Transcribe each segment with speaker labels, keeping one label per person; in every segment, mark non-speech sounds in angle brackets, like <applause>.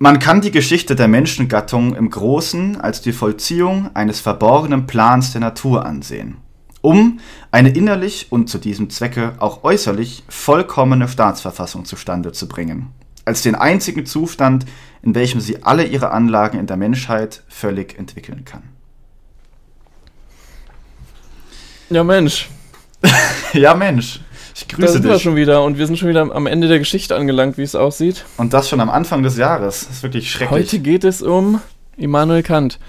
Speaker 1: Man kann die Geschichte der Menschengattung im Großen als die Vollziehung eines verborgenen Plans der Natur ansehen, um eine innerlich und zu diesem Zwecke auch äußerlich vollkommene Staatsverfassung zustande zu bringen, als den einzigen Zustand, in welchem sie alle ihre Anlagen in der Menschheit völlig entwickeln kann.
Speaker 2: Ja, Mensch. <laughs>
Speaker 1: ja, Mensch.
Speaker 2: Ich grüße da sind dich. wir schon wieder und wir sind schon wieder am Ende der Geschichte angelangt, wie es aussieht.
Speaker 1: Und das schon am Anfang des Jahres. Das ist wirklich schrecklich.
Speaker 2: Heute geht es um Immanuel Kant.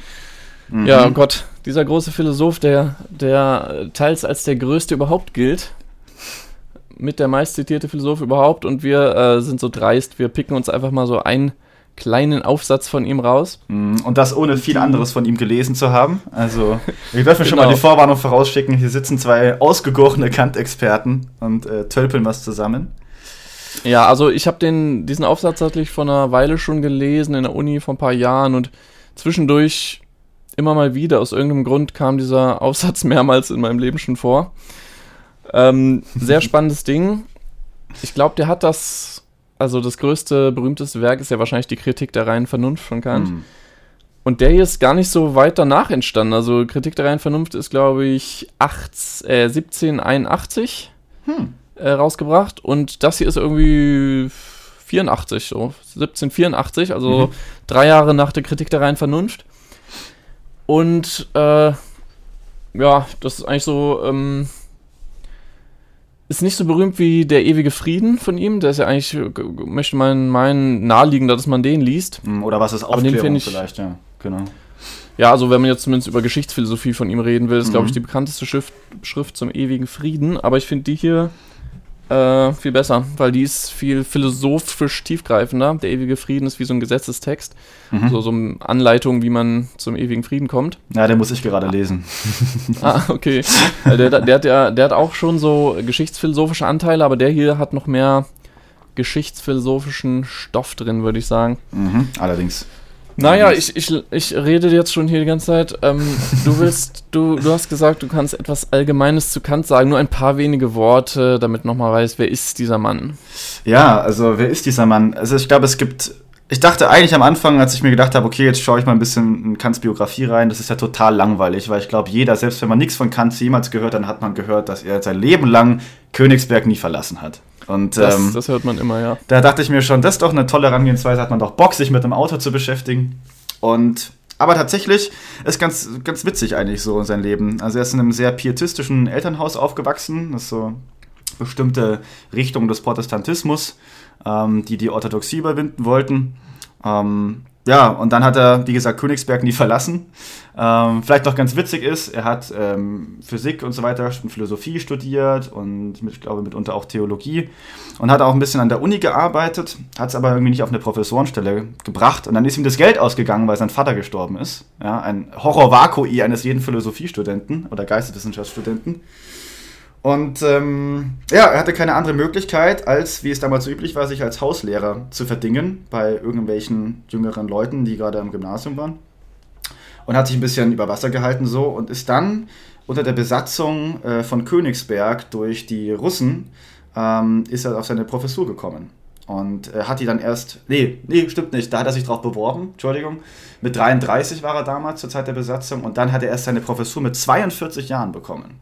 Speaker 2: Mhm. Ja, oh Gott, dieser große Philosoph, der, der teils als der größte überhaupt gilt, mit der meistzitierte Philosoph überhaupt und wir äh, sind so dreist, wir picken uns einfach mal so ein kleinen Aufsatz von ihm raus.
Speaker 1: Mhm. Und das ohne viel anderes von ihm gelesen zu haben. Also, ich darf mir genau. schon mal genau. die Vorwarnung vorausschicken. Hier sitzen zwei ausgegorene Kant-Experten und äh, tölpeln was zusammen.
Speaker 2: Ja, also ich habe diesen Aufsatz tatsächlich vor einer Weile schon gelesen in der Uni vor ein paar Jahren und zwischendurch immer mal wieder aus irgendeinem Grund kam dieser <laughs> Aufsatz mehrmals in meinem Leben schon vor. Ähm, sehr <laughs> spannendes Ding. Ich glaube, der hat das also das größte, berühmteste Werk ist ja wahrscheinlich die Kritik der reinen Vernunft von Kant. Mhm. Und der hier ist gar nicht so weit danach entstanden. Also Kritik der reinen Vernunft ist, glaube ich, 8, äh, 1781 hm. äh, rausgebracht. Und das hier ist irgendwie 84, so 1784, also mhm. drei Jahre nach der Kritik der reinen Vernunft. Und äh, ja, das ist eigentlich so ähm, ist nicht so berühmt wie der ewige Frieden von ihm. Der ist ja eigentlich, möchte man meinen, naheliegender, dass man den liest.
Speaker 1: Hm, oder was ist Aufklärung ich, vielleicht, ja, genau.
Speaker 2: Ja, also wenn man jetzt zumindest über Geschichtsphilosophie von ihm reden will, ist, mhm. glaube ich, die bekannteste Schrift, Schrift zum ewigen Frieden. Aber ich finde die hier äh, viel besser, weil die ist viel philosophisch tiefgreifender. Der ewige Frieden ist wie so ein Gesetzestext, mhm. so, so eine Anleitung, wie man zum ewigen Frieden kommt.
Speaker 1: Ja, den muss ich gerade lesen. <laughs>
Speaker 2: ah, okay. Der, der, hat ja, der hat auch schon so geschichtsphilosophische Anteile, aber der hier hat noch mehr geschichtsphilosophischen Stoff drin, würde ich sagen.
Speaker 1: Mhm, allerdings.
Speaker 2: Naja, ich, ich, ich rede jetzt schon hier die ganze Zeit. Ähm, du willst, du, du hast gesagt, du kannst etwas Allgemeines zu Kant sagen, nur ein paar wenige Worte, damit nochmal weiß, wer ist dieser Mann?
Speaker 1: Ja, also wer ist dieser Mann? Also ich glaube, es gibt. Ich dachte eigentlich am Anfang, als ich mir gedacht habe, okay, jetzt schaue ich mal ein bisschen in Kants Biografie rein, das ist ja total langweilig, weil ich glaube, jeder, selbst wenn man nichts von Kant jemals gehört, dann hat man gehört, dass er sein Leben lang Königsberg nie verlassen hat. Und,
Speaker 2: das, ähm, das hört man immer, ja.
Speaker 1: Da dachte ich mir schon, das ist doch eine tolle Herangehensweise, hat man doch Bock, sich mit einem Auto zu beschäftigen. Und aber tatsächlich ist ganz, ganz witzig eigentlich so sein Leben. Also er ist in einem sehr pietistischen Elternhaus aufgewachsen. Das ist so bestimmte Richtung des Protestantismus, ähm, die die Orthodoxie überwinden wollten. Ähm, ja, und dann hat er, wie gesagt, Königsberg nie verlassen. Ähm, vielleicht noch ganz witzig ist, er hat ähm, Physik und so weiter und Philosophie studiert und ich glaube mitunter auch Theologie und hat auch ein bisschen an der Uni gearbeitet, hat es aber irgendwie nicht auf eine Professorenstelle gebracht und dann ist ihm das Geld ausgegangen, weil sein Vater gestorben ist. Ja, ein Horror-Vakui eines jeden Philosophiestudenten oder Geisteswissenschaftsstudenten. Und ähm, ja, er hatte keine andere Möglichkeit, als, wie es damals so üblich war, sich als Hauslehrer zu verdingen bei irgendwelchen jüngeren Leuten, die gerade am Gymnasium waren. Und hat sich ein bisschen über Wasser gehalten so und ist dann unter der Besatzung äh, von Königsberg durch die Russen, ähm, ist er auf seine Professur gekommen. Und äh, hat die dann erst, nee, nee, stimmt nicht, da hat er sich drauf beworben, Entschuldigung. Mit 33 war er damals zur Zeit der Besatzung und dann hat er erst seine Professur mit 42 Jahren bekommen.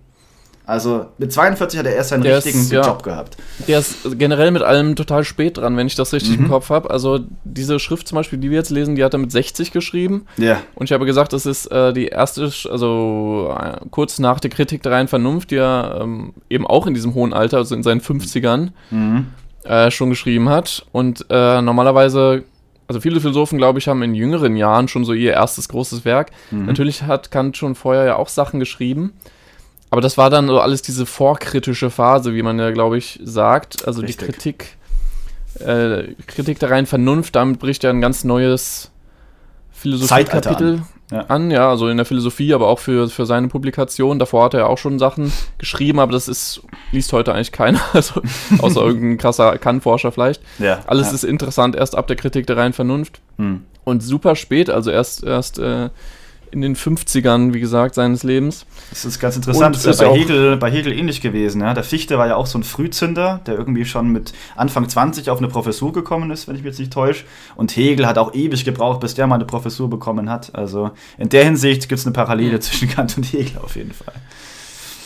Speaker 1: Also mit 42 hat er erst seinen der richtigen ist, ja, Job gehabt.
Speaker 2: Der ist generell mit allem total spät dran, wenn ich das richtig mhm. im Kopf habe. Also diese Schrift zum Beispiel, die wir jetzt lesen, die hat er mit 60 geschrieben.
Speaker 1: Ja.
Speaker 2: Und ich habe gesagt, das ist äh, die erste, also äh, kurz nach der Kritik der reinen Vernunft, die er ähm, eben auch in diesem hohen Alter, also in seinen 50ern, mhm. äh, schon geschrieben hat. Und äh, normalerweise also viele Philosophen, glaube ich, haben in jüngeren Jahren schon so ihr erstes großes Werk. Mhm. Natürlich hat Kant schon vorher ja auch Sachen geschrieben. Aber das war dann so alles diese vorkritische Phase, wie man ja, glaube ich, sagt. Also Richtig. die Kritik, äh, Kritik der reinen Vernunft, damit bricht ja ein ganz neues Philosophiekapitel an. Ja. an. Ja, also in der Philosophie, aber auch für, für seine Publikation. Davor hat er ja auch schon Sachen geschrieben, aber das ist, liest heute eigentlich keiner, <laughs> also außer <laughs> irgendein krasser Kant-Forscher vielleicht. Ja, Alles ja. ist interessant erst ab der Kritik der reinen Vernunft. Hm. Und super spät, also erst, erst äh, in den 50ern, wie gesagt, seines Lebens.
Speaker 1: Das ist ganz interessant.
Speaker 2: Und
Speaker 1: das ist ja bei Hegel, bei Hegel ähnlich gewesen. Ja? Der Fichte war ja auch so ein Frühzünder, der irgendwie schon mit Anfang 20 auf eine Professur gekommen ist, wenn ich mich jetzt nicht täusche. Und Hegel hat auch ewig gebraucht, bis der mal eine Professur bekommen hat. Also in der Hinsicht gibt es eine Parallele zwischen Kant und Hegel auf jeden Fall.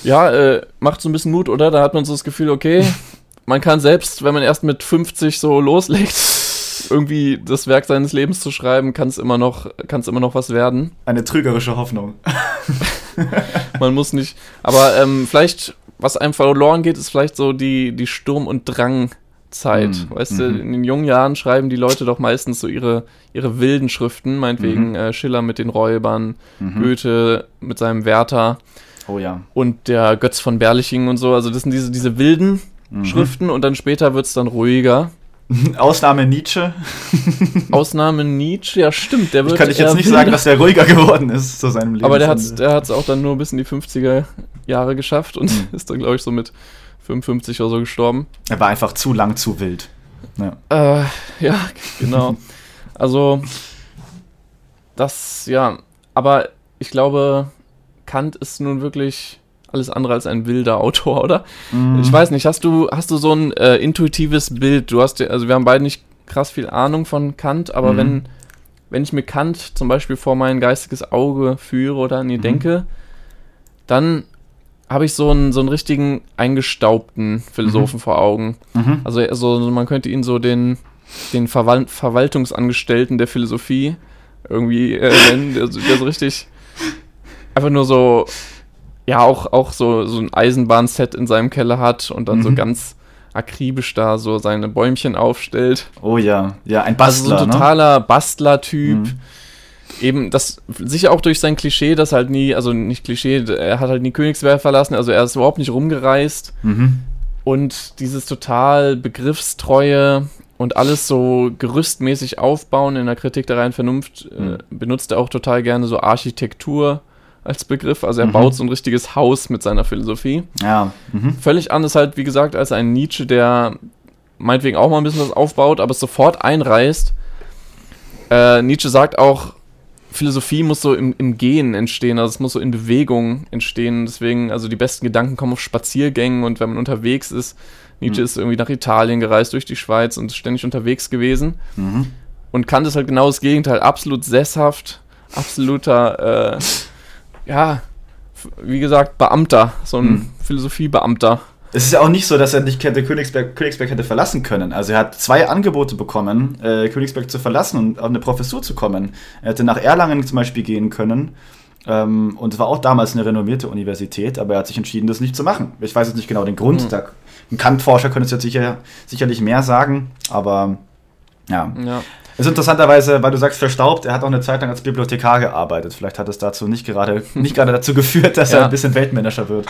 Speaker 2: Ja, äh, macht so ein bisschen Mut, oder? Da hat man so das Gefühl, okay, <laughs> man kann selbst, wenn man erst mit 50 so loslegt, irgendwie das Werk seines Lebens zu schreiben, kann es immer noch, kann es immer noch was werden.
Speaker 1: Eine trügerische Hoffnung. <laughs>
Speaker 2: Man muss nicht. Aber ähm, vielleicht, was einem verloren geht, ist vielleicht so die, die Sturm- und Drangzeit.
Speaker 1: Mhm.
Speaker 2: Weißt du,
Speaker 1: Mhm.
Speaker 2: in den jungen Jahren schreiben die Leute doch meistens so ihre, ihre wilden Schriften, meinetwegen
Speaker 1: Mhm.
Speaker 2: äh, Schiller mit den Räubern,
Speaker 1: Mhm.
Speaker 2: Goethe mit seinem Werther
Speaker 1: Oh ja.
Speaker 2: und der Götz von Berlichingen und so. Also das sind diese, diese wilden
Speaker 1: Mhm.
Speaker 2: Schriften und dann später wird es dann ruhiger. <laughs>
Speaker 1: Ausnahme Nietzsche. <laughs>
Speaker 2: Ausnahme Nietzsche, ja stimmt, der wird
Speaker 1: Ich kann ich jetzt nicht
Speaker 2: wilder.
Speaker 1: sagen, <laughs> dass er ruhiger geworden ist zu seinem Leben.
Speaker 2: Aber der hat es der hat's auch dann nur bis in die 50er Jahre geschafft und
Speaker 1: Mhm.
Speaker 2: ist dann, glaube ich, so mit 55 oder so gestorben.
Speaker 1: er war einfach zu lang, zu wild. Ja.
Speaker 2: Äh, ja, genau. Also, das, ja, aber ich glaube, Kant ist nun wirklich alles andere als ein wilder Autor, oder?
Speaker 1: Mhm.
Speaker 2: Ich weiß nicht, hast du, hast du so ein äh, intuitives Bild? Du hast also wir haben beide nicht krass viel Ahnung von Kant, aber
Speaker 1: Mhm.
Speaker 2: wenn, wenn ich mir Kant zum Beispiel vor mein geistiges Auge führe oder an ihn
Speaker 1: Mhm.
Speaker 2: denke, dann habe ich so einen, so einen richtigen eingestaubten Philosophen vor Augen.
Speaker 1: Mhm.
Speaker 2: Also, also man könnte ihn so den, den Verwal Verwaltungsangestellten der Philosophie irgendwie äh, nennen, der, der so richtig einfach nur so, ja, auch, auch so, so ein Eisenbahnset in seinem Keller hat und dann so
Speaker 1: Mhm.
Speaker 2: ganz akribisch da so seine Bäumchen aufstellt.
Speaker 1: Oh ja, ja, ein
Speaker 2: Also so
Speaker 1: Bastler,
Speaker 2: ein
Speaker 1: ne?
Speaker 2: totaler Bastler-Typ.
Speaker 1: Mhm.
Speaker 2: Eben, das sicher auch durch sein Klischee, dass halt nie, also nicht Klischee, er hat halt nie Königswerk verlassen, also er ist überhaupt nicht rumgereist.
Speaker 1: Mhm.
Speaker 2: Und dieses total begriffstreue und alles so gerüstmäßig aufbauen in der Kritik der reinen Vernunft äh,
Speaker 1: Mhm.
Speaker 2: benutzt er auch total gerne so Architektur als Begriff. Also er
Speaker 1: Mhm.
Speaker 2: baut so ein richtiges Haus mit seiner Philosophie.
Speaker 1: Ja. Mhm.
Speaker 2: Völlig anders halt, wie gesagt, als ein Nietzsche, der meinetwegen auch mal ein bisschen was aufbaut, aber es sofort einreißt. Äh, Nietzsche sagt auch, Philosophie muss so im, im Gehen entstehen, also es muss so in Bewegung entstehen. Deswegen, also die besten Gedanken kommen auf Spaziergängen und wenn man unterwegs ist. Nietzsche
Speaker 1: Mhm.
Speaker 2: ist irgendwie nach Italien gereist, durch die Schweiz und ist ständig unterwegs gewesen.
Speaker 1: Mhm.
Speaker 2: Und Kant ist halt genau das Gegenteil, absolut sesshaft, absoluter, äh, <laughs> ja, wie gesagt, Beamter, so ein
Speaker 1: Mhm.
Speaker 2: Philosophiebeamter.
Speaker 1: Es ist ja auch nicht so, dass er nicht hätte Königsberg, Königsberg hätte verlassen können. Also er hat zwei Angebote bekommen, äh, Königsberg zu verlassen und auf eine Professur zu kommen. Er hätte nach Erlangen zum Beispiel gehen können. Ähm, und es war auch damals eine renommierte Universität, aber er hat sich entschieden, das nicht zu machen. Ich weiß jetzt nicht genau den Grund.
Speaker 2: Mhm.
Speaker 1: Da, ein Kant-Forscher könnte es jetzt sicher, sicherlich mehr sagen, aber ja.
Speaker 2: Ja.
Speaker 1: Es ist interessanterweise, weil du sagst verstaubt, er hat auch eine Zeit lang als Bibliothekar gearbeitet. Vielleicht hat es dazu nicht gerade, <laughs> nicht gerade dazu geführt, dass er
Speaker 2: Ja.
Speaker 1: ein bisschen Weltmännischer wird.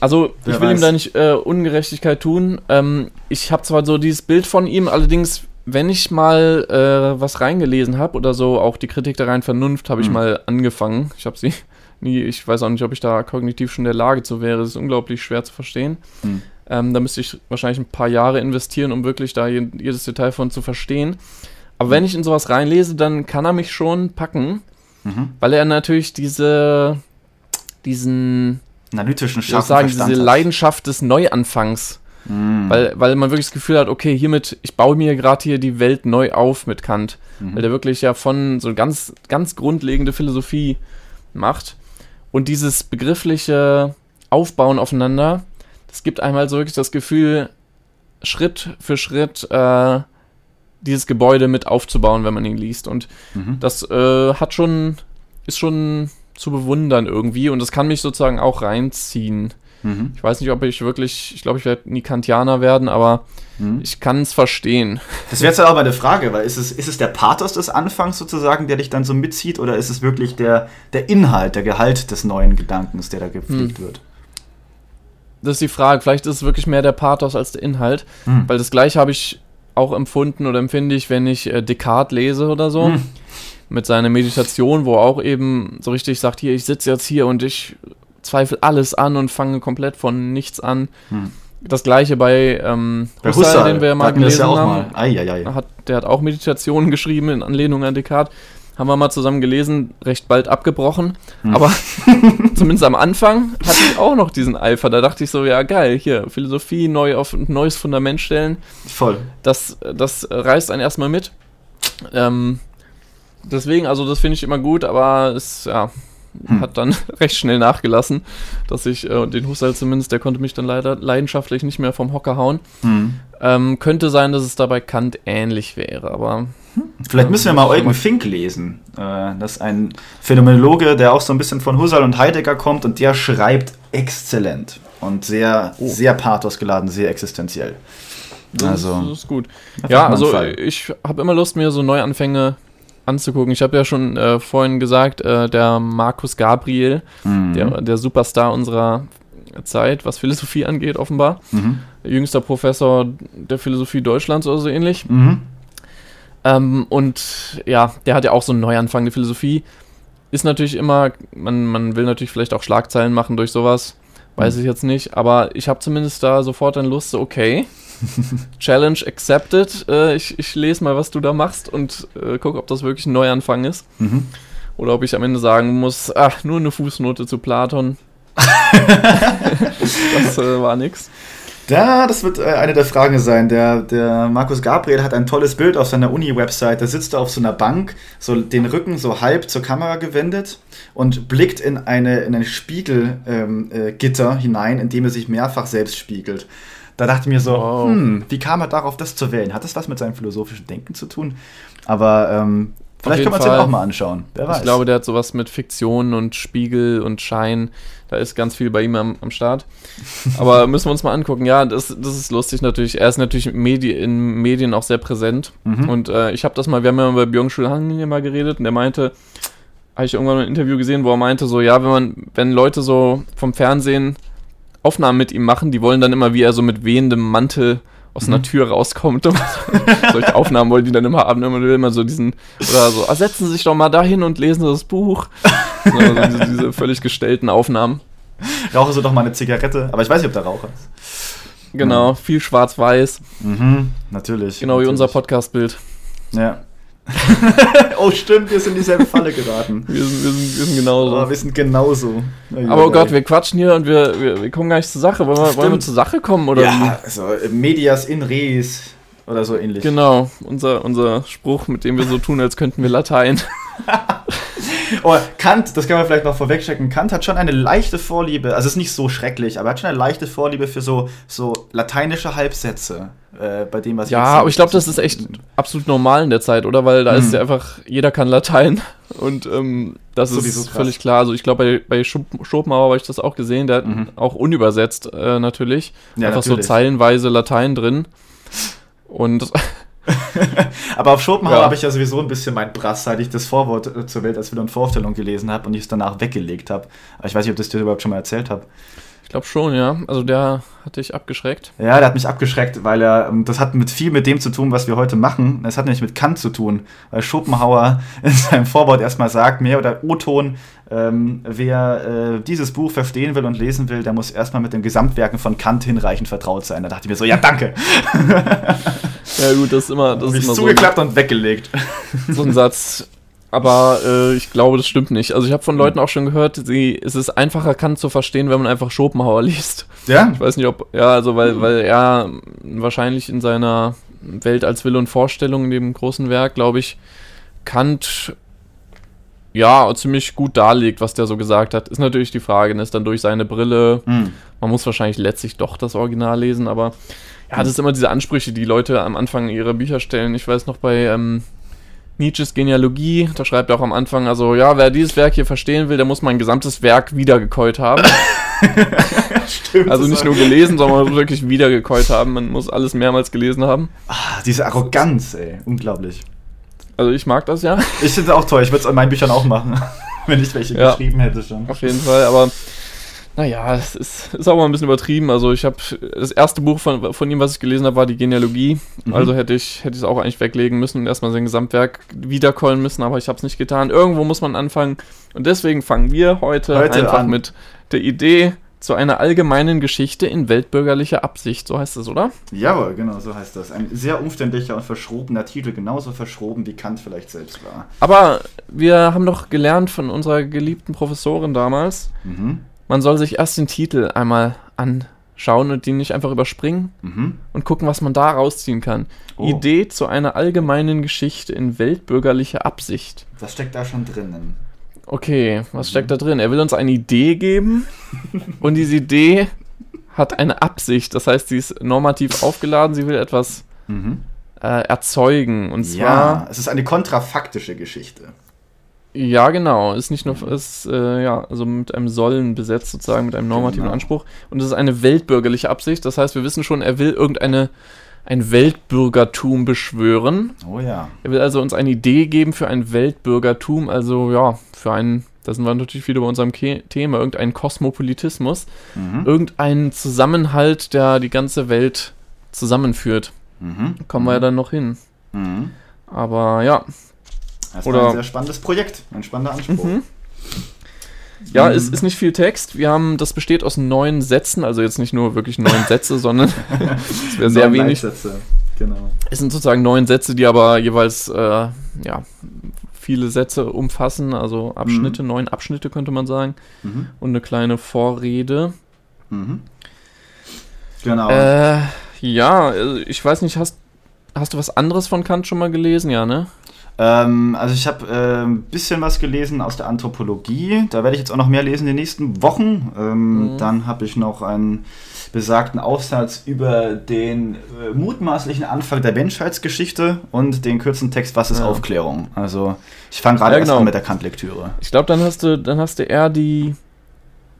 Speaker 2: Also,
Speaker 1: Wer
Speaker 2: ich will ihm
Speaker 1: weiß.
Speaker 2: da nicht äh, Ungerechtigkeit tun. Ähm, ich habe zwar so dieses Bild von ihm, allerdings, wenn ich mal äh, was reingelesen habe oder so, auch die Kritik der reinen Vernunft, habe ich
Speaker 1: Mhm.
Speaker 2: mal angefangen. Ich habe sie <laughs> nie, ich weiß auch nicht, ob ich da kognitiv schon in der Lage zu wäre. Das ist unglaublich schwer zu verstehen.
Speaker 1: Mhm.
Speaker 2: Ähm, da müsste ich wahrscheinlich ein paar Jahre investieren, um wirklich da je- jedes Detail von zu verstehen. Aber wenn ich in sowas reinlese, dann kann er mich schon packen,
Speaker 1: Mhm.
Speaker 2: weil er natürlich diese, diesen
Speaker 1: Analytischen
Speaker 2: ich sagen,
Speaker 1: Verstand
Speaker 2: diese
Speaker 1: hat.
Speaker 2: Leidenschaft des Neuanfangs.
Speaker 1: Mhm.
Speaker 2: Weil, weil man wirklich das Gefühl hat, okay, hiermit, ich baue mir gerade hier die Welt neu auf mit Kant.
Speaker 1: Mhm.
Speaker 2: Weil der wirklich ja von so ganz, ganz grundlegende Philosophie macht. Und dieses begriffliche Aufbauen aufeinander, das gibt einem halt so wirklich das Gefühl, Schritt für Schritt äh, dieses Gebäude mit aufzubauen, wenn man ihn liest. Und
Speaker 1: Mhm.
Speaker 2: das äh, hat schon, ist schon zu bewundern irgendwie und das kann mich sozusagen auch reinziehen.
Speaker 1: Mhm.
Speaker 2: Ich weiß nicht, ob ich wirklich, ich glaube, ich werde nie Kantianer werden, aber
Speaker 1: Mhm.
Speaker 2: ich kann es verstehen.
Speaker 1: Das wäre jetzt aber eine Frage, weil ist es, ist es der Pathos des Anfangs sozusagen, der dich dann so mitzieht, oder ist es wirklich der, der Inhalt, der Gehalt des neuen Gedankens, der da gepflegt
Speaker 2: Hm.
Speaker 1: wird?
Speaker 2: Das ist die Frage. Vielleicht ist es wirklich mehr der Pathos als der Inhalt,
Speaker 1: Hm.
Speaker 2: weil das gleiche habe ich auch empfunden oder empfinde ich, wenn ich äh, Descartes lese oder so.
Speaker 1: Hm.
Speaker 2: Mit seiner Meditation, wo er auch eben so richtig sagt, hier, ich sitze jetzt hier und ich zweifle alles an und fange komplett von nichts an.
Speaker 1: Hm.
Speaker 2: Das gleiche bei, ähm,
Speaker 1: Bei
Speaker 2: Husserl,
Speaker 1: Husserl,
Speaker 2: den wir ja mal gelesen
Speaker 1: ja
Speaker 2: haben.
Speaker 1: mal. Ei, ei, ei.
Speaker 2: hat, der hat auch Meditationen <laughs> geschrieben in Anlehnung an Descartes. Haben wir mal zusammen gelesen, recht bald abgebrochen. Aber <laughs> zumindest am Anfang hatte ich auch noch diesen Eifer. Da dachte ich so, ja geil, hier, Philosophie neu auf ein neues Fundament stellen.
Speaker 1: Voll.
Speaker 2: Das, das reißt einen erstmal mit. Ähm, deswegen, also das finde ich immer gut, aber es, ja,
Speaker 1: Hm.
Speaker 2: hat dann <laughs> recht schnell nachgelassen, dass ich äh, den Husserl zumindest, der konnte mich dann leider leidenschaftlich nicht mehr vom Hocker hauen.
Speaker 1: Hm.
Speaker 2: Ähm, könnte sein, dass es da bei Kant ähnlich wäre, aber
Speaker 1: Vielleicht müssen wir mal Eugen Fink lesen. Äh, Das ist ein Phänomenologe, der auch so ein bisschen von Husserl und Heidegger kommt und der schreibt exzellent und sehr,
Speaker 2: Oh.
Speaker 1: sehr pathosgeladen, sehr existenziell.
Speaker 2: das,
Speaker 1: Also,
Speaker 2: ist, das ist gut. Ja, also
Speaker 1: Fall.
Speaker 2: ich habe immer Lust, mir so Neuanfänge anzugucken. Ich habe ja schon äh, vorhin gesagt, äh, der Markus Gabriel,
Speaker 1: Mhm.
Speaker 2: der, der Superstar unserer Zeit, was Philosophie angeht, offenbar.
Speaker 1: Mhm.
Speaker 2: Jüngster Professor der Philosophie Deutschlands oder so ähnlich.
Speaker 1: Mhm.
Speaker 2: Ähm, und ja, der hat ja auch so einen Neuanfang. Die Philosophie ist natürlich immer, man, man will natürlich vielleicht auch Schlagzeilen machen durch sowas. Weiß ich jetzt nicht, aber ich habe zumindest da sofort dann Lust, so, okay, <laughs> Challenge accepted. Äh, ich, ich lese mal, was du da machst und äh, guck, ob das wirklich ein Neuanfang ist.
Speaker 1: Mhm.
Speaker 2: Oder ob ich am Ende sagen muss, ach, nur eine Fußnote zu Platon. <laughs> das äh, war nix.
Speaker 1: Ja, das wird äh, eine der Fragen sein. Der, der Markus Gabriel hat ein tolles Bild auf seiner Uni-Website. Da sitzt er auf so einer Bank, so den Rücken so halb zur Kamera gewendet und blickt in eine in ein Spiegelgitter ähm, äh, hinein, in dem er sich mehrfach selbst spiegelt. Da dachte ich mir so,
Speaker 2: Wow.
Speaker 1: hm, wie kam er darauf, das zu wählen? Hat das was mit seinem philosophischen Denken zu tun? Aber ähm, vielleicht können wir uns den auch mal anschauen. Wer weiß.
Speaker 2: Ich glaube, der hat sowas mit Fiktion und Spiegel und Schein. Da ist ganz viel bei ihm am, am Start. Aber <laughs> müssen wir uns mal angucken. Ja, das, das ist lustig natürlich. Er ist natürlich Medi in Medien auch sehr präsent.
Speaker 1: Mhm.
Speaker 2: Und äh, ich habe das mal, wir haben ja mal bei Byung-Chul Han hier mal geredet und der meinte, habe ich irgendwann ein Interview gesehen, wo er meinte, so, ja, wenn man, wenn Leute so vom Fernsehen Aufnahmen mit ihm machen, die wollen dann immer, wie er so mit wehendem Mantel aus einer
Speaker 1: Mhm.
Speaker 2: Tür rauskommt. <laughs> Solche Aufnahmen wollen die dann immer haben. Immer will immer so diesen, oder so, ah, setzen Sie sich doch mal dahin und lesen Sie das Buch. So, also diese, diese völlig gestellten Aufnahmen.
Speaker 1: Rauche so doch mal eine Zigarette. Aber ich weiß nicht, ob der Raucher ist.
Speaker 2: Genau, viel schwarz-weiß.
Speaker 1: Mhm, natürlich.
Speaker 2: Genau wie
Speaker 1: natürlich.
Speaker 2: unser Podcast-Bild.
Speaker 1: Ja. <laughs> oh, stimmt, wir sind in dieselbe Falle geraten.
Speaker 2: Wir sind, wir sind, wir sind genauso.
Speaker 1: Oh, wir sind genauso.
Speaker 2: Aber oh Gott, wir quatschen hier und wir, wir, wir kommen gar nicht zur Sache. Wollen wir, wollen wir zur Sache kommen? Oder
Speaker 1: Ja, also äh, Medias in res oder so ähnlich.
Speaker 2: Genau, unser, unser Spruch, mit dem wir so tun, als könnten wir Latein. <laughs>
Speaker 1: Oh, Kant, das kann man vielleicht noch vorwegchecken. Kant hat schon eine leichte Vorliebe, also ist nicht so schrecklich, aber er hat schon eine leichte Vorliebe für so, so lateinische Halbsätze. Äh, bei dem, was
Speaker 2: Ja, aber ich glaube, das ist echt absolut normal in der Zeit, oder? Weil da
Speaker 1: Hm.
Speaker 2: ist ja einfach, jeder kann Latein <laughs> und ähm, das
Speaker 1: Sowieso
Speaker 2: ist völlig klar. Also ich glaube, bei, bei Schop Schopenhauer habe ich das auch gesehen, der hat
Speaker 1: Mhm.
Speaker 2: auch unübersetzt äh, natürlich.
Speaker 1: Ja,
Speaker 2: einfach
Speaker 1: natürlich.
Speaker 2: so zeilenweise Latein drin. Und <laughs> <laughs>
Speaker 1: Aber auf Schopenhauer
Speaker 2: Ja.
Speaker 1: habe ich ja sowieso ein bisschen mein Brass, seit ich das Vorwort äh, zur Welt als Wille und Vorstellung gelesen habe und ich es danach weggelegt habe. Aber ich weiß nicht, ob das dir überhaupt schon mal erzählt habe.
Speaker 2: Ich glaube schon, ja. Also der hat dich abgeschreckt.
Speaker 1: Ja, der hat mich abgeschreckt, weil er, ähm, das hat mit viel mit dem zu tun, was wir heute machen. Es hat nämlich mit Kant zu tun, weil Schopenhauer <laughs> in seinem Vorwort erstmal sagt, mehr oder O-Ton, ähm, wer äh, dieses Buch verstehen will und lesen will, der muss erstmal mit den Gesamtwerken von Kant hinreichend vertraut sein. Da dachte ich mir so, ja, danke. <laughs>
Speaker 2: Ja gut, das ist immer, das ist immer so ein,
Speaker 1: zugeklappt und weggelegt.
Speaker 2: so ein Satz. Aber äh, ich glaube, das stimmt nicht. Also ich habe von Leuten auch schon gehört, sie, es ist einfacher, Kant zu verstehen, wenn man einfach Schopenhauer liest.
Speaker 1: Ja?
Speaker 2: Ich weiß nicht, ob, ja, also weil, weil er wahrscheinlich in seiner Welt als Wille und Vorstellung in dem großen Werk, glaube ich, Kant ja ziemlich gut darlegt, was der so gesagt hat. Ist natürlich die Frage, ist dann durch seine Brille,
Speaker 1: Hm.
Speaker 2: man muss wahrscheinlich letztlich doch das Original lesen, aber ja, das ist immer diese Ansprüche, die Leute am Anfang ihrer Bücher stellen. Ich weiß noch bei ähm, Nietzsches Genealogie, da schreibt er auch am Anfang, also ja, wer dieses Werk hier verstehen will, der muss mein gesamtes Werk wiedergekäut haben. <laughs>
Speaker 1: Stimmt.
Speaker 2: Also nicht nur gelesen, sondern wirklich wiedergekäut haben. Man muss alles mehrmals gelesen haben.
Speaker 1: Ah, diese Arroganz, ey. Unglaublich.
Speaker 2: Also ich mag das ja,
Speaker 1: Ich finde es auch toll. Ich würde es an meinen Büchern auch machen. <laughs> Wenn ich welche
Speaker 2: Ja.
Speaker 1: geschrieben hätte schon.
Speaker 2: auf jeden Fall. Aber naja, es ist, <laughs> ist auch mal ein bisschen übertrieben. Also ich habe das erste Buch von, von ihm, was ich gelesen habe, war die Genealogie.
Speaker 1: Mhm.
Speaker 2: Also hätte ich hätte ich es auch eigentlich weglegen müssen und erstmal sein Gesamtwerk wiederkäuen müssen, aber ich habe es nicht getan. Irgendwo muss man anfangen. Und deswegen fangen wir heute,
Speaker 1: Heute
Speaker 2: einfach
Speaker 1: an.
Speaker 2: mit der Idee zu einer allgemeinen Geschichte in weltbürgerlicher Absicht. So heißt es, oder?
Speaker 1: Jawohl, genau, so heißt das. Ein sehr umständlicher und verschrobener Titel, genauso verschroben wie Kant vielleicht selbst war.
Speaker 2: Aber wir haben doch gelernt von unserer geliebten Professorin damals,
Speaker 1: Mhm.
Speaker 2: Man soll sich erst den Titel einmal anschauen und den nicht einfach überspringen
Speaker 1: Mhm.
Speaker 2: und gucken, was man da rausziehen kann.
Speaker 1: Oh.
Speaker 2: Idee zu einer allgemeinen Geschichte in weltbürgerlicher Absicht.
Speaker 1: Was steckt da schon drinnen?
Speaker 2: Okay, was steckt da drin? Er will uns eine Idee geben <laughs> und diese Idee hat eine Absicht. Das heißt, sie ist normativ aufgeladen, sie will etwas
Speaker 1: Mhm.
Speaker 2: äh, erzeugen. Und
Speaker 1: Ja,
Speaker 2: zwar,
Speaker 1: es ist eine kontrafaktische Geschichte.
Speaker 2: Ja, genau, ist nicht nur, ist, äh, ja, also mit einem Sollen besetzt sozusagen, mit einem normativen
Speaker 1: Genau.
Speaker 2: Anspruch. Und es ist eine weltbürgerliche Absicht. Das heißt, wir wissen schon, er will irgendeine, ein Weltbürgertum beschwören.
Speaker 1: Oh ja.
Speaker 2: Er will also uns eine Idee geben für ein Weltbürgertum, also ja, für einen, da sind wir natürlich wieder bei unserem Ke Thema, irgendeinen Kosmopolitismus,
Speaker 1: Mhm.
Speaker 2: irgendeinen Zusammenhalt, der die ganze Welt zusammenführt.
Speaker 1: Mhm.
Speaker 2: Kommen wir ja dann noch hin.
Speaker 1: Mhm.
Speaker 2: Aber ja,
Speaker 1: Das
Speaker 2: Oder-
Speaker 1: war ein sehr spannendes Projekt, ein spannender Anspruch.
Speaker 2: Mhm. ja,
Speaker 1: Mhm.
Speaker 2: es ist nicht viel Text. Wir haben, das besteht aus neun Sätzen, also jetzt nicht nur wirklich neun <laughs> Sätze, sondern es wäre sehr wenig.
Speaker 1: Leitsätze. Genau.
Speaker 2: Es sind sozusagen neun Sätze, die aber jeweils äh, ja, viele Sätze umfassen, also Abschnitte, neun Abschnitte könnte man sagen.
Speaker 1: Mhm.
Speaker 2: Und eine kleine Vorrede.
Speaker 1: Mhm. Genau.
Speaker 2: Äh, ja, also ich weiß nicht, hast, hast du was anderes von Kant schon mal gelesen? Ja, ne?
Speaker 1: Ähm, also ich habe äh, ein bisschen was gelesen aus der Anthropologie. Da werde ich jetzt auch noch mehr lesen in den nächsten Wochen. Ähm,
Speaker 2: Mhm.
Speaker 1: Dann habe ich noch einen besagten Aufsatz über den äh, mutmaßlichen Anfang der Menschheitsgeschichte und den kurzen Text Was ist
Speaker 2: Ja.
Speaker 1: Aufklärung? Also ich fange gerade
Speaker 2: Ja,
Speaker 1: erst
Speaker 2: genau.
Speaker 1: an mit der Kant-Lektüre.
Speaker 2: Ich glaube, dann hast du, dann hast du eher die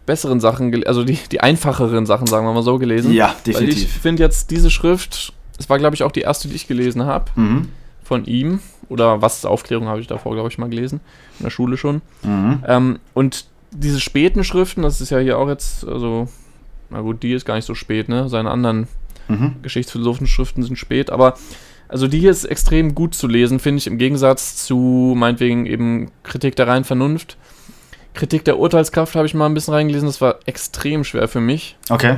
Speaker 2: besseren Sachen, also die, die einfacheren Sachen, sagen wir mal so, gelesen.
Speaker 1: Ja,
Speaker 2: Weil ich
Speaker 1: definitiv.
Speaker 2: finde jetzt diese Schrift, es war glaube ich auch die erste, die ich gelesen habe
Speaker 1: Mhm.
Speaker 2: von ihm. Oder was ist Aufklärung, habe ich davor, glaube ich, mal gelesen. In der Schule schon.
Speaker 1: Mhm.
Speaker 2: Ähm, und diese späten Schriften, das ist ja hier auch jetzt, also, na gut, die ist gar nicht so spät, ne? Seine anderen
Speaker 1: Mhm.
Speaker 2: geschichtsphilosophischen Schriften sind spät, aber also die hier ist extrem gut zu lesen, finde ich, im Gegensatz zu meinetwegen eben Kritik der reinen Vernunft. Kritik der Urteilskraft habe ich mal ein bisschen reingelesen, das war extrem schwer für mich.
Speaker 1: Okay.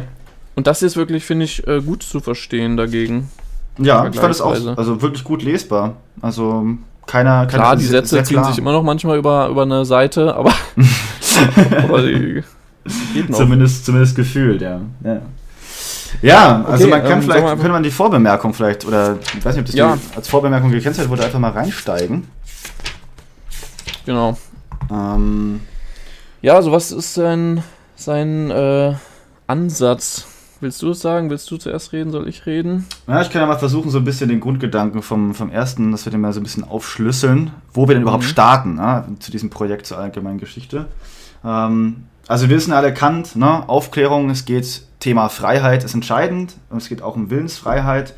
Speaker 2: Und das hier ist wirklich, finde ich, äh, gut zu verstehen dagegen.
Speaker 1: Ja, ich fand es auch also wirklich gut lesbar. Also keiner, keiner
Speaker 2: Klar, die
Speaker 1: sehr-
Speaker 2: Sätze ziehen sich immer noch manchmal über, über eine Seite, aber, <laughs> aber die.
Speaker 1: Zumindest, zumindest gefühlt, ja. Ja, ja also
Speaker 2: Okay,
Speaker 1: man kann
Speaker 2: ähm,
Speaker 1: vielleicht, könnte man die Vorbemerkung vielleicht, oder ich weiß nicht, ob das
Speaker 2: Ja.
Speaker 1: die als Vorbemerkung gekennzeichnet wurde, einfach mal reinsteigen.
Speaker 2: Genau.
Speaker 1: Ähm,
Speaker 2: Ja, also was ist sein, sein äh, Ansatz? Willst du es sagen? Willst du zuerst reden? Soll ich reden?
Speaker 1: ja, ich kann ja mal versuchen, so ein bisschen den Grundgedanken vom, vom ersten, dass wir den mal so ein bisschen aufschlüsseln, wo wir denn überhaupt
Speaker 2: Mhm.
Speaker 1: starten, ne, zu diesem Projekt zur allgemeinen Geschichte. Ähm, also wir wissen alle Kant, ne, Aufklärung, es geht, Thema Freiheit ist entscheidend, und es geht auch um Willensfreiheit.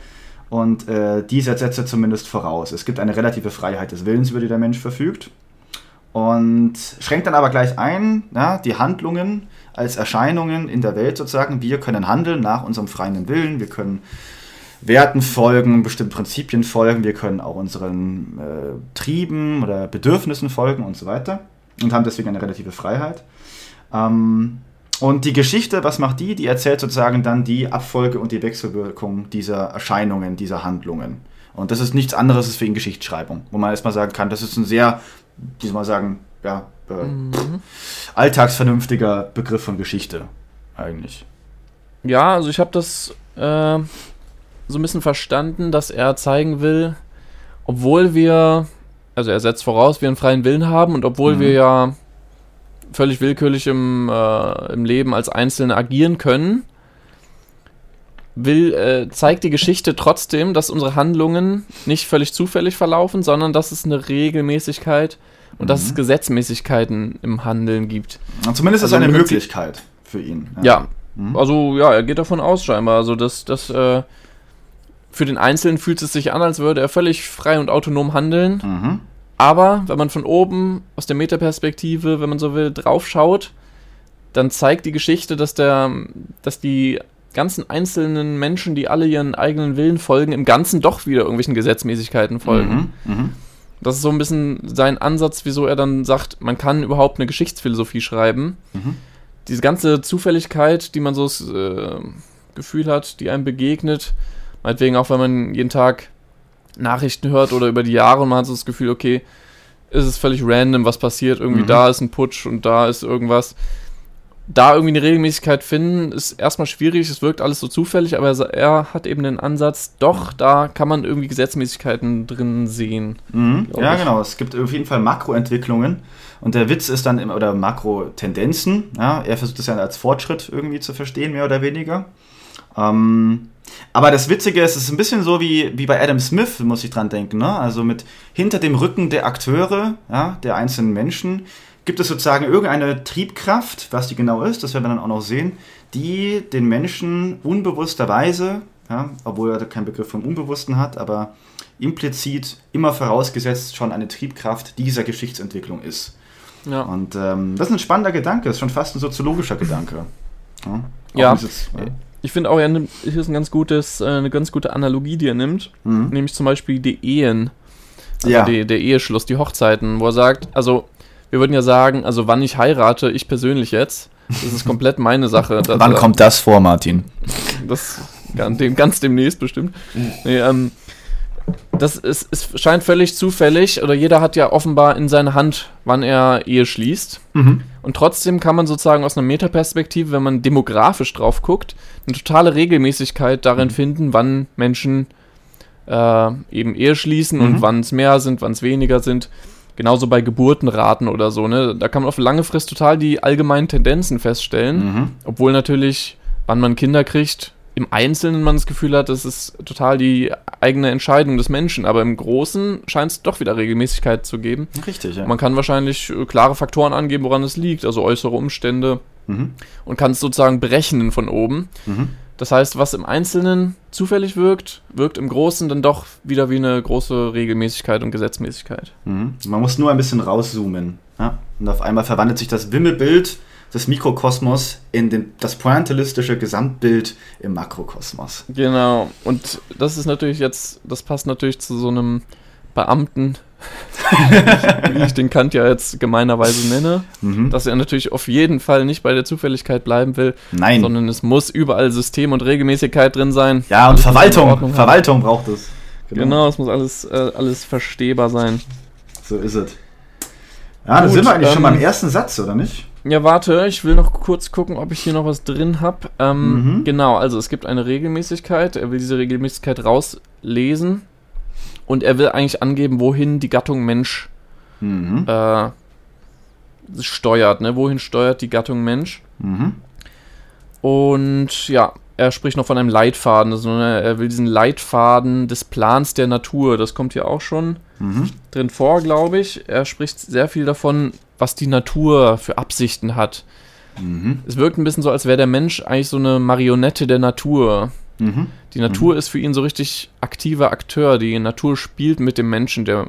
Speaker 1: Und äh, diese setzt er zumindest voraus. Es gibt eine relative Freiheit des Willens, über die der Mensch verfügt. Und schränkt dann aber gleich ein, ja, die Handlungen als Erscheinungen in der Welt sozusagen. Wir können handeln nach unserem freien Willen. Wir können Werten folgen, bestimmten Prinzipien folgen. Wir können auch unseren äh, Trieben oder Bedürfnissen folgen und so weiter. Und haben deswegen eine relative Freiheit. Ähm, und die Geschichte, was macht die? Die erzählt sozusagen dann die Abfolge und die Wechselwirkung dieser Erscheinungen, dieser Handlungen. Und das ist nichts anderes als für ihn Geschichtsschreibung, wo man erstmal sagen kann, das ist ein sehr, wie soll man sagen, ja, äh,
Speaker 2: Mhm.
Speaker 1: alltagsvernünftiger Begriff von Geschichte, eigentlich.
Speaker 2: Ja, also ich habe das äh, so ein bisschen verstanden, dass er zeigen will, obwohl wir, also er setzt voraus, wir einen freien Willen haben und obwohl
Speaker 1: Mhm.
Speaker 2: wir ja völlig willkürlich im, äh, im Leben als Einzelne agieren können, will, äh, zeigt die Geschichte trotzdem, dass unsere Handlungen nicht völlig zufällig verlaufen, sondern dass es eine Regelmäßigkeit und dass
Speaker 1: Mhm.
Speaker 2: es Gesetzmäßigkeiten im Handeln gibt.
Speaker 1: Zumindest ist
Speaker 2: Also
Speaker 1: es eine Möglichkeit für ihn.
Speaker 2: Ja,
Speaker 1: Mhm.
Speaker 2: also ja, er geht davon aus scheinbar. Also dass das äh, für den Einzelnen fühlt es sich an, als würde er völlig frei und autonom handeln.
Speaker 1: Mhm.
Speaker 2: Aber wenn man von oben aus der Metaperspektive, wenn man so will, draufschaut, dann zeigt die Geschichte, dass der, dass die ganzen einzelnen Menschen, die alle ihren eigenen Willen folgen, im Ganzen doch wieder irgendwelchen Gesetzmäßigkeiten folgen.
Speaker 1: Mhm. Mhm.
Speaker 2: Das ist so ein bisschen sein Ansatz, wieso er dann sagt, man kann überhaupt eine Geschichtsphilosophie schreiben.
Speaker 1: Mhm.
Speaker 2: Diese ganze Zufälligkeit, die man so das äh, Gefühl hat, die einem begegnet, meinetwegen auch, wenn man jeden Tag Nachrichten hört oder über die Jahre und man hat so das Gefühl, okay, ist es völlig random, was passiert. Irgendwie
Speaker 1: Mhm.
Speaker 2: da ist ein Putsch und da ist irgendwas. Da irgendwie eine Regelmäßigkeit finden, ist erstmal schwierig, es wirkt alles so zufällig, aber er, er hat eben den Ansatz, doch, da kann man irgendwie Gesetzmäßigkeiten drin sehen.
Speaker 1: Mhm. Ja,
Speaker 2: ich.
Speaker 1: genau. Es gibt auf jeden Fall Makroentwicklungen. Und der Witz ist dann, immer, oder Makrotendenzen. Ja, er versucht es ja als Fortschritt irgendwie zu verstehen, mehr oder weniger. Ähm, aber das Witzige ist, es ist ein bisschen so wie, wie bei Adam Smith, muss ich dran denken. Ne? Also mit hinter dem Rücken der Akteure, ja, der einzelnen Menschen, gibt es sozusagen irgendeine Triebkraft, was die genau ist, das werden wir dann auch noch sehen, die den Menschen unbewussterweise, ja, obwohl er keinen Begriff vom Unbewussten hat, aber implizit immer vorausgesetzt schon eine Triebkraft dieser Geschichtsentwicklung ist.
Speaker 2: Ja.
Speaker 1: Und ähm, das ist ein spannender Gedanke, ist schon fast ein soziologischer Gedanke. Ja,
Speaker 2: Ja. Ich finde auch, er nimmt, hier ist ein ganz gutes, äh, eine ganz gute Analogie, die er nimmt.
Speaker 1: Mhm.
Speaker 2: Nämlich zum Beispiel die Ehen. Also
Speaker 1: Ja.
Speaker 2: die, der Eheschluss, die Hochzeiten, wo er sagt, also wir würden ja sagen, also wann ich heirate, ich persönlich jetzt, das ist komplett meine Sache. Das,
Speaker 1: Wann kommt das vor, Martin?
Speaker 2: Das ganz, dem, ganz demnächst bestimmt. Nee, ähm, das ist, es scheint völlig zufällig, oder jeder hat ja offenbar in seiner Hand, wann er Ehe schließt.
Speaker 1: Mhm.
Speaker 2: Und trotzdem kann man sozusagen aus einer Metaperspektive, wenn man demografisch drauf guckt, eine totale Regelmäßigkeit darin finden, wann Menschen äh, eben Ehe schließen
Speaker 1: Mhm.
Speaker 2: und wann es mehr sind, wann es weniger sind. Genauso bei Geburtenraten oder so. Ne? Da kann man auf lange Frist total die allgemeinen Tendenzen feststellen.
Speaker 1: Mhm.
Speaker 2: Obwohl natürlich, wann man Kinder kriegt, im Einzelnen man das Gefühl hat, das ist total die eigene Entscheidung des Menschen. Aber im Großen scheint es doch wieder Regelmäßigkeit zu geben.
Speaker 1: Richtig, ja.
Speaker 2: Man kann wahrscheinlich äh, klare Faktoren angeben, woran es liegt, also äußere Umstände
Speaker 1: Mhm.
Speaker 2: und kann es sozusagen berechnen von oben.
Speaker 1: Mhm.
Speaker 2: Das heißt, was im Einzelnen zufällig wirkt, wirkt im Großen dann doch wieder wie eine große Regelmäßigkeit und Gesetzmäßigkeit.
Speaker 1: Mhm. Man muss nur ein bisschen rauszoomen. Ja? Und auf einmal verwandelt sich das Wimmelbild des Mikrokosmos in den, das pointillistische Gesamtbild im Makrokosmos.
Speaker 2: Genau. Und das ist natürlich jetzt, das passt natürlich zu so einem Beamten, <laughs> wie ich den Kant ja jetzt gemeinerweise nenne,
Speaker 1: Mhm.
Speaker 2: dass er natürlich auf jeden Fall nicht bei der Zufälligkeit bleiben will,
Speaker 1: Nein.
Speaker 2: sondern es muss überall System und Regelmäßigkeit drin sein.
Speaker 1: ja, und Verwaltung. Verwaltung braucht es.
Speaker 2: Genau, es muss alles, äh, alles verstehbar sein.
Speaker 1: So ist es. Ja, da sind wir eigentlich schon
Speaker 2: ähm,
Speaker 1: beim ersten Satz, oder nicht?
Speaker 2: Ja, warte, ich will noch kurz gucken, ob ich hier noch was drin habe. Ähm,
Speaker 1: Mhm.
Speaker 2: Genau, also es gibt eine Regelmäßigkeit. Er will diese Regelmäßigkeit rauslesen. Und er will eigentlich angeben, wohin die Gattung Mensch
Speaker 1: Mhm.
Speaker 2: äh, steuert. Ne? Wohin steuert die Gattung Mensch?
Speaker 1: Mhm.
Speaker 2: Und ja, er spricht noch von einem Leitfaden. Also, ne, er will diesen Leitfaden des Plans der Natur. Das kommt hier auch schon
Speaker 1: Mhm.
Speaker 2: drin vor, glaube ich. Er spricht sehr viel davon, was die Natur für Absichten hat.
Speaker 1: Mhm.
Speaker 2: Es wirkt ein bisschen so, als wäre der Mensch eigentlich so eine Marionette der Natur.
Speaker 1: Mhm.
Speaker 2: Die Natur ist für ihn so richtig aktiver Akteur. Die Natur spielt mit dem Menschen. Der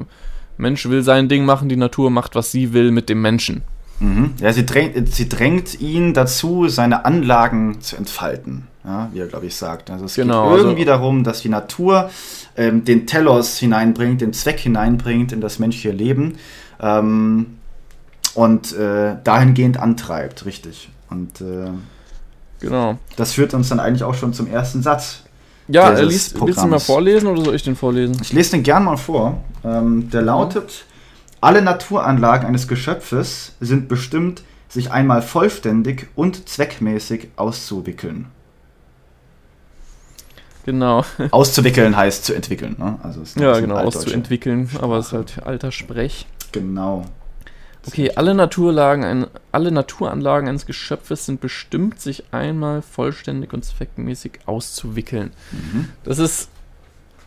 Speaker 2: Mensch will sein Ding machen, die Natur macht, was sie will mit dem Menschen.
Speaker 1: Mhm. Ja, sie drängt, sie drängt ihn dazu, seine Anlagen zu entfalten, ja, wie er, glaube ich, sagt. Also es
Speaker 2: Genau,
Speaker 1: geht irgendwie
Speaker 2: also-
Speaker 1: darum, dass die Natur ähm, den Telos hineinbringt, den Zweck hineinbringt in das menschliche Leben ähm, und äh, dahingehend antreibt, richtig. Und äh,
Speaker 2: Genau.
Speaker 1: das führt uns dann eigentlich auch schon zum ersten Satz.
Speaker 2: Ja, äh, liest, willst du mal vorlesen oder soll ich den vorlesen?
Speaker 1: Ich lese den gern mal vor. Ähm, der lautet: Alle Naturanlagen eines Geschöpfes sind bestimmt, sich einmal vollständig und zweckmäßig auszuwickeln.
Speaker 2: Genau. <laughs>
Speaker 1: Auszuwickeln heißt zu entwickeln. Ne? Also
Speaker 2: Ja, genau, auszuentwickeln. Aber es ist halt alter Sprech.
Speaker 1: Genau.
Speaker 2: Okay, alle, Naturlagen, alle Naturanlagen eines Geschöpfes sind bestimmt, sich einmal vollständig und zweckmäßig auszuwickeln.
Speaker 1: Mhm.
Speaker 2: Das ist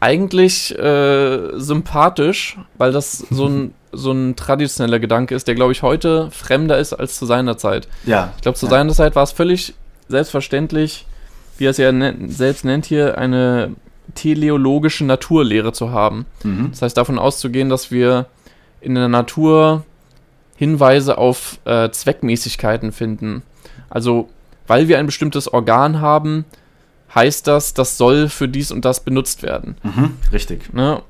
Speaker 2: eigentlich äh, sympathisch, weil das so ein, <laughs> so ein traditioneller Gedanke ist, der, glaube ich, heute fremder ist als zu seiner Zeit.
Speaker 1: Ja.
Speaker 2: Ich glaube, zu
Speaker 1: Ja.
Speaker 2: seiner Zeit war es völlig selbstverständlich, wie er es ja nen- selbst nennt hier, eine teleologische Naturlehre zu haben.
Speaker 1: Mhm.
Speaker 2: Das heißt, davon auszugehen, dass wir in der Natur Hinweise auf äh, Zweckmäßigkeiten finden. Also, weil wir ein bestimmtes Organ haben, heißt das, das soll für dies und das benutzt werden.
Speaker 1: Mhm. Richtig.
Speaker 2: Ne?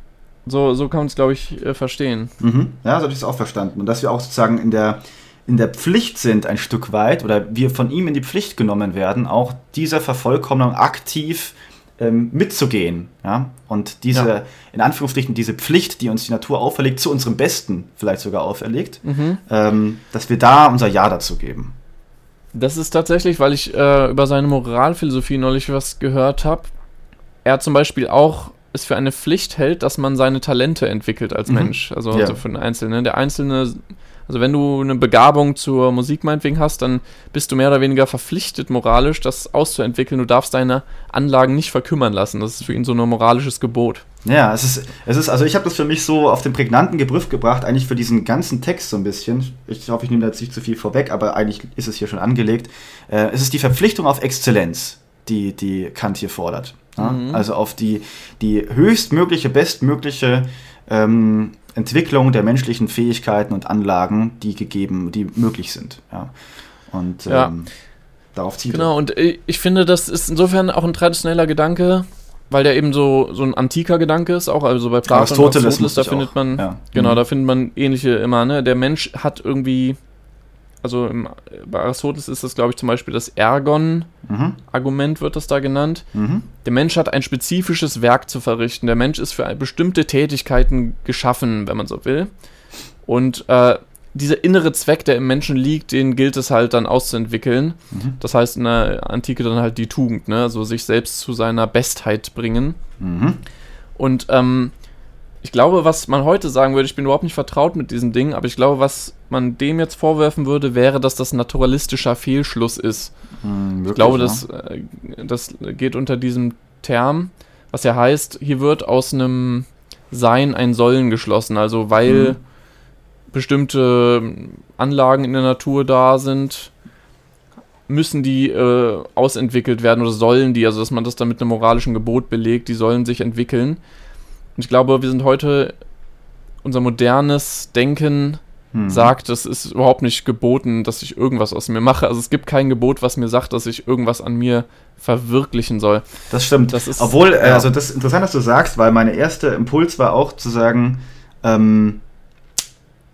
Speaker 2: So, so kann man es, glaube ich, äh, verstehen.
Speaker 1: Mhm. Ja, so habe ich es auch verstanden. Und dass wir auch sozusagen in der, in der Pflicht sind, ein Stück weit, oder wir von ihm in die Pflicht genommen werden, auch dieser Vervollkommnung aktiv ähm, mitzugehen. Ja? Und diese, ja. in Anführungsstrichen, diese Pflicht, die uns die Natur auferlegt, zu unserem Besten vielleicht sogar auferlegt, mhm. ähm, dass wir da unser Ja dazu geben.
Speaker 2: Das ist tatsächlich, weil ich äh, über seine Moralphilosophie neulich was gehört habe. Er zum Beispiel auch es für eine Pflicht hält, dass man seine Talente entwickelt als mhm. Mensch. Also, ja. also für den Einzelnen. Der Einzelne also wenn du eine Begabung zur Musik meinetwegen hast, dann bist du mehr oder weniger verpflichtet moralisch, das auszuentwickeln. Du darfst deine Anlagen nicht verkümmern lassen. Das ist für ihn so ein moralisches Gebot.
Speaker 1: Ja, es ist, es ist also ich habe das für mich so auf den prägnanten Gebrüff gebracht, eigentlich für diesen ganzen Text so ein bisschen. Ich hoffe, ich nehme da jetzt nicht zu viel vorweg, aber eigentlich ist es hier schon angelegt. Äh, es ist die Verpflichtung auf Exzellenz, die, die Kant hier fordert. Ja? Mhm. Also auf die, die höchstmögliche, bestmögliche ähm, Entwicklung der menschlichen Fähigkeiten und Anlagen, die gegeben, die möglich sind. Ja. Und
Speaker 2: ja. Ähm, darauf zieht Genau, er. und ich finde, das ist insofern auch ein traditioneller Gedanke, weil der eben so, so ein antiker Gedanke ist, auch also bei Platon
Speaker 1: Aristoteles, Aristoteles
Speaker 2: da findet man, ja. genau, mhm. da findet man ähnliche immer, ne? Der Mensch hat irgendwie also im, bei Aristoteles ist das, glaube ich, zum Beispiel das Ergon-Argument, mhm. wird das da genannt. Mhm. Der Mensch hat ein spezifisches Werk zu verrichten. Der Mensch ist für bestimmte Tätigkeiten geschaffen, wenn man so will. Und äh, dieser innere Zweck, der im Menschen liegt, den gilt es halt dann auszuentwickeln. Mhm. Das heißt in der Antike dann halt die Tugend, ne? also sich selbst zu seiner Bestheit bringen. Mhm. Und ähm, ich glaube, was man heute sagen würde, ich bin überhaupt nicht vertraut mit diesen Dingen, aber ich glaube, was man dem jetzt vorwerfen würde, wäre, dass das naturalistischer Fehlschluss ist. Hm, wirklich, ich glaube, ja. das, äh, das geht unter diesem Term, was ja heißt, hier wird aus einem Sein ein Sollen geschlossen. Also weil hm. bestimmte Anlagen in der Natur da sind, müssen die äh, ausentwickelt werden oder sollen die, also dass man das dann mit einem moralischen Gebot belegt, die sollen sich entwickeln. Und ich glaube, wir sind heute, unser modernes Denken hm. sagt, es ist überhaupt nicht geboten, dass ich irgendwas aus mir mache. Also es gibt kein Gebot, was mir sagt, dass ich irgendwas an mir verwirklichen soll.
Speaker 1: Das stimmt. Das ist, Obwohl, äh, ja. also das ist interessant, dass du sagst, weil mein erster Impuls war auch zu sagen, ähm,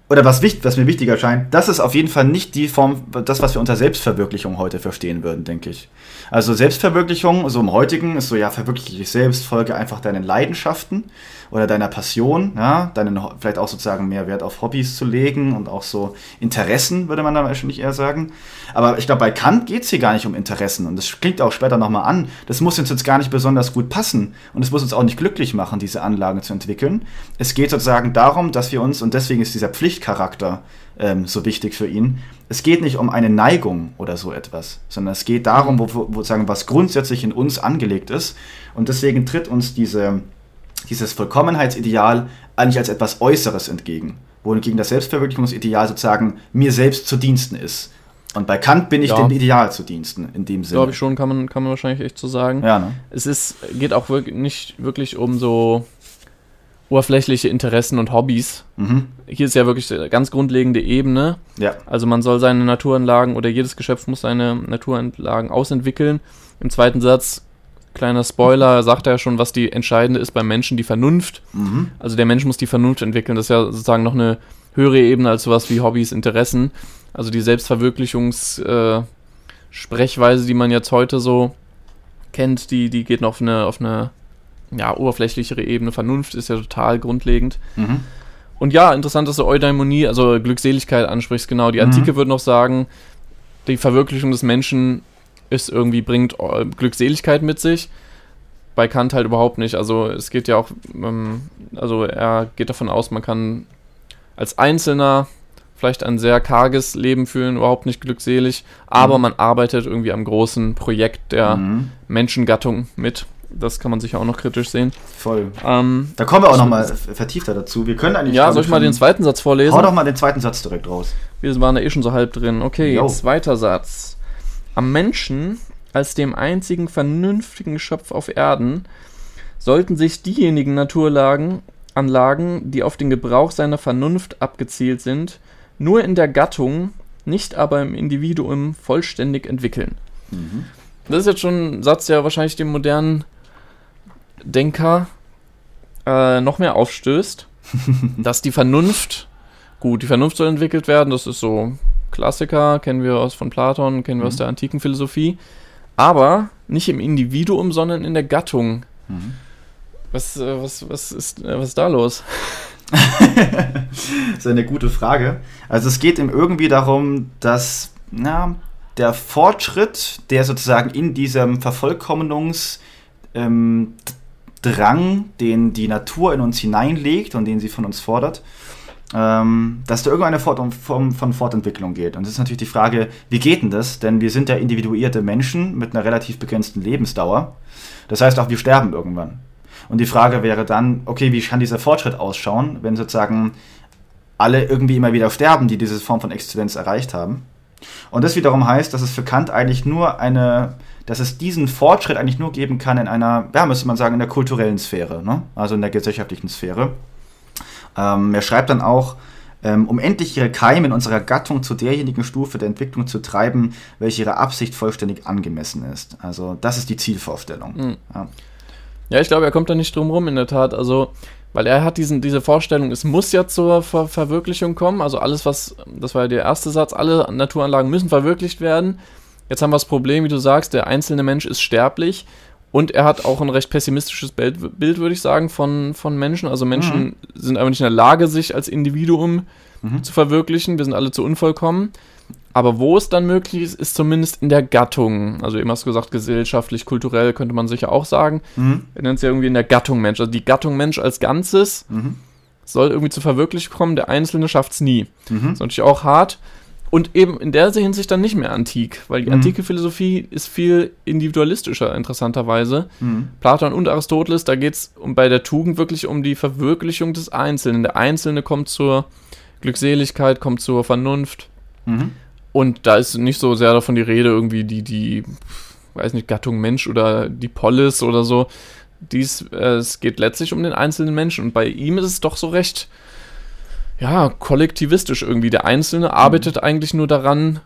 Speaker 1: oder was, was mir wichtiger scheint, das ist auf jeden Fall nicht die Form, das, was wir unter Selbstverwirklichung heute verstehen würden, denke ich. Also Selbstverwirklichung, so im heutigen, ist so, ja, verwirkliche dich selbst, folge einfach deinen Leidenschaften oder deiner Passion, ja, deinen, vielleicht auch sozusagen mehr Wert auf Hobbys zu legen und auch so Interessen, würde man da wahrscheinlich eher sagen. Aber ich glaube, bei Kant geht es hier gar nicht um Interessen und das klingt auch später nochmal an. Das muss uns jetzt gar nicht besonders gut passen und es muss uns auch nicht glücklich machen, diese Anlagen zu entwickeln. Es geht sozusagen darum, dass wir uns, und deswegen ist dieser Pflichtcharakter ähm, so wichtig für ihn, es geht nicht um eine Neigung oder so etwas, sondern es geht darum, wo, wo, sagen, was grundsätzlich in uns angelegt ist. Und deswegen tritt uns diese dieses Vollkommenheitsideal eigentlich als etwas Äußeres entgegen, wohingegen das Selbstverwirklichungsideal sozusagen mir selbst zu Diensten ist. Und bei Kant bin ich ja. dem Ideal zu Diensten, in dem Sinne.
Speaker 2: Glaube ich schon, kann man, kann man wahrscheinlich echt so sagen. Ja, ne? Es ist, geht auch wirklich nicht wirklich um so oberflächliche Interessen und Hobbys. Mhm. Hier ist ja wirklich eine ganz grundlegende Ebene. Ja. Also man soll seine Naturanlagen oder jedes Geschöpf muss seine Naturanlagen ausentwickeln. Im zweiten Satz kleiner Spoiler, sagt er ja schon, was die entscheidende ist beim Menschen, die Vernunft. Mhm. Also der Mensch muss die Vernunft entwickeln. Das ist ja sozusagen noch eine höhere Ebene als sowas wie Hobbys, Interessen. Also die Selbstverwirklichungssprechweise, äh, die man jetzt heute so kennt, die, die geht noch auf eine, auf eine ja, oberflächlichere Ebene. Vernunft ist ja total grundlegend. Mhm. Und ja, interessant, dass du Eudaimonie, also Glückseligkeit ansprichst, genau. Die Antike mhm. würde noch sagen, die Verwirklichung des Menschen ist irgendwie, bringt äh, Glückseligkeit mit sich. Bei Kant halt überhaupt nicht. Also es geht ja auch, ähm, also er geht davon aus, man kann als Einzelner vielleicht ein sehr karges Leben führen, überhaupt nicht glückselig, aber mhm. man arbeitet irgendwie am großen Projekt der mhm. Menschengattung mit. Das kann man sicher auch noch kritisch sehen.
Speaker 1: Voll. Ähm, da kommen wir auch nochmal vertiefter dazu. Wir können eigentlich.
Speaker 2: Ja, soll ich mal den zweiten Satz vorlesen?
Speaker 1: Hau doch mal den zweiten Satz direkt raus.
Speaker 2: Wir waren da eh schon so halb drin. Okay, jo. zweiter Satz. Am Menschen als dem einzigen vernünftigen Schöpf auf Erden sollten sich diejenigen Naturlagen, Anlagen, die auf den Gebrauch seiner Vernunft abgezielt sind, nur in der Gattung, nicht aber im Individuum vollständig entwickeln. Mhm. Das ist jetzt schon ein Satz, der wahrscheinlich dem modernen Denker äh, noch mehr aufstößt, <laughs> dass die Vernunft, gut, die Vernunft soll entwickelt werden, das ist so Klassiker, kennen wir aus von Platon, kennen wir mhm. aus der antiken Philosophie. Aber nicht im Individuum, sondern in der Gattung. Mhm. Was, äh, was, was, ist, äh, was ist da los? <laughs>
Speaker 1: das ist eine gute Frage. Also es geht ihm irgendwie darum, dass na, der Fortschritt, der sozusagen in diesem Vervollkommnungs ähm, Drang, den die Natur in uns hineinlegt und den sie von uns fordert, ähm, dass da irgendeine Form von Fortentwicklung geht. Und es ist natürlich die Frage, wie geht denn das? Denn wir sind ja individuierte Menschen mit einer relativ begrenzten Lebensdauer. Das heißt auch, wir sterben irgendwann. Und die Frage wäre dann, okay, wie kann dieser Fortschritt ausschauen, wenn sozusagen alle irgendwie immer wieder sterben, die diese Form von Exzellenz erreicht haben? Und das wiederum heißt, dass es für Kant eigentlich nur eine, dass es diesen Fortschritt eigentlich nur geben kann in einer, ja, müsste man sagen, in der kulturellen Sphäre, ne? also in der gesellschaftlichen Sphäre. Ähm, er schreibt dann auch, ähm, um endlich ihre Keime in unserer Gattung zu derjenigen Stufe der Entwicklung zu treiben, welche ihrer Absicht vollständig angemessen ist. Also das ist die Zielvorstellung. Mhm.
Speaker 2: Ja. ja. ich glaube, er kommt da nicht drum rum, in der Tat. Also weil er hat diesen, diese Vorstellung, es muss ja zur Ver Verwirklichung kommen. Also alles, was, das war ja der erste Satz, alle Naturanlagen müssen verwirklicht werden. Jetzt haben wir das Problem, wie du sagst, der einzelne Mensch ist sterblich und er hat auch ein recht pessimistisches Bild, Bild würde ich sagen, von, von Menschen. Also Menschen mhm. sind einfach nicht in der Lage, sich als Individuum mhm. zu verwirklichen. Wir sind alle zu unvollkommen. Aber wo es dann möglich ist, ist zumindest in der Gattung. Also eben hast du gesagt, gesellschaftlich, kulturell könnte man sicher auch sagen. Mhm. Er nennt es ja irgendwie in der Gattung Mensch. Also die Gattung Mensch als Ganzes mhm. soll irgendwie zur Verwirklichung kommen. Der Einzelne schafft es nie. Mhm. Das ist natürlich auch hart. Und eben in der Hinsicht dann nicht mehr antik, weil die mhm. antike Philosophie ist viel individualistischer, interessanterweise. Mhm. Platon und Aristoteles, da geht es um, bei der Tugend wirklich um die Verwirklichung des Einzelnen. Der Einzelne kommt zur Glückseligkeit, kommt zur Vernunft. Mhm. Und da ist nicht so sehr davon die Rede, irgendwie die, die, weiß nicht, Gattung Mensch oder die Polis oder so. Dies, äh, es geht letztlich um den einzelnen Menschen. Und bei ihm ist es doch so recht, ja, kollektivistisch irgendwie. Der Einzelne arbeitet mhm. eigentlich nur daran,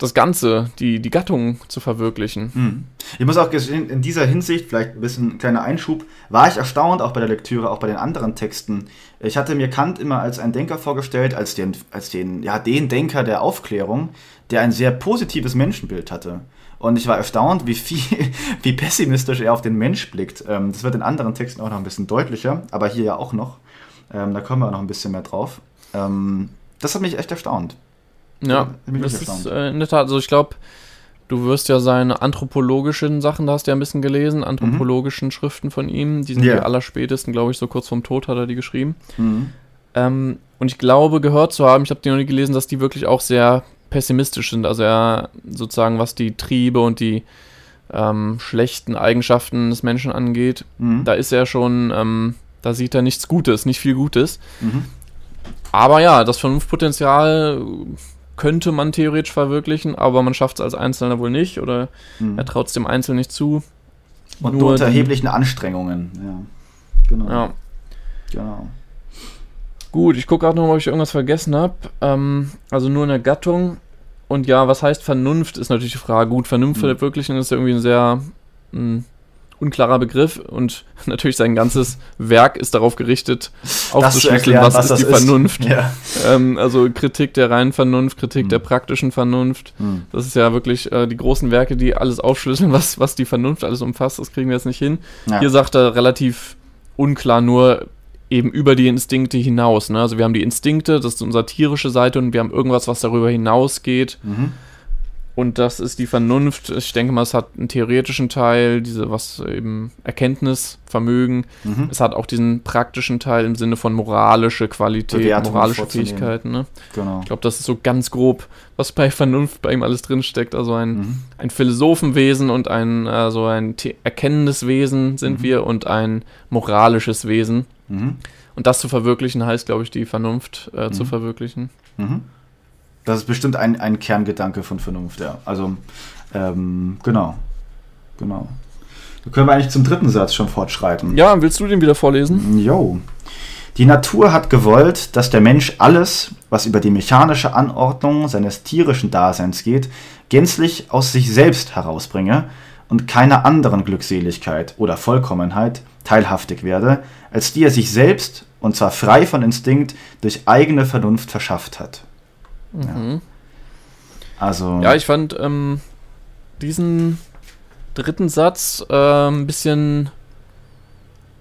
Speaker 2: das Ganze, die, die Gattung zu verwirklichen.
Speaker 1: Hm. Ich muss auch gestehen, in dieser Hinsicht, vielleicht ein bisschen ein kleiner Einschub, war ich erstaunt, auch bei der Lektüre, auch bei den anderen Texten. Ich hatte mir Kant immer als einen Denker vorgestellt, als den, als den, ja, den Denker der Aufklärung, der ein sehr positives Menschenbild hatte. Und ich war erstaunt, wie viel, <laughs> wie pessimistisch er auf den Mensch blickt. Ähm, das wird in anderen Texten auch noch ein bisschen deutlicher, aber hier ja auch noch. Ähm, da kommen wir auch noch ein bisschen mehr drauf. Ähm, das hat mich echt erstaunt.
Speaker 2: Ja, das ist äh, in der Tat, also ich glaube, du wirst ja seine anthropologischen Sachen, da hast du ja ein bisschen gelesen, anthropologischen mhm. Schriften von ihm, die sind yeah. die allerspätesten, glaube ich, so kurz vorm Tod hat er die geschrieben. Mhm. Ähm, und ich glaube, gehört zu haben, ich habe die noch nie gelesen, dass die wirklich auch sehr pessimistisch sind. Also er sozusagen, was die Triebe und die ähm, schlechten Eigenschaften des Menschen angeht, mhm. da ist er schon, ähm, da sieht er nichts Gutes, nicht viel Gutes. Mhm. Aber ja, das Vernunftpotenzial könnte man theoretisch verwirklichen, aber man schafft es als Einzelner wohl nicht oder mhm. er traut es dem Einzelnen nicht zu.
Speaker 1: Und nur unter erheblichen Anstrengungen, ja.
Speaker 2: Genau. Ja. Genau. Gut, ich gucke gerade noch, ob ich irgendwas vergessen habe. Ähm, also nur in der Gattung. Und ja, was heißt Vernunft, ist natürlich die Frage. Gut, Vernunft mhm. verwirklichen ist irgendwie ein sehr mh, hm, unklarer Begriff und <laughs> natürlich sein ganzes Werk ist darauf gerichtet, aufzuschlüsseln, was, was, ist die ist. Vernunft. <laughs> Ja. Ähm, also Kritik der reinen Vernunft, Kritik mhm. der praktischen Vernunft. Mhm. Das ist ja wirklich äh, die großen Werke, die alles aufschlüsseln, <laughs> was, was die Vernunft alles umfasst. Das kriegen wir jetzt nicht hin. Ja. Hier sagt er relativ unklar nur eben über die Instinkte hinaus. Ne? Also wir haben die Instinkte, das ist unsere tierische Seite und wir haben irgendwas, was darüber hinausgeht. Mhm. Und das ist die Vernunft. Ich denke mal, es hat einen theoretischen Teil, diese was eben Erkenntnis, Vermögen. Mhm. Es hat auch diesen praktischen Teil im Sinne von moralische Qualität, Bewertung moralische Fähigkeiten. Ne? Genau. Ich glaube, das ist so ganz grob, was bei Vernunft bei ihm alles drinsteckt. Also ein, mhm. ein Philosophenwesen und ein, also ein erkennendes Wesen sind mhm. wir und ein moralisches Wesen. Mhm. Und das zu verwirklichen heißt, glaube ich, die Vernunft äh, zu mhm. verwirklichen.
Speaker 1: Mhm. Das ist bestimmt ein, ein Kerngedanke von Vernunft, ja. Also, ähm, genau. Genau. Da können wir eigentlich zum dritten Satz schon fortschreiten.
Speaker 2: Ja, willst du den wieder vorlesen?
Speaker 1: Jo. Die Natur hat gewollt, dass der Mensch alles, was über die mechanische Anordnung seines tierischen Daseins geht, gänzlich aus sich selbst herausbringe und keiner anderen Glückseligkeit oder Vollkommenheit teilhaftig werde, als die er sich selbst, und zwar frei von Instinkt, durch eigene Vernunft verschafft hat.
Speaker 2: Mhm. Ja. Also. Ja, ich fand ähm, diesen, dritten Satz äh, ein bisschen.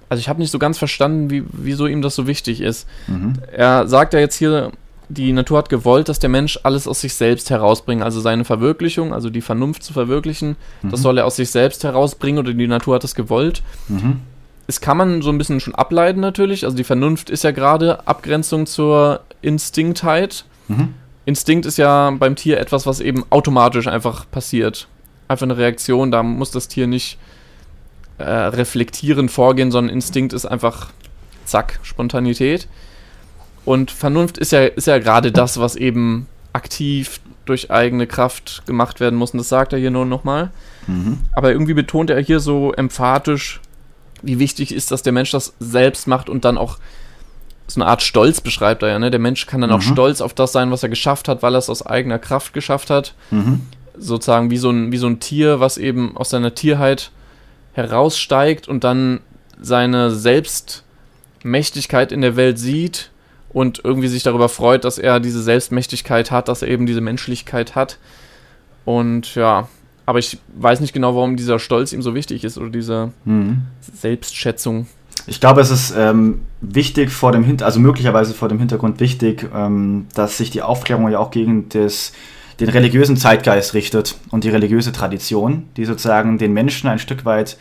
Speaker 2: Also ich habe nicht so ganz verstanden, wie, wieso ihm das so wichtig ist.
Speaker 1: Mhm.
Speaker 2: Er sagt ja jetzt hier, die Natur hat gewollt, dass der Mensch alles aus sich selbst herausbringt, also seine Verwirklichung, also die Vernunft zu verwirklichen, das
Speaker 1: Mhm.
Speaker 2: soll er aus sich selbst herausbringen oder die Natur hat es gewollt.
Speaker 1: Mhm.
Speaker 2: Das kann man so ein bisschen schon ableiten natürlich, also die Vernunft ist ja gerade Abgrenzung zur Instinktheit.
Speaker 1: Mhm.
Speaker 2: Instinkt ist ja beim Tier etwas, was eben automatisch einfach passiert. Einfach eine Reaktion, da muss das Tier nicht äh, reflektierend vorgehen, sondern Instinkt ist einfach zack, Spontanität. Und Vernunft ist ja, ist ja gerade das, was eben aktiv durch eigene Kraft gemacht werden muss. Und das sagt er hier nur nochmal.
Speaker 1: Mhm.
Speaker 2: Aber irgendwie betont er hier so emphatisch, wie wichtig ist, dass der Mensch das selbst macht und dann auch so eine Art Stolz beschreibt er ja. Ne? Der Mensch kann dann auch
Speaker 1: Mhm.
Speaker 2: stolz auf das sein, was er geschafft hat, weil er es aus eigener Kraft geschafft hat.
Speaker 1: Mhm.
Speaker 2: Sozusagen wie so ein, wie so ein Tier, was eben aus seiner Tierheit heraussteigt und dann seine Selbstmächtigkeit in der Welt sieht und irgendwie sich darüber freut, dass er diese Selbstmächtigkeit hat, dass er eben diese Menschlichkeit hat. Und ja, aber ich weiß nicht genau, warum dieser Stolz ihm so wichtig ist oder diese
Speaker 1: Mhm.
Speaker 2: Selbstschätzung.
Speaker 1: Ich glaube, es ist ähm, wichtig vor dem Hintergrund, also möglicherweise vor dem Hintergrund wichtig, ähm, dass sich die Aufklärung ja auch gegen das, den religiösen Zeitgeist richtet und die religiöse Tradition, die sozusagen den Menschen ein Stück weit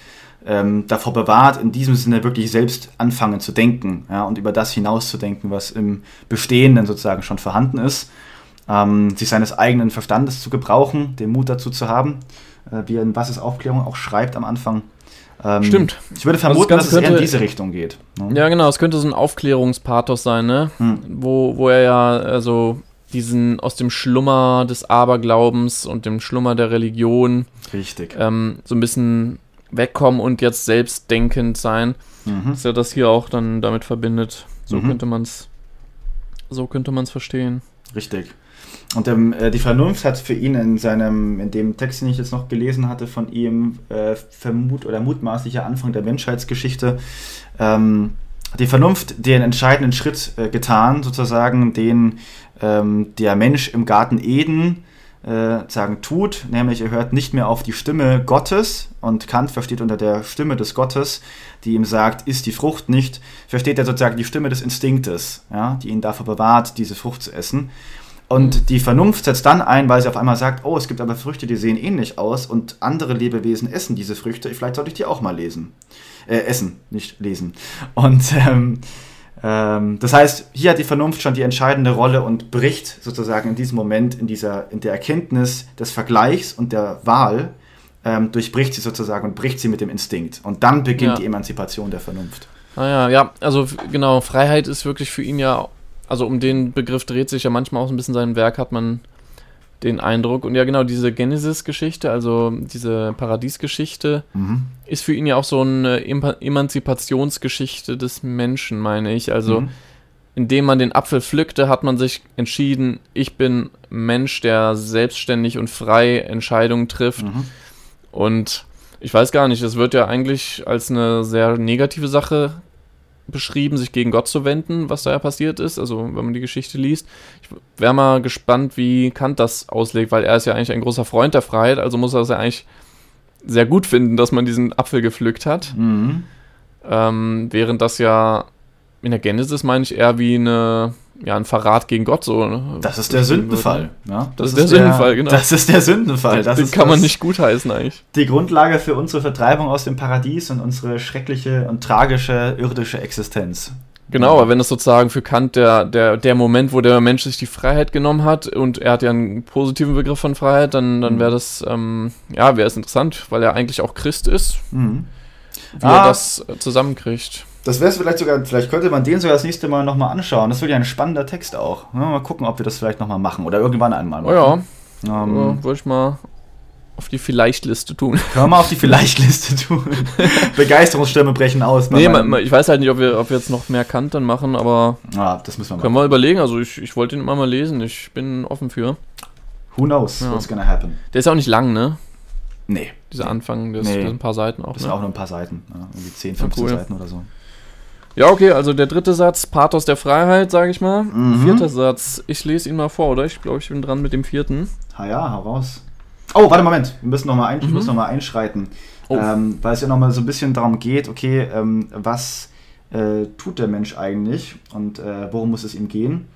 Speaker 1: ähm, davor bewahrt, in diesem Sinne wirklich selbst anfangen zu denken ja, und über das hinauszudenken, was im Bestehenden sozusagen schon vorhanden ist, ähm, sich seines eigenen Verstandes zu gebrauchen, den Mut dazu zu haben, äh, wie in Was ist Aufklärung auch schreibt am Anfang. Ähm,
Speaker 2: Stimmt.
Speaker 1: Ich würde
Speaker 2: Also
Speaker 1: vermuten,
Speaker 2: das
Speaker 1: dass es eher in
Speaker 2: könnte-
Speaker 1: diese Richtung geht. ne?
Speaker 2: Ja, genau, es könnte so ein Aufklärungspathos sein, ne?
Speaker 1: Hm.
Speaker 2: Wo, wo er ja also diesen aus dem Schlummer des Aberglaubens und dem Schlummer der Religion
Speaker 1: Richtig.
Speaker 2: ähm, so ein bisschen wegkommen und jetzt selbstdenkend sein.
Speaker 1: Mhm.
Speaker 2: Dass er das hier auch dann damit verbindet. So
Speaker 1: Mhm.
Speaker 2: könnte man es so könnte man es verstehen.
Speaker 1: Richtig. Und ähm, äh, die Vernunft hat für ihn in seinem, in dem Text, den ich jetzt noch gelesen hatte, von ihm äh, vermut oder mutmaßlicher Anfang der Menschheitsgeschichte, ähm, die Vernunft den entscheidenden Schritt äh, getan, sozusagen, den ähm, der Mensch im Garten Eden äh, sagen tut, nämlich er hört nicht mehr auf die Stimme Gottes und Kant versteht unter der Stimme des Gottes, die ihm sagt, isst die Frucht nicht, versteht er sozusagen die Stimme des Instinktes, ja, die ihn davor bewahrt, diese Frucht zu essen. Und die Vernunft setzt dann ein, weil sie auf einmal sagt, oh, es gibt aber Früchte, die sehen ähnlich aus und andere Lebewesen essen diese Früchte, vielleicht sollte ich die auch mal lesen. Äh, essen, nicht lesen. Und ähm, ähm, das heißt, hier hat die Vernunft schon die entscheidende Rolle und bricht sozusagen in diesem Moment, in, dieser, in der Erkenntnis des Vergleichs und der Wahl, ähm, durchbricht sie sozusagen und bricht sie mit dem Instinkt. Und dann beginnt
Speaker 2: Ja.
Speaker 1: die Emanzipation der Vernunft.
Speaker 2: Naja, Ah ja, also f- genau, Freiheit ist wirklich für ihn ja, also um den Begriff dreht sich ja manchmal auch ein bisschen sein Werk, hat man den Eindruck. Und ja, genau, diese Genesis-Geschichte, also diese Paradiesgeschichte,
Speaker 1: Mhm.
Speaker 2: ist für ihn ja auch so eine Emanzipationsgeschichte des Menschen, meine ich. Also,
Speaker 1: Mhm.
Speaker 2: indem man den Apfel pflückte, hat man sich entschieden, ich bin Mensch, der selbstständig und frei Entscheidungen trifft.
Speaker 1: Mhm.
Speaker 2: Und ich weiß gar nicht, es wird ja eigentlich als eine sehr negative Sache beschrieben, sich gegen Gott zu wenden, was da ja passiert ist, also wenn man die Geschichte liest. Ich wäre mal gespannt, wie Kant das auslegt, weil er ist ja eigentlich ein großer Freund der Freiheit, also muss er es ja eigentlich sehr gut finden, dass man diesen Apfel gepflückt hat.
Speaker 1: Mhm.
Speaker 2: Ähm, während das ja in der Genesis, meine ich, eher wie eine, ja, ein Verrat gegen Gott so. ne,
Speaker 1: Das ist der Sündenfall. Ja,
Speaker 2: Das ist der Sündenfall, genau.
Speaker 1: Das ist der Sündenfall.
Speaker 2: ne?
Speaker 1: Das
Speaker 2: Den kann man
Speaker 1: das-
Speaker 2: nicht gutheißen eigentlich.
Speaker 1: die Grundlage für unsere Vertreibung aus dem Paradies und unsere schreckliche und tragische irdische Existenz.
Speaker 2: Genau, aber wenn es sozusagen für Kant der, der, der Moment, wo der Mensch sich die Freiheit genommen hat und er hat ja einen positiven Begriff von Freiheit, dann, dann
Speaker 1: Mhm.
Speaker 2: wäre das, ähm, ja, wäre es interessant, weil er eigentlich auch Christ ist,
Speaker 1: Mhm.
Speaker 2: wie
Speaker 1: Ah.
Speaker 2: er das äh, zusammenkriegt.
Speaker 1: Das wäre vielleicht sogar, vielleicht könnte man den sogar das nächste Mal nochmal anschauen. Das wird ja ein spannender Text auch. Ja, mal gucken, ob wir das vielleicht nochmal machen oder irgendwann einmal
Speaker 2: Oh ja,
Speaker 1: Ähm,
Speaker 2: äh, wollte ich mal auf die Vielleicht-Liste tun.
Speaker 1: Können wir mal auf die Vielleicht-Liste tun. <laughs> Begeisterungsstürme brechen aus.
Speaker 2: nee,
Speaker 1: meinem-
Speaker 2: ma- ma- ich weiß halt nicht, ob wir, ob wir jetzt noch mehr Kant dann machen, aber
Speaker 1: Ah, das müssen wir
Speaker 2: können
Speaker 1: machen.
Speaker 2: wir überlegen. Also ich, ich wollte ihn immer mal lesen, ich bin offen für.
Speaker 1: Who knows
Speaker 2: Ja.
Speaker 1: what's gonna happen?
Speaker 2: Der ist ja auch nicht lang, ne?
Speaker 1: Nee,
Speaker 2: Dieser Anfang, das,
Speaker 1: Nee.
Speaker 2: das sind ein paar Seiten auch.
Speaker 1: das
Speaker 2: Ne?
Speaker 1: sind auch nur ein paar Seiten. Ja, irgendwie 10,
Speaker 2: Ja,
Speaker 1: 15
Speaker 2: cool.
Speaker 1: Seiten oder so.
Speaker 2: Ja, okay, also der dritte Satz, Pathos der Freiheit, sage ich mal.
Speaker 1: Mhm.
Speaker 2: Vierter Satz, ich lese ihn mal vor, oder? Ich glaube, ich bin dran mit dem vierten.
Speaker 1: Ha ja, hau raus. Oh, warte, Moment. Wir müssen nochmal ein, mhm. noch einschreiten. Oh. Ähm, weil es ja nochmal so ein bisschen darum geht, okay, ähm, was äh, tut der Mensch eigentlich und äh, worum muss es ihm gehen?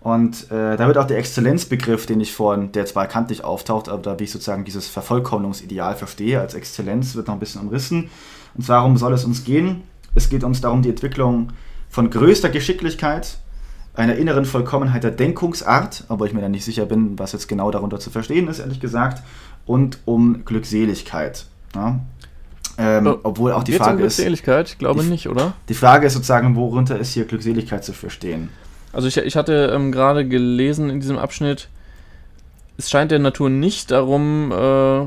Speaker 1: Und äh, da wird auch der Exzellenzbegriff, den ich vorhin, der zwar kantig auftaucht, aber da wie ich sozusagen dieses Vervollkommnungsideal verstehe, als Exzellenz, wird noch ein bisschen umrissen. Und zwar, worum soll es uns gehen? Es geht uns darum, die Entwicklung von größter Geschicklichkeit, einer inneren Vollkommenheit der Denkungsart, obwohl ich mir da nicht sicher bin, was jetzt genau darunter zu verstehen ist, ehrlich gesagt, und um Glückseligkeit. Ja? Ähm, oh, obwohl auch die Frage
Speaker 2: ist. Glückseligkeit? Ich glaube nicht, oder?
Speaker 1: Die Frage ist sozusagen, worunter ist hier Glückseligkeit zu verstehen?
Speaker 2: Also ich, ich hatte ähm, gerade gelesen in diesem Abschnitt, es scheint der Natur nicht darum äh,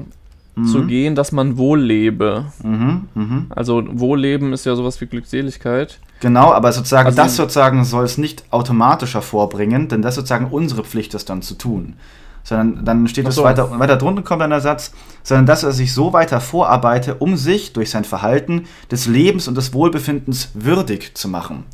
Speaker 2: mhm. zu gehen, dass man wohl lebe. Mhm, mh. Also Wohlleben ist ja sowas wie Glückseligkeit.
Speaker 1: Genau, aber sozusagen also, das sozusagen soll es nicht automatisch hervorbringen, denn das sozusagen unsere Pflicht ist dann zu tun. Sondern dann steht es so. weiter, weiter drunter kommt dann der Satz, sondern dass er sich so weiter vorarbeite, um sich durch sein Verhalten des Lebens und des Wohlbefindens würdig zu machen.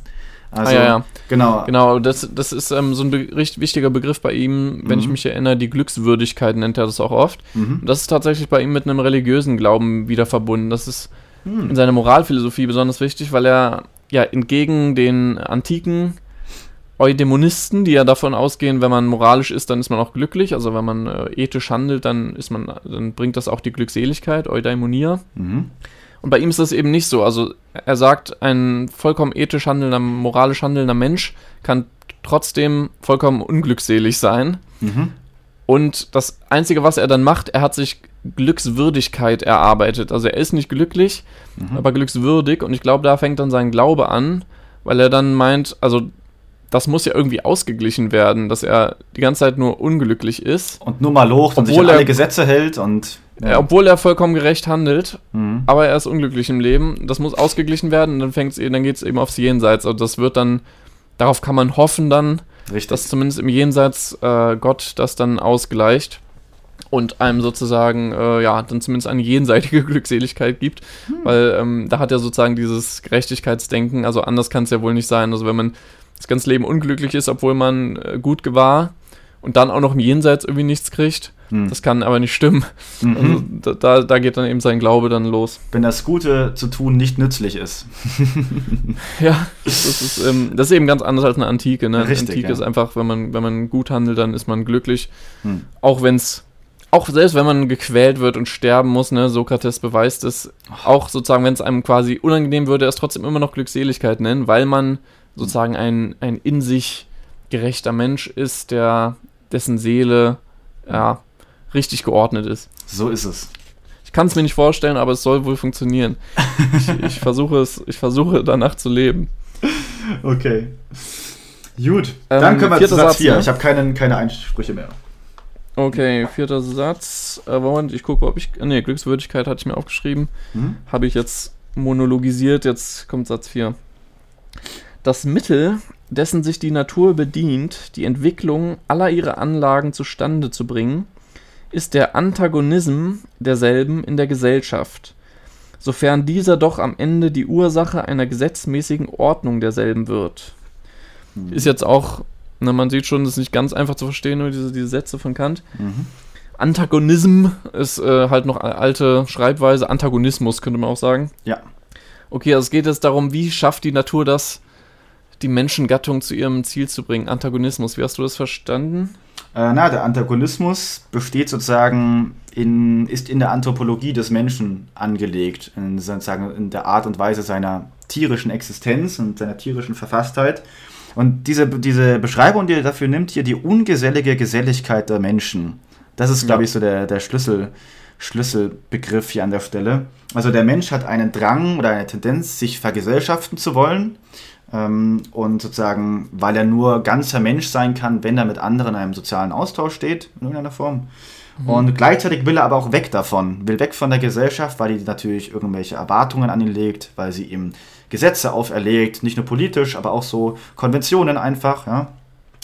Speaker 2: Also, ah, ja, ja. Genau. Genau, das, das ist ähm, so ein be wichtiger Begriff bei ihm, wenn mhm. ich mich erinnere, die Glückswürdigkeit nennt er das auch oft. Mhm. das ist tatsächlich bei ihm mit einem religiösen Glauben wieder verbunden. Das ist mhm. in seiner Moralphilosophie besonders wichtig, weil er ja entgegen den antiken Eudämonisten, die ja davon ausgehen, wenn man moralisch ist, dann ist man auch glücklich. Also wenn man äh, ethisch handelt, dann ist man, dann bringt das auch die Glückseligkeit, Eudaimonia. Mhm. Und bei ihm ist das eben nicht so. Also er sagt, ein vollkommen ethisch handelnder, moralisch handelnder Mensch kann trotzdem vollkommen unglückselig sein. Mhm. Und das Einzige, was er dann macht, er hat sich Glückswürdigkeit erarbeitet. Also er ist nicht glücklich, mhm. aber glückswürdig. Und ich glaube, da fängt dann sein Glaube an, weil er dann meint, also das muss ja irgendwie ausgeglichen werden, dass er die ganze Zeit nur unglücklich ist.
Speaker 1: Und nur mal locht und sich an alle Gesetze hält und.
Speaker 2: Ja. Obwohl er vollkommen gerecht handelt, mhm. aber er ist unglücklich im Leben. Das muss ausgeglichen werden und dann fängt's, dann geht es eben aufs Jenseits. Also das wird dann, darauf kann man hoffen dann, Richtig. dass zumindest im Jenseits äh, Gott das dann ausgleicht und einem sozusagen, äh, ja, dann zumindest eine jenseitige <laughs> Glückseligkeit gibt, hm. weil ähm, da hat er sozusagen dieses Gerechtigkeitsdenken, also anders kann es ja wohl nicht sein. Also wenn man das ganze Leben unglücklich ist, obwohl man äh, gut gewahr und dann auch noch im Jenseits irgendwie nichts kriegt. Hm. Das kann aber nicht stimmen. Mhm. Also, da, da geht dann eben sein Glaube dann los.
Speaker 1: Wenn das Gute zu tun nicht nützlich ist. <laughs>
Speaker 2: ja, das ist, ähm, das ist eben ganz anders als eine Antike. Ne? Richtig, Antike ja. ist einfach, wenn man, wenn man gut handelt, dann ist man glücklich. Hm. Auch wenn es auch selbst wenn man gequält wird und sterben muss, ne, Sokrates beweist es, auch sozusagen, wenn es einem quasi unangenehm würde, er es trotzdem immer noch Glückseligkeit nennen, weil man sozusagen ein, ein in sich gerechter Mensch ist, der dessen Seele ja, richtig geordnet ist.
Speaker 1: So ist es.
Speaker 2: Ich kann es mir nicht vorstellen, aber es soll wohl funktionieren. ich, ich, <laughs> versuche es, ich versuche danach zu leben.
Speaker 1: Okay. Gut, ähm, dann können wir zu Satz 4. Ne? Ich habe keine, keine Einsprüche mehr.
Speaker 2: Okay, vierter Satz. Äh, Moment, ich gucke, ob ich. Ne, Glückswürdigkeit hatte ich mir aufgeschrieben. Mhm. Habe ich jetzt monologisiert, jetzt kommt Satz 4 das Mittel, dessen sich die Natur bedient, die Entwicklung aller ihrer Anlagen zustande zu bringen, ist der Antagonism derselben in der Gesellschaft, sofern dieser doch am Ende die Ursache einer gesetzmäßigen Ordnung derselben wird. Mhm. Ist jetzt auch, na, man sieht schon, das ist nicht ganz einfach zu verstehen, nur diese, diese Sätze von Kant. Mhm. Antagonism ist äh, halt noch alte Schreibweise, Antagonismus könnte man auch sagen.
Speaker 1: Ja.
Speaker 2: Okay, also es geht jetzt darum, wie schafft die Natur das, die Menschengattung zu ihrem Ziel zu bringen. Antagonismus, wie hast du das verstanden?
Speaker 1: Äh, na, der Antagonismus besteht sozusagen in, ist in der Anthropologie des Menschen angelegt, in, sozusagen in der Art und Weise seiner tierischen Existenz und seiner tierischen Verfasstheit. Und diese, diese Beschreibung, die er dafür nimmt, hier die ungesellige Geselligkeit der Menschen, das ist, glaube ja. ich, so der, der Schlüssel, Schlüsselbegriff hier an der Stelle. Also der Mensch hat einen Drang oder eine Tendenz, sich vergesellschaften zu wollen und sozusagen, weil er nur ganzer Mensch sein kann, wenn er mit anderen in einem sozialen Austausch steht, in irgendeiner Form. Mhm. Und gleichzeitig will er aber auch weg davon, will weg von der Gesellschaft, weil die natürlich irgendwelche Erwartungen an ihn legt, weil sie ihm Gesetze auferlegt, nicht nur politisch, aber auch so Konventionen einfach, ja.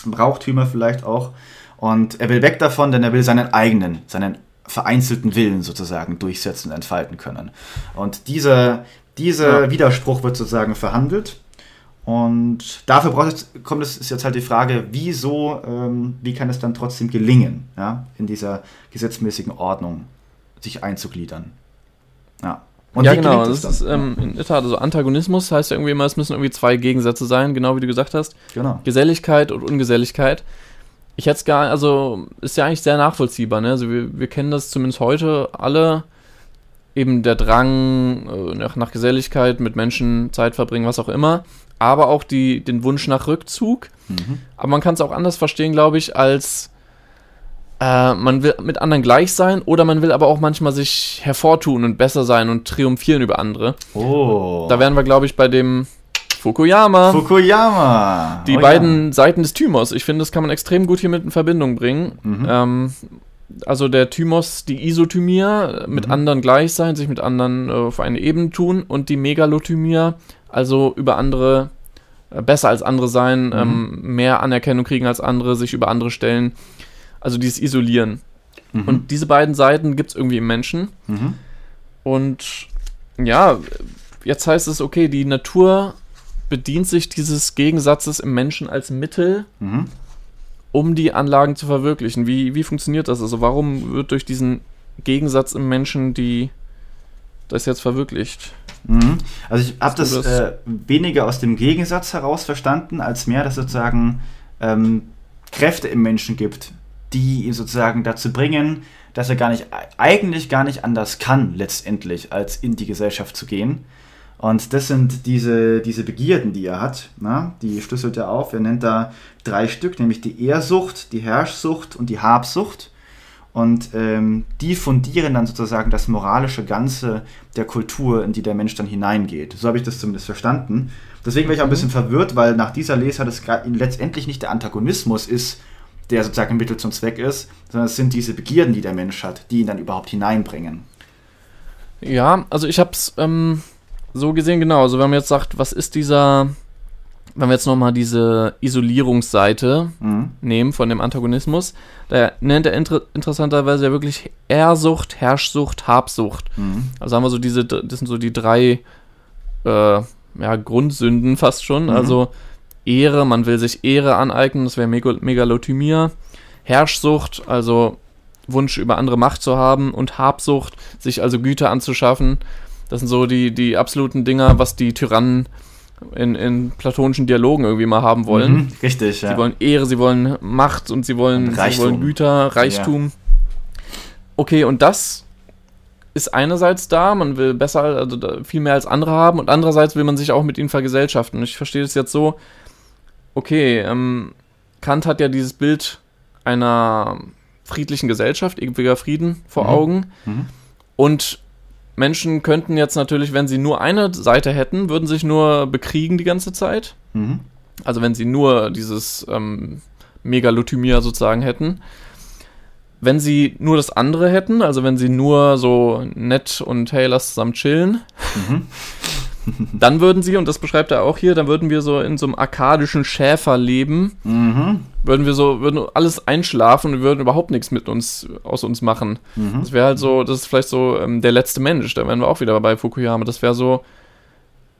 Speaker 1: Brauchtümer vielleicht auch. Und er will weg davon, denn er will seinen eigenen, seinen vereinzelten Willen sozusagen durchsetzen und entfalten können. Und dieser, dieser ja. Widerspruch wird sozusagen verhandelt Und dafür braucht es, kommt es, ist jetzt halt die Frage, wieso, ähm, wie kann es dann trotzdem gelingen, ja, in dieser gesetzmäßigen Ordnung sich einzugliedern.
Speaker 2: Ja. Und ja, genau. Das ist ähm, in der Tat, also Antagonismus heißt ja irgendwie immer, es müssen irgendwie zwei Gegensätze sein, genau wie du gesagt hast. Genau. Geselligkeit und Ungeselligkeit. Ich hätte es gar, also ist ja eigentlich sehr nachvollziehbar, ne? Also wir, wir kennen das zumindest heute alle, eben der Drang äh, nach, nach Geselligkeit, mit Menschen Zeit verbringen, was auch immer aber auch die, den Wunsch nach Rückzug. Mhm. Aber man kann es auch anders verstehen, glaube ich, als äh, man will mit anderen gleich sein oder man will aber auch manchmal sich hervortun und besser sein und triumphieren über andere. Oh. Da wären wir, glaube ich, bei dem Fukuyama.
Speaker 1: Fukuyama.
Speaker 2: Die oh, beiden ja. Seiten des Thymos. Ich finde, das kann man extrem gut hier mit in Verbindung bringen. Mhm. Ähm, also der Thymos, die Isothymia, mit mhm. anderen gleich sein, sich mit anderen äh, auf eine Ebene tun und die Megalothymia, also über andere äh, besser als andere sein, mhm. ähm, mehr Anerkennung kriegen als andere, sich über andere stellen. Also dieses Isolieren. Mhm. Und diese beiden Seiten gibt es irgendwie im Menschen. Mhm. Und ja, jetzt heißt es, okay, die Natur bedient sich dieses Gegensatzes im Menschen als Mittel, mhm. Um die Anlagen zu verwirklichen. Wie, wie funktioniert das? Also warum wird durch diesen Gegensatz im Menschen die das jetzt verwirklicht?
Speaker 1: Mhm. Also ich habe das, das äh, weniger aus dem Gegensatz heraus verstanden, als mehr, dass sozusagen ähm, Kräfte im Menschen gibt, die ihn sozusagen dazu bringen, dass er gar nicht, eigentlich gar nicht anders kann, letztendlich, als in die Gesellschaft zu gehen. Und das sind diese, diese Begierden, die er hat. Na? Die schlüsselt er auf. Er nennt da drei Stück, nämlich die Ehrsucht, die Herrschsucht und die Habsucht. Und ähm, die fundieren dann sozusagen das moralische Ganze der Kultur, in die der Mensch dann hineingeht. So habe ich das zumindest verstanden. Deswegen war ich auch ein bisschen mhm. verwirrt, weil nach dieser Lesart es letztendlich nicht der Antagonismus ist, der sozusagen ein Mittel zum Zweck ist, sondern es sind diese Begierden, die der Mensch hat, die ihn dann überhaupt hineinbringen.
Speaker 2: Ja, also ich habe es ähm, so gesehen, genau. Also wenn man jetzt sagt, was ist dieser wenn wir jetzt nochmal diese Isolierungsseite mhm. nehmen von dem Antagonismus, da nennt er inter interessanterweise ja wirklich Ehrsucht, Herrschsucht, Habsucht. Mhm. Also haben wir so diese, das sind so die drei äh, ja, Grundsünden fast schon. Mhm. Also Ehre, man will sich Ehre aneignen, das wäre Megal Megalothymia. Herrschsucht, also Wunsch über andere Macht zu haben und Habsucht, sich also Güter anzuschaffen. Das sind so die, die absoluten Dinger, was die Tyrannen in, in platonischen Dialogen irgendwie mal haben wollen. Mhm,
Speaker 1: richtig,
Speaker 2: ja. Sie wollen Ehre, sie wollen Macht und sie wollen, und sie wollen Güter, Reichtum. Ja. Okay, und das ist einerseits da, man will besser, also viel mehr als andere haben und andererseits will man sich auch mit ihnen vergesellschaften. Und ich verstehe das jetzt so, okay, ähm, Kant hat ja dieses Bild einer friedlichen Gesellschaft, ewiger Frieden vor mhm. Augen. Mhm. Und Menschen könnten jetzt natürlich, wenn sie nur eine Seite hätten, würden sich nur bekriegen die ganze Zeit. Mhm. Also wenn sie nur dieses ähm, Megalothymia sozusagen hätten. Wenn sie nur das andere hätten, also wenn sie nur so nett und hey, lass zusammen chillen, mhm. <laughs> <laughs> dann würden sie, und das beschreibt er auch hier, dann würden wir so in so einem arkadischen Schäferleben, mhm. würden wir so, würden alles einschlafen und würden überhaupt nichts mit uns, aus uns machen. Mhm. Das wäre halt so, das ist vielleicht so ähm, der letzte Mensch, da wären wir auch wieder bei Fukuyama. Das wäre so,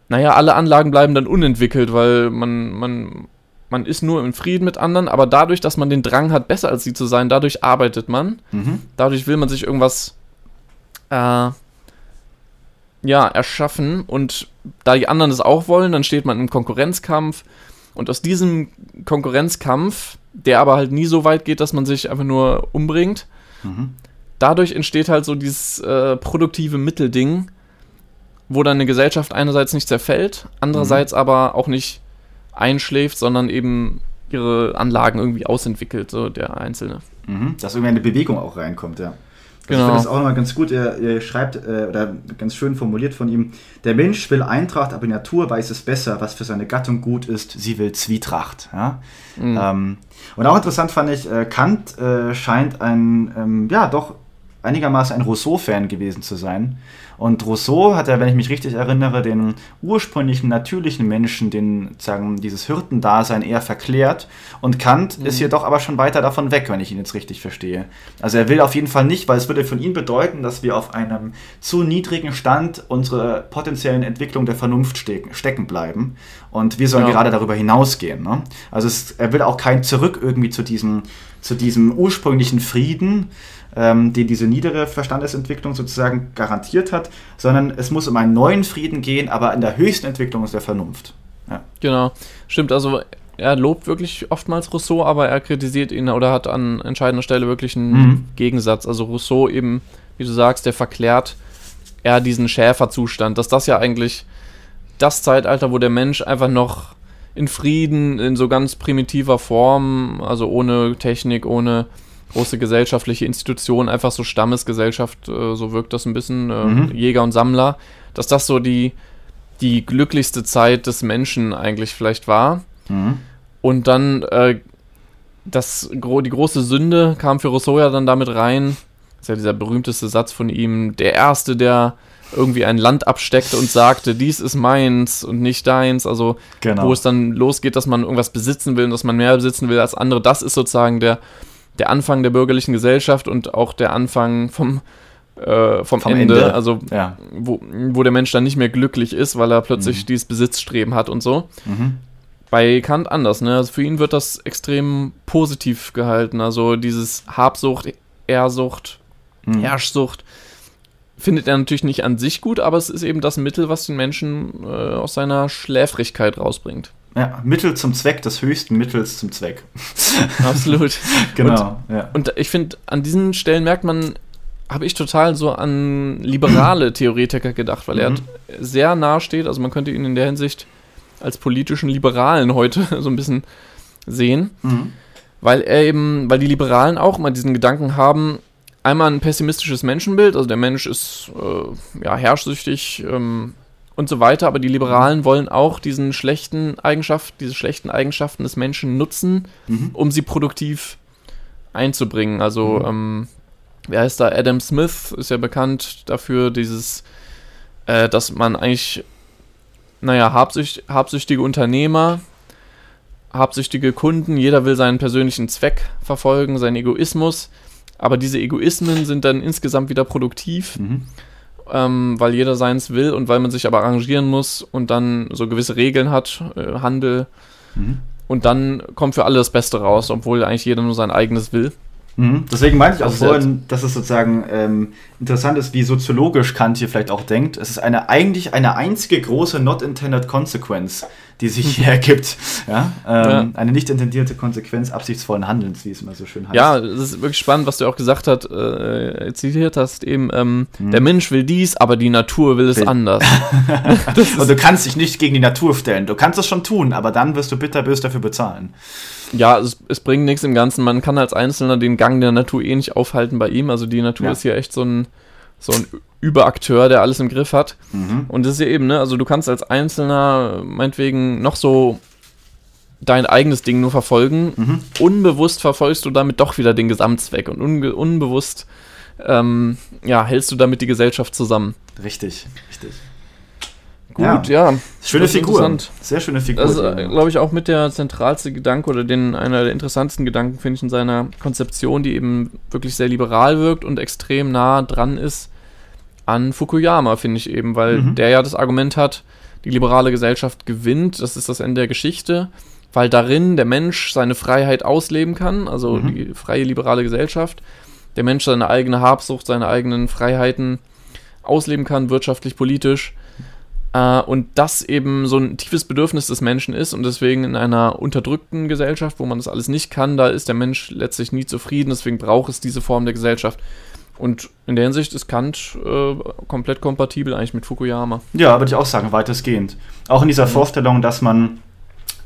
Speaker 2: naja, alle Anlagen bleiben dann unentwickelt, weil man, man, man ist nur im Frieden mit anderen, aber dadurch, dass man den Drang hat, besser als sie zu sein, dadurch arbeitet man. Mhm. Dadurch will man sich irgendwas äh, ja, erschaffen und da die anderen das auch wollen, dann steht man im Konkurrenzkampf und aus diesem Konkurrenzkampf, der aber halt nie so weit geht, dass man sich einfach nur umbringt, mhm. dadurch entsteht halt so dieses äh, produktive Mittelding, wo dann eine Gesellschaft einerseits nicht zerfällt, andererseits mhm. aber auch nicht einschläft, sondern eben ihre Anlagen irgendwie ausentwickelt, so der Einzelne.
Speaker 1: Mhm. Dass irgendwie eine Bewegung auch reinkommt, ja. Genau. Ich finde das auch nochmal ganz gut. Er, er schreibt, äh, oder ganz schön formuliert von ihm: Der Mensch will Eintracht, aber die Natur weiß es besser, was für seine Gattung gut ist. Sie will Zwietracht. Ja? Mhm. Ähm, und auch interessant fand ich, äh, Kant äh, scheint ein, ähm, ja, doch einigermaßen ein Rousseau-Fan gewesen zu sein. Und Rousseau hat ja, wenn ich mich richtig erinnere, den ursprünglichen natürlichen Menschen, den sagen dieses Hirtendasein eher verklärt. Und Kant mhm. ist jedoch aber schon weiter davon weg, wenn ich ihn jetzt richtig verstehe. Also er will auf jeden Fall nicht, weil es würde von ihm bedeuten, dass wir auf einem zu niedrigen Stand unserer potenziellen Entwicklung der Vernunft stecken, stecken bleiben. Und wir sollen ja. gerade darüber hinausgehen. Ne? Also es, er will auch kein Zurück irgendwie zu diesem, zu diesem ursprünglichen Frieden, ähm, den diese niedere Verstandesentwicklung sozusagen garantiert hat, sondern es muss um einen neuen Frieden gehen, aber in der höchsten Entwicklung ist der Vernunft.
Speaker 2: Ja. Genau, stimmt. Also er lobt wirklich oftmals Rousseau, aber er kritisiert ihn oder hat an entscheidender Stelle wirklich einen mhm. Gegensatz. Also Rousseau eben, wie du sagst, der verklärt eher diesen Schäferzustand, dass das ja eigentlich das Zeitalter, wo der Mensch einfach noch in Frieden, in so ganz primitiver Form, also ohne Technik, ohne große gesellschaftliche Institutionen, einfach so Stammesgesellschaft, äh, so wirkt das ein bisschen, äh, mhm. Jäger und Sammler, dass das so die, die glücklichste Zeit des Menschen eigentlich vielleicht war. Mhm. Und dann äh, das, die große Sünde kam für Rousseau ja dann damit rein. Das ist ja dieser berühmteste Satz von ihm, der Erste, der irgendwie ein Land absteckte und sagte, dies ist meins und nicht deins. Also genau. wo es dann losgeht, dass man irgendwas besitzen will und dass man mehr besitzen will als andere. Das ist sozusagen der der Anfang der bürgerlichen Gesellschaft und auch der Anfang vom, äh, vom, vom Ende, Ende, also ja. wo, wo der Mensch dann nicht mehr glücklich ist, weil er plötzlich mhm. dieses Besitzstreben hat und so. Mhm. Bei Kant anders, ne? Also für ihn wird das extrem positiv gehalten. Also dieses Habsucht, Ehrsucht, mhm. Herrschsucht findet er natürlich nicht an sich gut, aber es ist eben das Mittel, was den Menschen äh, aus seiner Schläfrigkeit rausbringt.
Speaker 1: Ja, Mittel zum Zweck des höchsten Mittels zum Zweck. <laughs>
Speaker 2: Absolut. genau. Und, ja. und ich finde, an diesen Stellen merkt man, habe ich total so an liberale <clears throat> Theoretiker gedacht, weil mhm. er sehr nahe steht. Also man könnte ihn in der Hinsicht als politischen Liberalen heute <laughs> so ein bisschen sehen. Mhm. Weil er eben, weil die Liberalen auch immer diesen Gedanken haben, einmal ein pessimistisches Menschenbild, also der Mensch ist äh, ja herrschsüchtig, ähm, und so weiter, aber die Liberalen wollen auch diesen schlechten Eigenschaften, diese schlechten Eigenschaften des Menschen nutzen, mhm. um sie produktiv einzubringen. Also, mhm. ähm, wer heißt da? Adam Smith ist ja bekannt dafür, dieses, äh, dass man eigentlich, naja, habsücht, habsüchtige Unternehmer, habsüchtige Kunden, jeder will seinen persönlichen Zweck verfolgen, seinen Egoismus, aber diese Egoismen sind dann insgesamt wieder produktiv. Mhm ähm, weil jeder seins will und weil man sich aber arrangieren muss und dann so gewisse Regeln hat, äh, Handel. Mhm. Und dann kommt für alle das Beste raus, obwohl eigentlich jeder nur sein eigenes will.
Speaker 1: Mhm. Deswegen meinte ich auch vorhin, dass es sozusagen ähm, interessant ist, wie soziologisch Kant hier vielleicht auch denkt. Es ist eine eigentlich eine einzige große not intended consequence, die sich hier <laughs> ergibt. Ja? Ähm, ja? Eine nicht intendierte Konsequenz absichtsvollen Handelns, wie es immer so schön
Speaker 2: heißt. Ja, das ist wirklich spannend, was du auch gesagt hast, äh, zitiert hast, eben, ähm, mhm. der Mensch will dies, aber die Natur will es will. anders. <laughs>
Speaker 1: Und du kannst dich nicht gegen die Natur stellen. Du kannst es schon tun, aber dann wirst du bitterbös dafür bezahlen.
Speaker 2: Ja, es, es, bringt nichts im Ganzen. Man kann als Einzelner den Gang der Natur eh nicht aufhalten bei ihm. Also die Natur ja. ist hier echt so ein, so ein Überakteur, der alles im Griff hat. Mhm. Und das ist ja eben, ne, also du kannst als Einzelner meinetwegen noch so dein eigenes Ding nur verfolgen. Mhm. Unbewusst verfolgst du damit doch wieder den Gesamtzweck und unbe unbewusst ähm, ja, hältst du damit die Gesellschaft zusammen.
Speaker 1: Richtig, richtig.
Speaker 2: Gut, ja. ja.
Speaker 1: Schöne Figur. Sehr schöne Figur.
Speaker 2: Das ist, äh, glaube ich, auch mit der zentralste Gedanke oder den, einer der interessantesten Gedanken, finde ich, in seiner Konzeption, die eben wirklich sehr liberal wirkt und extrem nah dran ist an Fukuyama, finde ich eben, weil mhm. der ja das Argument hat, die liberale Gesellschaft gewinnt, das ist das Ende der Geschichte, weil darin der Mensch seine Freiheit ausleben kann, also mhm. die freie liberale Gesellschaft, der Mensch seine eigene Habsucht, seine eigenen Freiheiten ausleben kann, wirtschaftlich, politisch äh, und das eben so ein tiefes Bedürfnis des Menschen ist und deswegen in einer unterdrückten Gesellschaft, wo man das alles nicht kann, da ist der Mensch letztlich nie zufrieden, deswegen braucht es diese Form der Gesellschaft. Und in der Hinsicht ist Kant äh, komplett kompatibel eigentlich mit Fukuyama.
Speaker 1: Ja, würde ich auch sagen, weitestgehend. Auch in dieser mhm. Vorstellung, dass man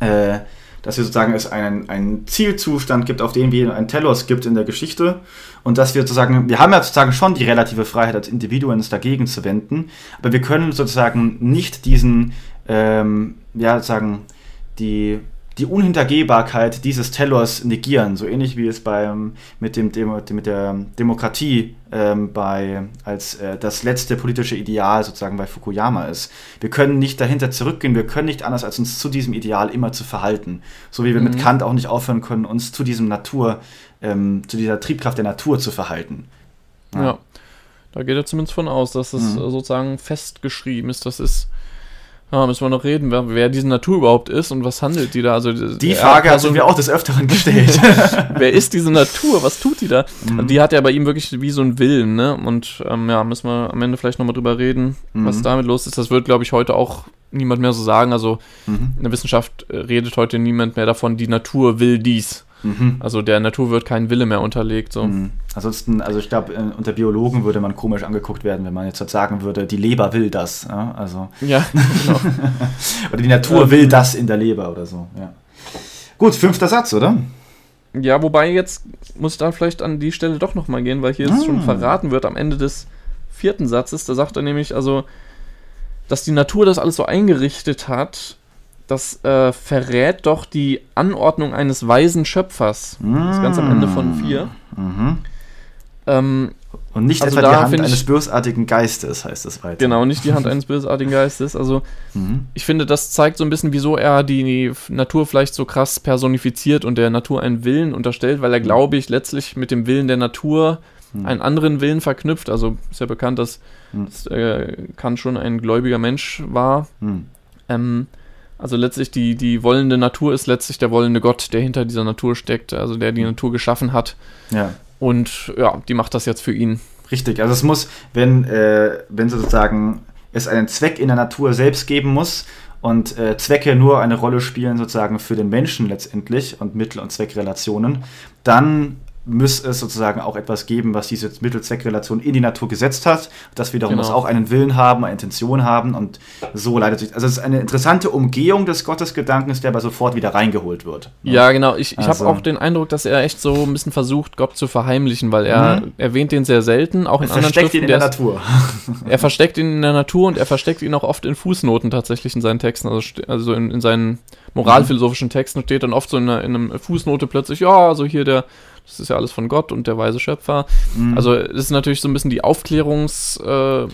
Speaker 1: äh, dass wir sozusagen es einen, einen Zielzustand gibt, auf den wir einen Telos gibt in der Geschichte und dass wir sozusagen, wir haben ja sozusagen schon die relative Freiheit als Individuen, uns dagegen zu wenden, aber wir können sozusagen nicht diesen, ähm, ja, sagen, die die Unhintergehbarkeit dieses Tellors negieren, so ähnlich wie es beim, mit, dem Demo, mit der Demokratie ähm, bei, als äh, das letzte politische Ideal sozusagen bei Fukuyama ist. Wir können nicht dahinter zurückgehen, wir können nicht anders, als uns zu diesem Ideal immer zu verhalten. So wie wir mhm. mit Kant auch nicht aufhören können, uns zu diesem Natur, ähm, zu dieser Triebkraft der Natur zu verhalten.
Speaker 2: Ja. ja. Da geht er zumindest von aus, dass das mhm. sozusagen festgeschrieben ist. Das ist Ja, müssen wir noch reden, wer, wer diese Natur überhaupt ist und was handelt die da. Also,
Speaker 1: die Frage du mir auch des Öfteren <laughs> gestellt. <laughs>
Speaker 2: wer ist diese Natur? Was tut die da? Mhm. Die hat ja bei ihm wirklich wie so einen Willen, ne? Und ähm, ja, müssen wir am Ende vielleicht nochmal drüber reden, mhm. was damit los ist. Das wird, glaube ich, heute auch niemand mehr so sagen. Also mhm. in der Wissenschaft redet heute niemand mehr davon, die Natur will dies. Mhm. Also der Natur wird kein Wille mehr unterlegt. So. Mhm.
Speaker 1: Ansonsten, also ich glaube, äh, unter Biologen würde man komisch angeguckt werden, wenn man jetzt halt sagen würde, die Leber will das. Ja, also.
Speaker 2: ja <laughs> genau.
Speaker 1: oder die Natur ähm, will das in der Leber oder so. Ja. Gut, fünfter Satz, oder?
Speaker 2: Ja, wobei jetzt muss da vielleicht an die Stelle doch nochmal gehen, weil hier ah. schon verraten wird am Ende des vierten Satzes. Da sagt er nämlich, also, dass die Natur das alles so eingerichtet hat, das äh, verrät doch die Anordnung eines weisen Schöpfers. Das ist ganz am Ende von 4. Mhm.
Speaker 1: Ähm, und nicht also etwa die Hand eines bösartigen Geistes, heißt das
Speaker 2: weiter. Genau, nicht die Hand eines bösartigen Geistes. Also, mhm. ich finde, das zeigt so ein bisschen, wieso er die Natur vielleicht so krass personifiziert und der Natur einen Willen unterstellt, weil er, glaube ich, letztlich mit dem Willen der Natur mhm. einen anderen Willen verknüpft. Also, ist ja bekannt, dass, mhm. dass äh, Kant schon ein gläubiger Mensch war. Mhm. Ähm, also letztlich die, die wollende Natur ist letztlich der wollende Gott, der hinter dieser Natur steckt, also der die Natur geschaffen hat.
Speaker 1: Ja.
Speaker 2: Und ja, die macht das jetzt für ihn.
Speaker 1: Richtig, also es muss, wenn, äh, wenn sozusagen es einen Zweck in der Natur selbst geben muss und äh, Zwecke nur eine Rolle spielen sozusagen für den Menschen letztendlich und Mittel- und Zweckrelationen, dann müsste es sozusagen auch etwas geben, was diese Mittel-Zweck-Relation in die Natur gesetzt hat. Das wiederum genau. muss auch einen Willen haben, eine Intention haben und so leitet sich. Also es ist eine interessante Umgehung des Gottesgedankens, der aber sofort wieder reingeholt wird.
Speaker 2: Ne? Ja, genau. Ich, ich also. habe auch den Eindruck, dass er echt so ein bisschen versucht, Gott zu verheimlichen, weil er mhm. erwähnt den sehr selten, auch in er anderen
Speaker 1: versteckt Schriften. ihn in der Natur. <laughs>
Speaker 2: er versteckt ihn in der Natur und er versteckt ihn auch oft in Fußnoten tatsächlich in seinen Texten, also, also in, in seinen moralphilosophischen Texten steht dann oft so in einer, in einer Fußnote plötzlich, ja, also hier der das ist ja alles von Gott und der weise Schöpfer. Mhm. Also das ist natürlich so ein bisschen die Aufklärungsader,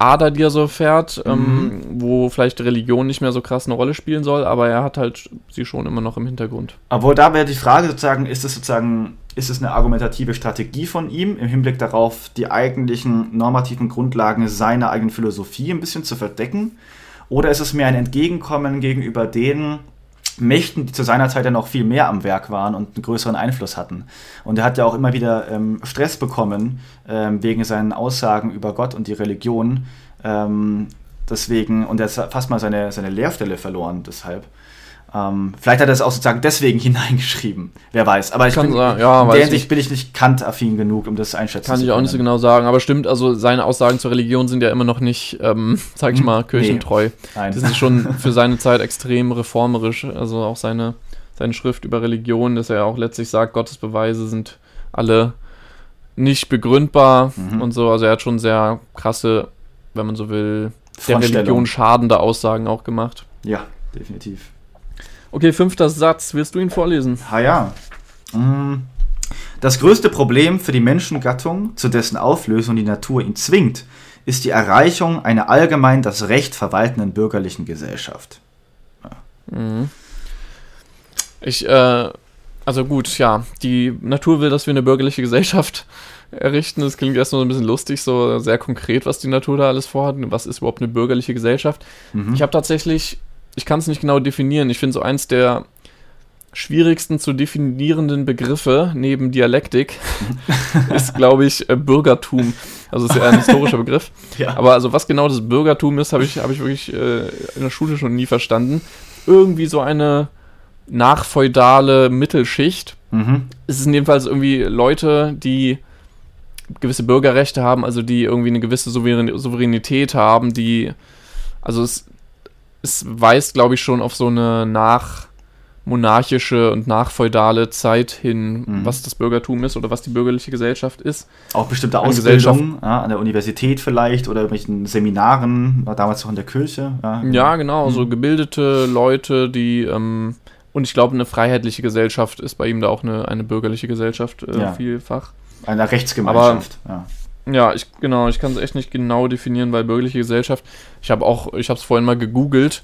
Speaker 2: äh, die er so fährt, mhm. ähm, wo vielleicht Religion nicht mehr so krass eine Rolle spielen soll, aber er hat halt sie schon immer noch im Hintergrund.
Speaker 1: Obwohl da wäre die Frage sozusagen, ist es sozusagen, ist es eine argumentative Strategie von ihm, im Hinblick darauf, die eigentlichen normativen Grundlagen seiner eigenen Philosophie ein bisschen zu verdecken? Oder ist es mehr ein Entgegenkommen gegenüber denen, Mächten, die zu seiner Zeit ja noch viel mehr am Werk waren und einen größeren Einfluss hatten. Und er hat ja auch immer wieder ähm, Stress bekommen ähm, wegen seinen Aussagen über Gott und die Religion. Ähm, deswegen, und er hat fast mal seine, seine Lehrstelle verloren deshalb. Ähm, vielleicht hat er es auch sozusagen deswegen <laughs> hineingeschrieben. Wer weiß. Aber ich
Speaker 2: Kann
Speaker 1: bin,
Speaker 2: sagen, ja,
Speaker 1: in der Hinsicht bin ich nicht kantaffin genug, um das einschätzen
Speaker 2: Kann zu können. Kann ich auch nicht so genau sagen. Aber stimmt, also seine Aussagen zur Religion sind ja immer noch nicht, ähm, <laughs> sag ich hm? mal, kirchentreu. Nee. Nein. Die sind schon <laughs> für seine Zeit extrem reformerisch. Also auch seine, seine Schrift über Religion, dass er auch letztlich sagt, Gottes Beweise sind alle nicht begründbar mhm. und so. Also er hat schon sehr krasse, wenn man so will, der Religion schadende Aussagen auch gemacht.
Speaker 1: Ja, definitiv.
Speaker 2: Okay, fünfter Satz. Willst du ihn vorlesen?
Speaker 1: Ah ja. Mm. Das größte Problem für die Menschengattung, zu dessen Auflösung die Natur ihn zwingt, ist die Erreichung einer allgemein das Recht verwaltenden bürgerlichen Gesellschaft.
Speaker 2: Ja. Mhm. Ich, äh, also gut, ja, die Natur will, dass wir eine bürgerliche Gesellschaft <laughs> errichten. Das klingt erstmal so ein bisschen lustig, so sehr konkret, was die Natur da alles vorhat. Was ist überhaupt eine bürgerliche Gesellschaft? Mhm. Ich habe tatsächlich ich kann es nicht genau definieren. Ich finde so eins der schwierigsten zu definierenden Begriffe neben Dialektik <laughs> ist, glaube ich, äh, Bürgertum. Also ist ja ein historischer Begriff. <laughs> Ja. Aber also was genau das Bürgertum ist, habe ich, hab ich wirklich äh, in der Schule schon nie verstanden. Irgendwie so eine nachfeudale Mittelschicht. Mhm. Es sind jedenfalls irgendwie Leute, die gewisse Bürgerrechte haben, also die irgendwie eine gewisse Souveränität haben, die also es es weist, glaube ich, schon auf so eine nachmonarchische und nachfeudale Zeit hin, mhm. was das Bürgertum ist oder was die bürgerliche Gesellschaft ist.
Speaker 1: Auch bestimmte Ausbildungen ja, an der Universität vielleicht oder irgendwelchen Seminaren, war damals noch in der Kirche.
Speaker 2: Ja, genau, ja, genau mhm. so gebildete Leute, die ähm, und ich glaube, eine freiheitliche Gesellschaft ist bei ihm da auch eine, eine bürgerliche Gesellschaft äh, ja. vielfach.
Speaker 1: Eine Rechtsgemeinschaft,
Speaker 2: Aber, ja. Ja, ich genau, ich kann es echt nicht genau definieren, weil bürgerliche Gesellschaft. Ich habe auch, ich habe es vorhin mal gegoogelt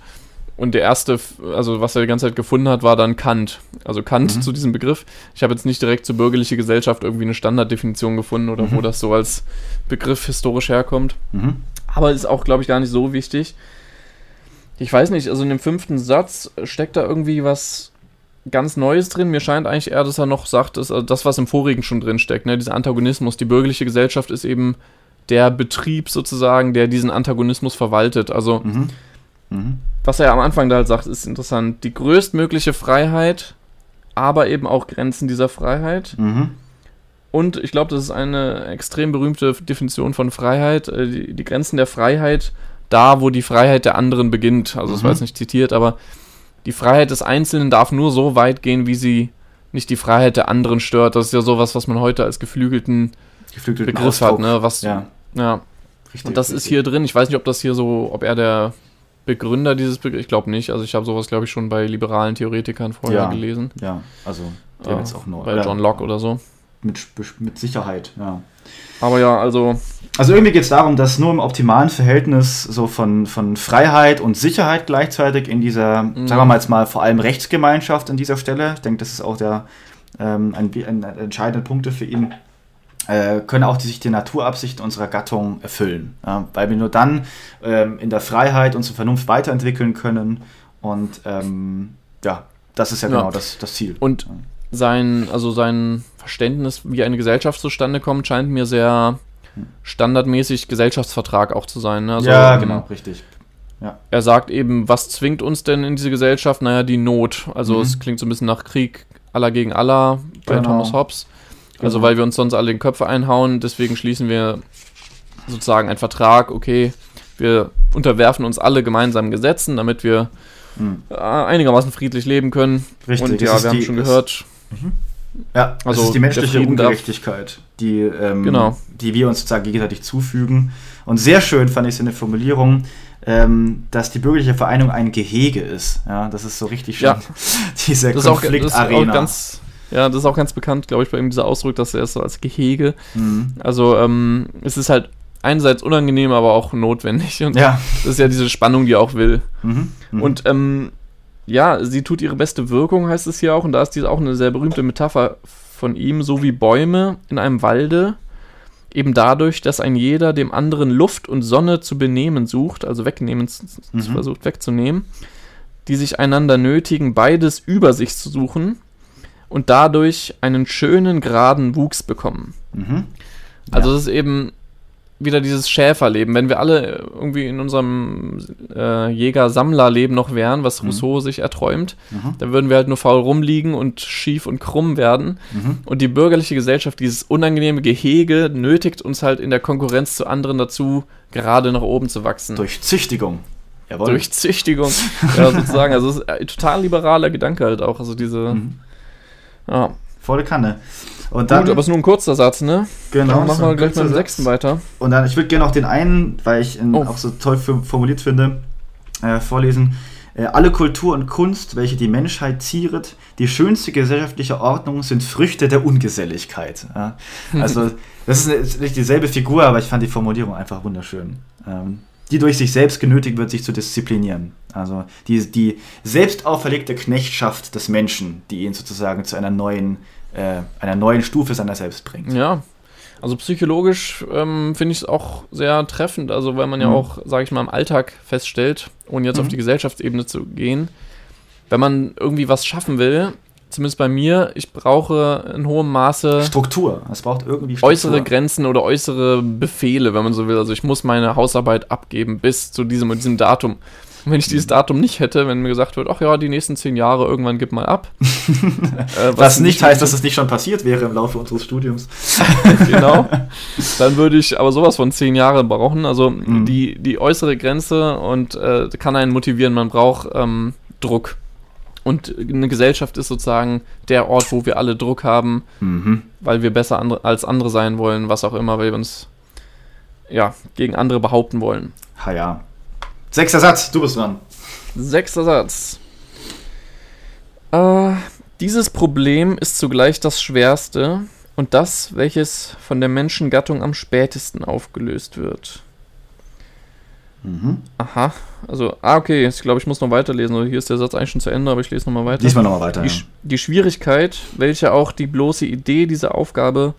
Speaker 2: und der erste, also was er die ganze Zeit gefunden hat, war dann Kant. Also Kant mhm. zu diesem Begriff. Ich habe jetzt nicht direkt zur bürgerliche Gesellschaft irgendwie eine Standarddefinition gefunden oder mhm. wo das so als Begriff historisch herkommt. Mhm. Aber ist auch, glaube ich, gar nicht so wichtig. Ich weiß nicht, also in dem fünften Satz steckt da irgendwie was ganz Neues drin. Mir scheint eigentlich eher, dass er noch sagt, dass, also das, was im vorigen schon drin steckt, ne? dieser Antagonismus. Die bürgerliche Gesellschaft ist eben der Betrieb sozusagen, der diesen Antagonismus verwaltet. Also,
Speaker 1: Mhm. Mhm.
Speaker 2: was er am Anfang da halt sagt, ist interessant. Die größtmögliche Freiheit, aber eben auch Grenzen dieser Freiheit.
Speaker 1: Mhm.
Speaker 2: Und ich glaube, das ist eine extrem berühmte Definition von Freiheit. äh, Die, die Grenzen der Freiheit, da wo die Freiheit der anderen beginnt. Also, das war
Speaker 1: Mhm.
Speaker 2: jetzt nicht zitiert, aber die Freiheit des Einzelnen darf nur so weit gehen, wie sie nicht die Freiheit der anderen stört. Das ist ja sowas, was man heute als geflügelten
Speaker 1: Geflügelten
Speaker 2: Begriff
Speaker 1: Ausdruck.
Speaker 2: hat, ne? Was,
Speaker 1: Ja,
Speaker 2: ja.
Speaker 1: richtig.
Speaker 2: Und das ist
Speaker 1: richtig.
Speaker 2: hier drin. Ich weiß nicht, ob das hier so, ob er der Begründer dieses Begriffs, ich glaube nicht. Also ich habe sowas, glaube ich, schon bei liberalen Theoretikern vorher
Speaker 1: Ja.
Speaker 2: gelesen.
Speaker 1: Ja, also, haben jetzt auch neu.
Speaker 2: bei John Locke oder so.
Speaker 1: Mit, mit Sicherheit, ja.
Speaker 2: Aber ja, also
Speaker 1: Also irgendwie geht es darum, dass nur im optimalen Verhältnis so von, von Freiheit und Sicherheit gleichzeitig in dieser,
Speaker 2: Mhm.
Speaker 1: sagen wir mal jetzt mal, vor allem Rechtsgemeinschaft an dieser Stelle, ich denke, das ist auch der ähm, ein, ein, ein entscheidender Punkt für ihn, äh, können auch die, sich die Naturabsichten unserer Gattung erfüllen. Ja? Weil wir nur dann ähm, in der Freiheit unsere Vernunft weiterentwickeln können und ähm, ja, das ist ja
Speaker 2: Ja.
Speaker 1: genau das, das Ziel.
Speaker 2: Und sein, also sein Verständnis, wie eine Gesellschaft zustande kommt, scheint mir sehr standardmäßig Gesellschaftsvertrag auch zu sein. Ne? Also,
Speaker 1: ja, genau, richtig.
Speaker 2: Er sagt eben, was zwingt uns denn in diese Gesellschaft? Naja, die Not. Also
Speaker 1: Mhm.
Speaker 2: es klingt so ein bisschen nach Krieg aller gegen aller bei
Speaker 1: Genau.
Speaker 2: Thomas Hobbes. Also
Speaker 1: Genau.
Speaker 2: weil wir uns sonst alle den Köpfe einhauen, deswegen schließen wir sozusagen einen Vertrag, okay, wir unterwerfen uns alle gemeinsamen Gesetzen, damit wir
Speaker 1: Mhm.
Speaker 2: äh, einigermaßen friedlich leben können.
Speaker 1: Richtig,
Speaker 2: Und ja, wir haben
Speaker 1: die-
Speaker 2: schon gehört,
Speaker 1: Ja, also das ist die menschliche
Speaker 2: Frieden darf-
Speaker 1: Ungerechtigkeit, die, ähm,
Speaker 2: Genau.
Speaker 1: die wir uns sozusagen gegenseitig zufügen. Und sehr schön fand ich so eine Formulierung, ähm, dass die bürgerliche Vereinigung ein Gehege ist. Ja, das ist so richtig schön.
Speaker 2: Ja. <laughs>
Speaker 1: Diese
Speaker 2: das
Speaker 1: Konfliktarena.
Speaker 2: ganz, ja, das ist auch ganz bekannt, glaube ich, bei ihm dieser Ausdruck, dass er es so als Gehege.
Speaker 1: Mhm.
Speaker 2: Also ähm, es ist halt einerseits unangenehm, aber auch notwendig. Und
Speaker 1: Ja.
Speaker 2: das ist ja diese Spannung, die er auch will.
Speaker 1: Mhm. Mhm.
Speaker 2: Und ähm, ja, sie tut ihre beste Wirkung, heißt es hier auch. Und da ist diese auch eine sehr berühmte Metapher von ihm, so wie Bäume in einem Walde, eben dadurch, dass ein jeder dem anderen Luft und Sonne zu benehmen sucht, also wegnehmen,
Speaker 1: Mhm.
Speaker 2: versucht wegzunehmen, die sich einander nötigen, beides über sich zu suchen und dadurch einen schönen, geraden Wuchs bekommen.
Speaker 1: Mhm.
Speaker 2: Also
Speaker 1: Ja.
Speaker 2: das ist eben wieder dieses Schäferleben. Wenn wir alle irgendwie in unserem äh, Jäger-Sammler-Leben noch wären, was
Speaker 1: Mhm.
Speaker 2: Rousseau sich erträumt,
Speaker 1: Mhm.
Speaker 2: dann würden wir halt nur faul rumliegen und schief und krumm werden.
Speaker 1: Mhm.
Speaker 2: Und die bürgerliche Gesellschaft, dieses unangenehme Gehege, nötigt uns halt in der Konkurrenz zu anderen dazu, gerade nach oben zu wachsen.
Speaker 1: Durch Züchtigung. Jawohl.
Speaker 2: Durch Züchtigung. ja, sozusagen. Also es ist ein total liberaler Gedanke halt auch. Also diese.
Speaker 1: Mhm.
Speaker 2: Ja.
Speaker 1: Volle Kanne. Und dann,
Speaker 2: Gut, aber es ist nur ein kurzer Satz, ne?
Speaker 1: genau,
Speaker 2: Dann machen wir gleich mit dem
Speaker 1: kurzer
Speaker 2: sechsten weiter.
Speaker 1: Und dann, ich würde gerne noch den einen, weil ich ihn
Speaker 2: Oh.
Speaker 1: auch so toll formuliert finde, äh, vorlesen. Äh, alle Kultur und Kunst, welche die Menschheit zieret, die schönste gesellschaftliche Ordnung, sind Früchte der Ungeselligkeit. Ja? <laughs> Also, das ist nicht dieselbe Figur, aber ich fand die Formulierung einfach wunderschön. Ähm, die durch sich selbst genötigt wird, sich zu disziplinieren. Also die, die selbst auferlegte Knechtschaft des Menschen, die ihn sozusagen zu einer neuen, äh, einer neuen Stufe seiner selbst bringt.
Speaker 2: Ja, also psychologisch ähm, finde ich es auch sehr treffend, also weil man ja
Speaker 1: Mhm.
Speaker 2: auch, sage ich mal, im Alltag feststellt, ohne jetzt auf
Speaker 1: Mhm.
Speaker 2: die Gesellschaftsebene zu gehen, wenn man irgendwie was schaffen will, zumindest bei mir, ich brauche in hohem Maße
Speaker 1: Struktur. Es braucht irgendwie Struktur.
Speaker 2: äußere Grenzen oder äußere Befehle, wenn man so will. Also ich muss meine Hausarbeit abgeben bis zu diesem und diesem Datum. Und wenn ich dieses Datum nicht hätte, wenn mir gesagt wird, ach ja, die nächsten zehn Jahre irgendwann gib mal ab. <laughs> äh,
Speaker 1: Was nicht heißt, dass es nicht schon passiert wäre im Laufe unseres Studiums. <laughs>
Speaker 2: genau. <laughs> Dann würde ich aber sowas von zehn Jahre brauchen. Also
Speaker 1: Mhm.
Speaker 2: die, die äußere Grenze und äh, kann einen motivieren. Man braucht ähm, Druck. Und eine Gesellschaft ist sozusagen der Ort, wo wir alle Druck haben,
Speaker 1: Mhm.
Speaker 2: weil wir besser andre, als andere sein wollen, was auch immer, weil wir uns ja, gegen andere behaupten wollen.
Speaker 1: Ha ja. Sechster Satz, du bist dran.
Speaker 2: Sechster Satz. Äh, dieses Problem ist zugleich das schwerste und das, welches von der Menschengattung am spätesten aufgelöst wird.
Speaker 1: Mhm.
Speaker 2: Aha, also, ah, okay, ich glaube, ich muss noch weiterlesen. Also hier ist der Satz eigentlich schon zu Ende, aber ich lese nochmal weiter.
Speaker 1: Diesmal nochmal weiter.
Speaker 2: Die,
Speaker 1: Ja.
Speaker 2: Die Schwierigkeit, welche auch die bloße Idee dieser Aufgabe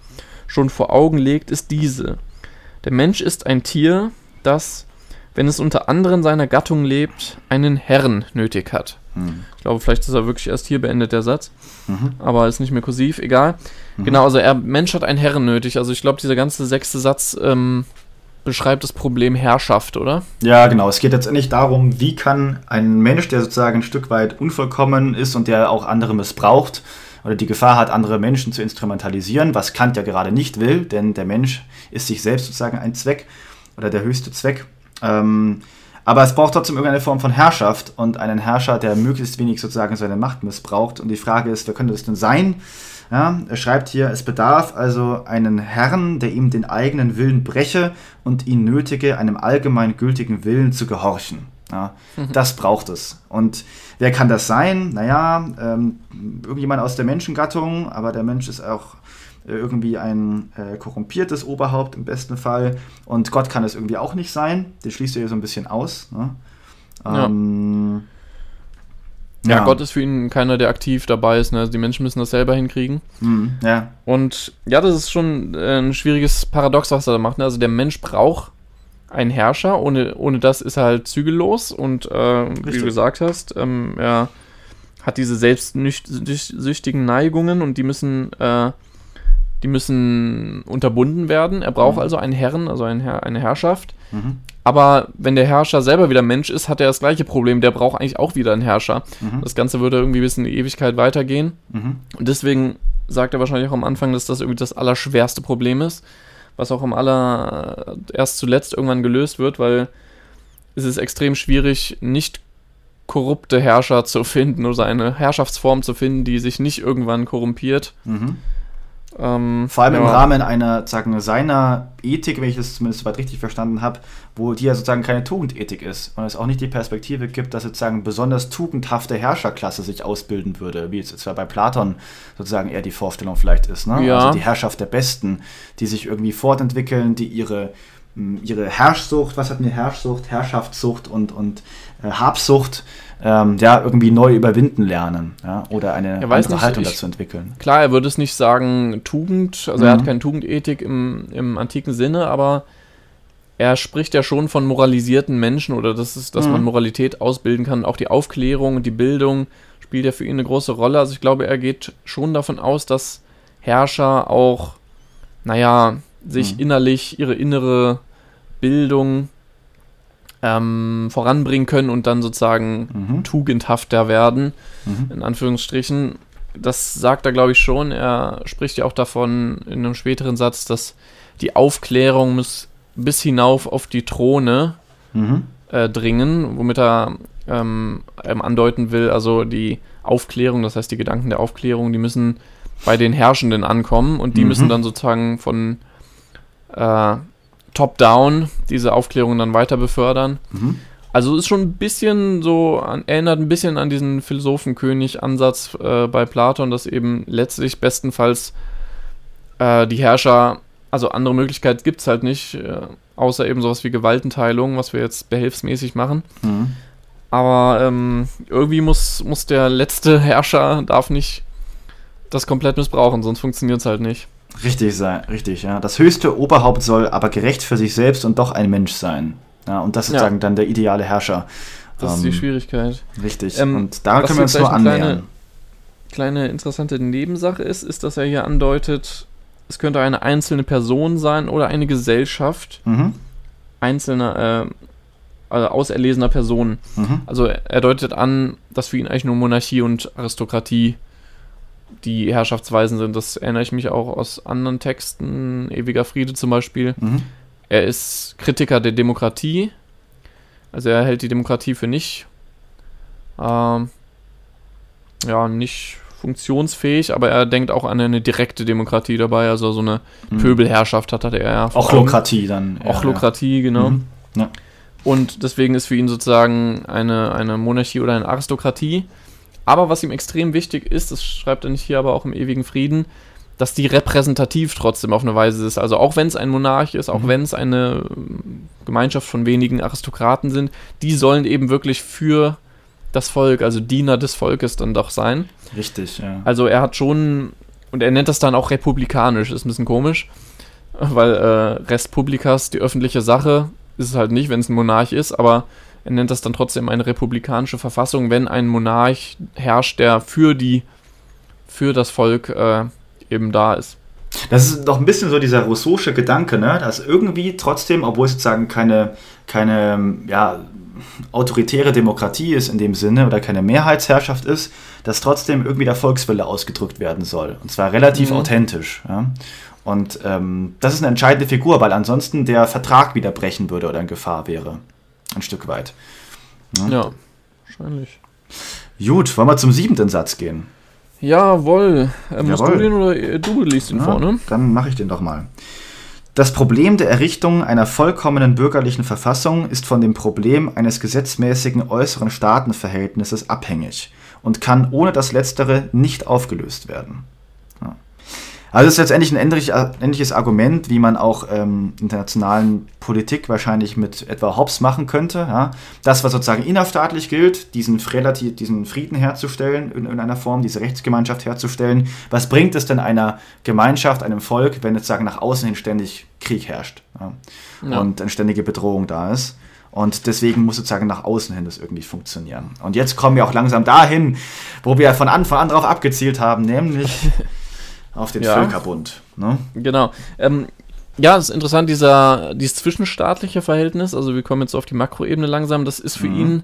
Speaker 2: schon vor Augen legt, ist diese. Der Mensch ist ein Tier, das, wenn es unter anderen seiner Gattung lebt, einen Herrn nötig hat.
Speaker 1: Hm.
Speaker 2: Ich glaube, vielleicht ist er wirklich erst hier beendet, der Satz.
Speaker 1: Mhm.
Speaker 2: Aber ist nicht mehr kursiv, egal. Genau, also er, Mensch hat einen Herren nötig. Also ich glaube, dieser ganze sechste Satz ähm, beschreibt das Problem Herrschaft, oder?
Speaker 1: Ja, genau. Es geht jetzt nicht darum, wie kann ein Mensch, der sozusagen ein Stück weit unvollkommen ist und der auch andere missbraucht oder die Gefahr hat, andere Menschen zu instrumentalisieren, was Kant ja gerade nicht will, denn der Mensch ist sich selbst sozusagen ein Zweck oder der höchste Zweck. Ähm, aber es braucht trotzdem irgendeine Form von Herrschaft und einen Herrscher, der möglichst wenig sozusagen seine Macht missbraucht. Und die Frage ist, wer könnte das denn sein? Ja, er schreibt hier, es bedarf also einen Herrn, der ihm den eigenen Willen breche und ihn nötige, einem allgemein gültigen Willen zu gehorchen. Ja, Das braucht es. Und wer kann das sein? Naja, ähm, irgendjemand aus der Menschengattung, aber der Mensch ist auch irgendwie ein äh, korrumpiertes Oberhaupt im besten Fall. Und Gott kann es irgendwie auch nicht sein. Den schließt er hier so ein bisschen aus. Ne?
Speaker 2: Ja.
Speaker 1: Ähm,
Speaker 2: Ja, Gott ist für ihn keiner, der aktiv dabei ist. Ne? Also die Menschen müssen das selber hinkriegen.
Speaker 1: Hm, ja.
Speaker 2: Und ja, das ist schon äh, ein schwieriges Paradox, was er da macht. Ne? Also der Mensch braucht einen Herrscher, ohne, ohne das ist er halt zügellos und äh, wie du gesagt hast, ähm, er hat diese selbstsüchtigen Neigungen und die müssen, äh, die müssen unterbunden werden. Er braucht
Speaker 1: Mhm.
Speaker 2: also einen Herren, also einen Herr, eine Herrschaft.
Speaker 1: Mhm.
Speaker 2: Aber wenn der Herrscher selber wieder Mensch ist, hat er das gleiche Problem. Der braucht eigentlich auch wieder einen Herrscher.
Speaker 1: Mhm.
Speaker 2: Das Ganze würde irgendwie bis in die Ewigkeit weitergehen.
Speaker 1: Mhm.
Speaker 2: Und deswegen sagt er wahrscheinlich auch am Anfang, dass das irgendwie das allerschwerste Problem ist, was auch am aller erst zuletzt irgendwann gelöst wird, weil es ist extrem schwierig, nicht korrupte Herrscher zu finden oder eine Herrschaftsform zu finden, die sich nicht irgendwann korrumpiert.
Speaker 1: Mhm.
Speaker 2: Ähm,
Speaker 1: Vor allem im
Speaker 2: ja.
Speaker 1: Rahmen einer, sagen seiner Ethik, wenn ich das zumindest soweit richtig verstanden habe, wo die ja sozusagen keine Tugendethik ist und es auch nicht die Perspektive gibt, dass sozusagen besonders tugendhafte Herrscherklasse sich ausbilden würde, wie jetzt zwar bei Platon sozusagen eher die Vorstellung vielleicht ist. Ne?
Speaker 2: Ja.
Speaker 1: Also die Herrschaft der Besten, die sich irgendwie fortentwickeln, die ihre, mh, ihre Herrschsucht, was hatten wir, Herrschsucht, Herrschaftssucht und, und äh, Habsucht ähm, ja, irgendwie neu überwinden lernen ja? oder eine andere
Speaker 2: nicht,
Speaker 1: Haltung
Speaker 2: ich-
Speaker 1: dazu entwickeln.
Speaker 2: Klar, er würde es nicht sagen Tugend, also er
Speaker 1: Mhm.
Speaker 2: hat keine Tugendethik im, im antiken Sinne, aber er spricht ja schon von moralisierten Menschen oder das ist, dass
Speaker 1: Mhm.
Speaker 2: man Moralität ausbilden kann. Auch die Aufklärung und die Bildung spielt ja für ihn eine große Rolle. Also ich glaube, er geht schon davon aus, dass Herrscher auch, naja, sich
Speaker 1: Mhm.
Speaker 2: innerlich ihre innere Bildung ähm, voranbringen können und dann sozusagen
Speaker 1: Mhm.
Speaker 2: tugendhafter werden
Speaker 1: Mhm.
Speaker 2: in Anführungsstrichen. Das sagt er, glaube ich, schon. Er spricht ja auch davon in einem späteren Satz, dass die Aufklärung muss bis hinauf auf die Throne
Speaker 1: Mhm.
Speaker 2: äh, dringen, womit er ähm, andeuten will, also die Aufklärung, das heißt die Gedanken der Aufklärung, die müssen bei den Herrschenden ankommen und die
Speaker 1: Mhm.
Speaker 2: müssen dann sozusagen von äh, top-down diese Aufklärung dann weiter befördern.
Speaker 1: Mhm.
Speaker 2: Also ist schon ein bisschen so, an, erinnert ein bisschen an diesen Philosophenkönig-Ansatz äh, bei Platon, dass eben letztlich bestenfalls äh, die Herrscher, also andere Möglichkeit gibt es halt nicht, äh, außer eben sowas wie Gewaltenteilung, was wir jetzt behelfsmäßig machen.
Speaker 1: Mhm.
Speaker 2: Aber ähm, irgendwie muss, muss der letzte Herrscher, darf nicht das komplett missbrauchen, sonst funktioniert es halt nicht.
Speaker 1: Richtig sein, richtig, ja. Das höchste Oberhaupt soll aber gerecht für sich selbst und doch ein Mensch sein. Ja, und das ist
Speaker 2: Ja.
Speaker 1: sozusagen dann der ideale Herrscher.
Speaker 2: Das ist die
Speaker 1: Ähm,
Speaker 2: Schwierigkeit.
Speaker 1: Richtig.
Speaker 2: Ähm,
Speaker 1: und daran
Speaker 2: was
Speaker 1: können wir uns nur annähern.
Speaker 2: kleine interessante Nebensache ist, ist, dass er hier andeutet, es könnte eine einzelne Person sein oder eine Gesellschaft
Speaker 1: Mhm.
Speaker 2: einzelner, äh, also auserlesener Personen.
Speaker 1: Mhm.
Speaker 2: Also er er deutet an, dass für ihn eigentlich nur Monarchie und Aristokratie die Herrschaftsweisen sind. Das erinnere ich mich auch aus anderen Texten, Ewiger Friede zum Beispiel.
Speaker 1: Mhm.
Speaker 2: Er ist Kritiker der Demokratie. Also er hält die Demokratie für nicht, ähm, ja, nicht funktionsfähig, aber er denkt auch an eine direkte Demokratie dabei, also so eine
Speaker 1: Mhm.
Speaker 2: Pöbelherrschaft hat, hat er ja.
Speaker 1: Ochlokratie dann.
Speaker 2: Ochlokratie, genau.
Speaker 1: Mhm. Ja.
Speaker 2: Und deswegen ist für ihn sozusagen eine, eine Monarchie oder eine Aristokratie. Aber was ihm extrem wichtig ist, das schreibt er nicht hier, aber auch im ewigen Frieden, dass die repräsentativ trotzdem auf eine Weise ist. Also auch wenn es ein Monarch ist, auch
Speaker 1: Mhm.
Speaker 2: wenn es eine ähm, Gemeinschaft von wenigen Aristokraten sind, die sollen eben wirklich für das Volk, also Diener des Volkes dann doch sein.
Speaker 1: Richtig, ja.
Speaker 2: Also er hat schon, und er nennt das dann auch republikanisch, ist ein bisschen komisch, weil äh, Res Publicas, die öffentliche Sache, ist es halt nicht, wenn es ein Monarch ist, aber er nennt das dann trotzdem eine republikanische Verfassung, wenn ein Monarch herrscht, der für die, für das Volk äh, eben da ist.
Speaker 1: Das ist doch ein bisschen so dieser rousseausche Gedanke, ne? dass irgendwie trotzdem, obwohl es sozusagen keine, keine ja, autoritäre Demokratie ist in dem Sinne oder keine Mehrheitsherrschaft ist, dass trotzdem irgendwie der Volkswille ausgedrückt werden soll. Und zwar relativ mhm. authentisch. Ja? Und ähm, das ist eine entscheidende Figur, weil ansonsten der Vertrag wieder brechen würde oder in Gefahr wäre. Ein Stück weit.
Speaker 2: Ja, ja wahrscheinlich.
Speaker 1: Gut, wollen wir zum siebten Satz gehen?
Speaker 2: Jawohl. Äh, musst du den oder äh, du liest ihn ja, vorne?
Speaker 1: Dann mache ich den doch mal. Das Problem der Errichtung einer vollkommenen bürgerlichen Verfassung ist von dem Problem eines gesetzmäßigen äußeren Staatenverhältnisses abhängig und kann ohne das Letztere nicht aufgelöst werden. Also das ist letztendlich ein ähnliches Argument, wie man auch ähm, internationalen Politik wahrscheinlich mit etwa Hobbes machen könnte. Ja? Das, was sozusagen innerstaatlich gilt, diesen, relativ, diesen Frieden herzustellen in irgendeiner Form, diese Rechtsgemeinschaft herzustellen. Was bringt es denn einer Gemeinschaft, einem Volk, wenn sozusagen nach außen hin ständig Krieg herrscht ja? Ja. und eine ständige Bedrohung da ist? Und deswegen muss sozusagen nach außen hin das irgendwie funktionieren. Und jetzt kommen wir auch langsam dahin, wo wir von Anfang an darauf abgezielt haben, nämlich <laughs> auf den ja. Völkerbund. Ne?
Speaker 2: Genau. Ähm, ja, es ist interessant, dieser, dieses zwischenstaatliche Verhältnis, also wir kommen jetzt auf die Makroebene langsam, das ist für mhm. ihn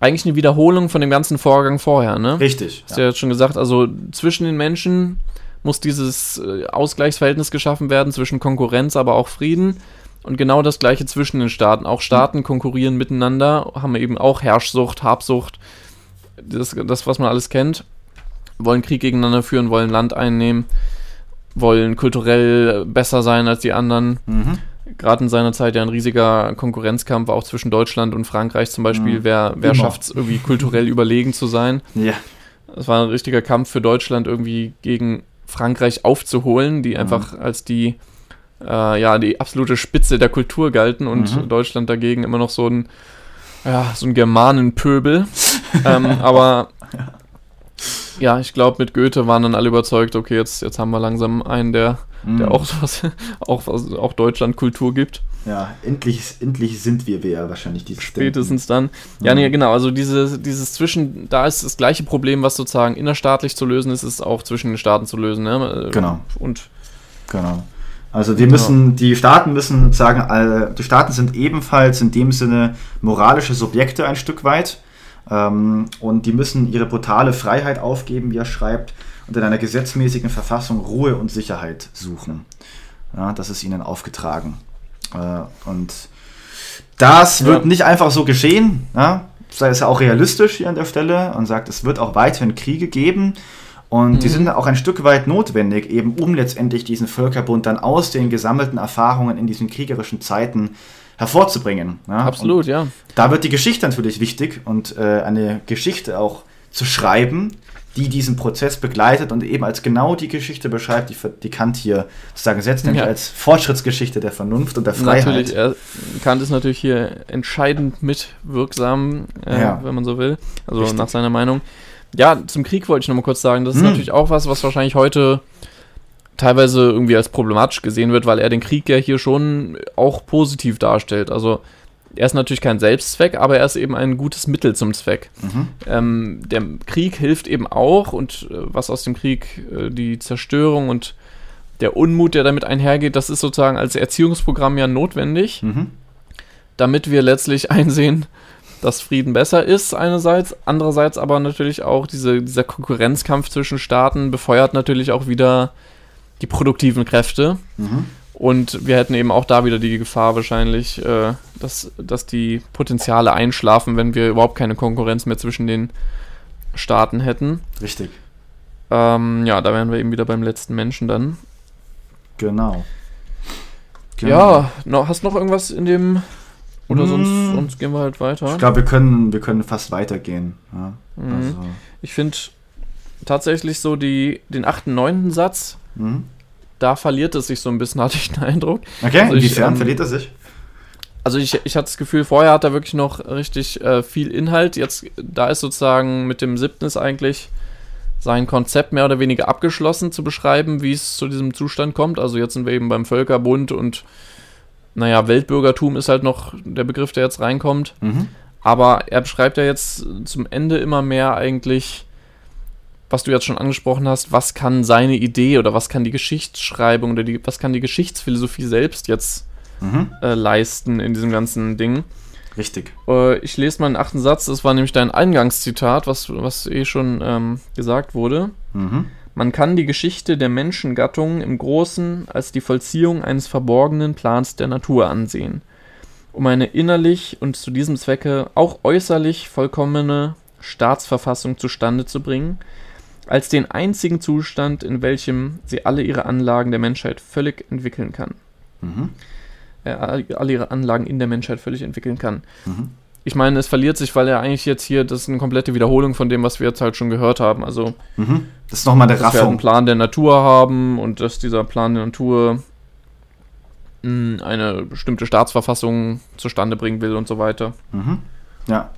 Speaker 2: eigentlich eine Wiederholung von dem ganzen Vorgang vorher, ne?
Speaker 1: Richtig.
Speaker 2: Hast ja. du ja jetzt schon gesagt, also zwischen den Menschen muss dieses äh, Ausgleichsverhältnis geschaffen werden zwischen Konkurrenz, aber auch Frieden. Und genau das gleiche zwischen den Staaten. Auch Staaten mhm. konkurrieren miteinander, haben eben auch Herrschsucht, Habsucht, das, das, was man alles kennt wollen Krieg gegeneinander führen, wollen Land einnehmen, wollen kulturell besser sein als die anderen. Mhm. Gerade in seiner Zeit ja ein riesiger Konkurrenzkampf auch zwischen Deutschland und Frankreich zum Beispiel. Mhm. Wer, wer schafft es irgendwie kulturell <laughs> überlegen zu sein?
Speaker 1: Ja.
Speaker 2: Es war ein richtiger Kampf für Deutschland irgendwie gegen Frankreich aufzuholen, die mhm. einfach als die äh, ja die absolute Spitze der Kultur galten und mhm. Deutschland dagegen immer noch so ein ja, so ein Germanenpöbel. <laughs> ähm, aber ja. Ja, ich glaube, mit Goethe waren dann alle überzeugt, okay, jetzt, jetzt haben wir langsam einen, der, mm. der auch, was, auch, auch Deutschland Kultur gibt.
Speaker 1: Ja, endlich, endlich sind wir wer wahrscheinlich
Speaker 2: dieses Spätestens Denken. dann. Ja, mhm. nee, genau, also diese, dieses Zwischen, da ist das gleiche Problem, was sozusagen innerstaatlich zu lösen ist, ist auch zwischen den Staaten zu lösen. Ne?
Speaker 1: Genau. Und genau. Also wir müssen, die Staaten müssen sagen, die Staaten sind ebenfalls in dem Sinne moralische Subjekte ein Stück weit. Ähm, und die müssen ihre brutale Freiheit aufgeben, wie er schreibt, und in einer gesetzmäßigen Verfassung Ruhe und Sicherheit suchen. Ja, das ist ihnen aufgetragen. Äh, und das wird ja. nicht einfach so geschehen. Ja? Sei es ja auch realistisch hier an der Stelle und sagt, es wird auch weiterhin Kriege geben. Und mhm. die sind auch ein Stück weit notwendig, eben um letztendlich diesen Völkerbund dann aus den gesammelten Erfahrungen in diesen kriegerischen Zeiten hervorzubringen.
Speaker 2: Ja? Absolut, und ja.
Speaker 1: Da wird die Geschichte natürlich wichtig und äh, eine Geschichte auch zu schreiben, die diesen Prozess begleitet und eben als genau die Geschichte beschreibt, die, die Kant hier sozusagen setzt, nämlich ja. als Fortschrittsgeschichte der Vernunft und der Freiheit.
Speaker 2: Natürlich, er, Kant ist natürlich hier entscheidend mitwirksam, äh, ja. wenn man so will, also Richtig. nach seiner Meinung. Ja, zum Krieg wollte ich noch mal kurz sagen, das ist hm. natürlich auch was, was wahrscheinlich heute teilweise irgendwie als problematisch gesehen wird, weil er den Krieg ja hier schon auch positiv darstellt. Also er ist natürlich kein Selbstzweck, aber er ist eben ein gutes Mittel zum Zweck. Mhm. Ähm, der Krieg hilft eben auch und äh, was aus dem Krieg äh, die Zerstörung und der Unmut, der damit einhergeht, das ist sozusagen als Erziehungsprogramm ja notwendig, mhm. damit wir letztlich <laughs> einsehen, dass Frieden besser ist einerseits, andererseits aber natürlich auch diese, dieser Konkurrenzkampf zwischen Staaten befeuert natürlich auch wieder die produktiven Kräfte. Mhm. Und wir hätten eben auch da wieder die Gefahr wahrscheinlich, äh, dass, dass die Potenziale einschlafen, wenn wir überhaupt keine Konkurrenz mehr zwischen den Staaten hätten.
Speaker 1: Richtig.
Speaker 2: Ähm, ja, da wären wir eben wieder beim letzten Menschen dann.
Speaker 1: Genau.
Speaker 2: genau. Ja, noch, hast du noch irgendwas in dem. Oder sonst, mm. sonst gehen wir halt weiter.
Speaker 1: Ich glaube, wir können, wir können fast weitergehen. Ja,
Speaker 2: mhm. also. Ich finde tatsächlich so die, den achten, neunten Satz Mhm. Da verliert es sich so ein bisschen, <laughs> hatte ich den Eindruck.
Speaker 1: Okay, also inwiefern ähm, verliert er sich?
Speaker 2: Also ich, ich hatte das Gefühl, vorher hat er wirklich noch richtig äh, viel Inhalt. Jetzt, da ist sozusagen mit dem siebten ist eigentlich sein Konzept mehr oder weniger abgeschlossen zu beschreiben, wie es zu diesem Zustand kommt. Also jetzt sind wir eben beim Völkerbund und naja, Weltbürgertum ist halt noch der Begriff, der jetzt reinkommt.
Speaker 1: Mhm.
Speaker 2: Aber er beschreibt ja jetzt zum Ende immer mehr eigentlich, was du jetzt schon angesprochen hast, was kann seine Idee oder was kann die Geschichtsschreibung oder die, was kann die Geschichtsphilosophie selbst jetzt
Speaker 1: Mhm.
Speaker 2: äh, leisten in diesem ganzen Ding.
Speaker 1: Richtig.
Speaker 2: Äh, ich lese mal den achten Satz, das war nämlich dein Eingangszitat, was, was eh schon ähm, gesagt wurde.
Speaker 1: Mhm.
Speaker 2: Man kann die Geschichte der Menschengattung im Großen als die Vollziehung eines verborgenen Plans der Natur ansehen, um eine innerlich und zu diesem Zwecke auch äußerlich vollkommene Staatsverfassung zustande zu bringen, als den einzigen Zustand, in welchem sie alle ihre Anlagen der Menschheit völlig entwickeln kann.
Speaker 1: Mhm.
Speaker 2: Äh, alle ihre Anlagen in der Menschheit völlig entwickeln kann.
Speaker 1: Mhm.
Speaker 2: Ich meine, es verliert sich, weil er eigentlich jetzt hier, das ist eine komplette Wiederholung von dem, was wir jetzt halt schon gehört haben. Also
Speaker 1: Mhm. Das ist nochmal eine
Speaker 2: dass wir einen
Speaker 1: Raffung.
Speaker 2: Plan der Natur haben und dass dieser Plan der Natur mh, eine bestimmte Staatsverfassung zustande bringen will und so weiter.
Speaker 1: Mhm. Ja.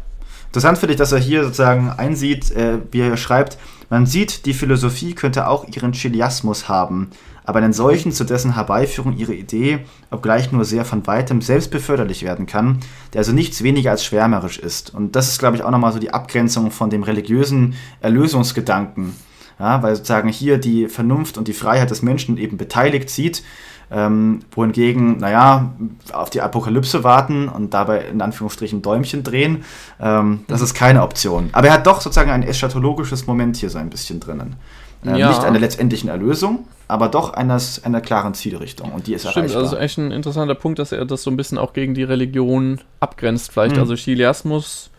Speaker 1: Interessant finde ich, dass er hier sozusagen einsieht, äh, wie er schreibt, man sieht, die Philosophie könnte auch ihren Chiliasmus haben, aber einen solchen, zu dessen Herbeiführung ihre Idee, obgleich nur sehr von weitem selbst beförderlich werden kann, der also nichts weniger als schwärmerisch ist. Und das ist, glaube ich, auch nochmal so die Abgrenzung von dem religiösen Erlösungsgedanken. Ja, weil sozusagen hier die Vernunft und die Freiheit des Menschen eben beteiligt sieht, ähm, wohingegen, naja, auf die Apokalypse warten und dabei in Anführungsstrichen Däumchen drehen, ähm, das ist keine Option. Aber er hat doch sozusagen ein eschatologisches Moment hier so ein bisschen drinnen. Ähm,
Speaker 2: Ja.
Speaker 1: Nicht einer letztendlichen Erlösung, aber doch eines, einer klaren Zielrichtung. Und die ist
Speaker 2: Stimmt,
Speaker 1: erreichbar.
Speaker 2: also echt ein interessanter Punkt, dass er das so ein bisschen auch gegen die Religion abgrenzt. Vielleicht,
Speaker 1: Mhm.
Speaker 2: also Chiliasmus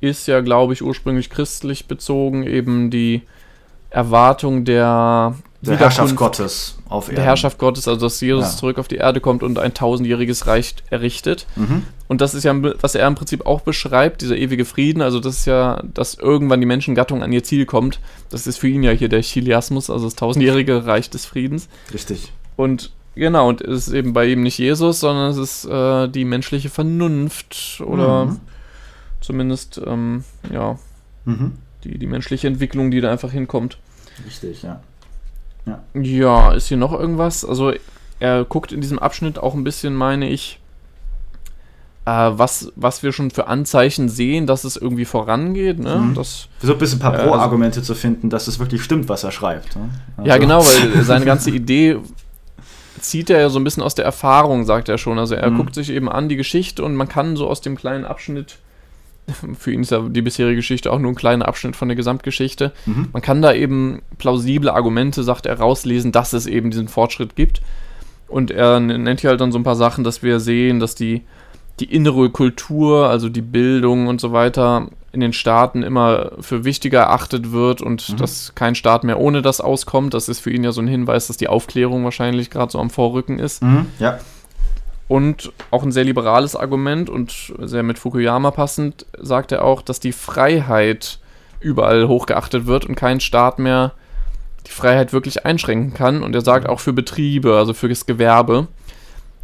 Speaker 2: ist ja, glaube ich, ursprünglich christlich bezogen, eben die Erwartung der,
Speaker 1: der Herrschaft Gottes auf Erden.
Speaker 2: der Herrschaft Gottes, also dass Jesus
Speaker 1: Ja.
Speaker 2: zurück auf die Erde kommt und ein tausendjähriges Reich errichtet.
Speaker 1: Mhm.
Speaker 2: Und das ist ja, was er im Prinzip auch beschreibt, dieser ewige Frieden. Also, das ist ja, dass irgendwann die Menschengattung an ihr Ziel kommt. Das ist für ihn ja hier der Chiliasmus, also das tausendjährige Reich des Friedens.
Speaker 1: Richtig.
Speaker 2: Und genau, und es ist eben bei ihm nicht Jesus, sondern es ist äh, die menschliche Vernunft oder
Speaker 1: Mhm.
Speaker 2: zumindest, ähm, ja,
Speaker 1: Mhm.
Speaker 2: die, die menschliche Entwicklung, die da einfach hinkommt.
Speaker 1: Richtig, ja.
Speaker 2: Ja, ist hier noch irgendwas? Also, er guckt in diesem Abschnitt auch ein bisschen, meine ich, äh, was, was wir schon für Anzeichen sehen, dass es irgendwie vorangeht. Ne?
Speaker 1: Mhm.
Speaker 2: Das,
Speaker 1: So ein bisschen ein paar
Speaker 2: Ja, also-
Speaker 1: Pro-Argumente zu finden, dass es wirklich stimmt, was er schreibt. ne?
Speaker 2: Ja,
Speaker 1: Also-
Speaker 2: genau, weil <laughs> seine ganze Idee zieht er ja so ein bisschen aus der Erfahrung, sagt er schon. Also er
Speaker 1: Mhm.
Speaker 2: guckt sich eben an die Geschichte und man kann so aus dem kleinen Abschnitt, <laughs> für ihn ist ja die bisherige Geschichte auch nur ein kleiner Abschnitt von der Gesamtgeschichte,
Speaker 1: Mhm.
Speaker 2: man kann da eben plausible Argumente, sagt er, rauslesen, dass es eben diesen Fortschritt gibt. Und er nennt hier halt dann so ein paar Sachen, dass wir sehen, dass die, die innere Kultur, also die Bildung und so weiter, in den Staaten immer für wichtiger erachtet wird und
Speaker 1: Mhm.
Speaker 2: dass kein Staat mehr ohne das auskommt. Das ist für ihn ja so ein Hinweis, dass die Aufklärung wahrscheinlich gerade so am Vorrücken ist.
Speaker 1: Mhm. Ja.
Speaker 2: Und auch ein sehr liberales Argument und sehr mit Fukuyama passend, sagt er auch, dass die Freiheit überall hochgeachtet wird und kein Staat mehr die Freiheit wirklich einschränken kann. Und er sagt auch für Betriebe, also für das Gewerbe,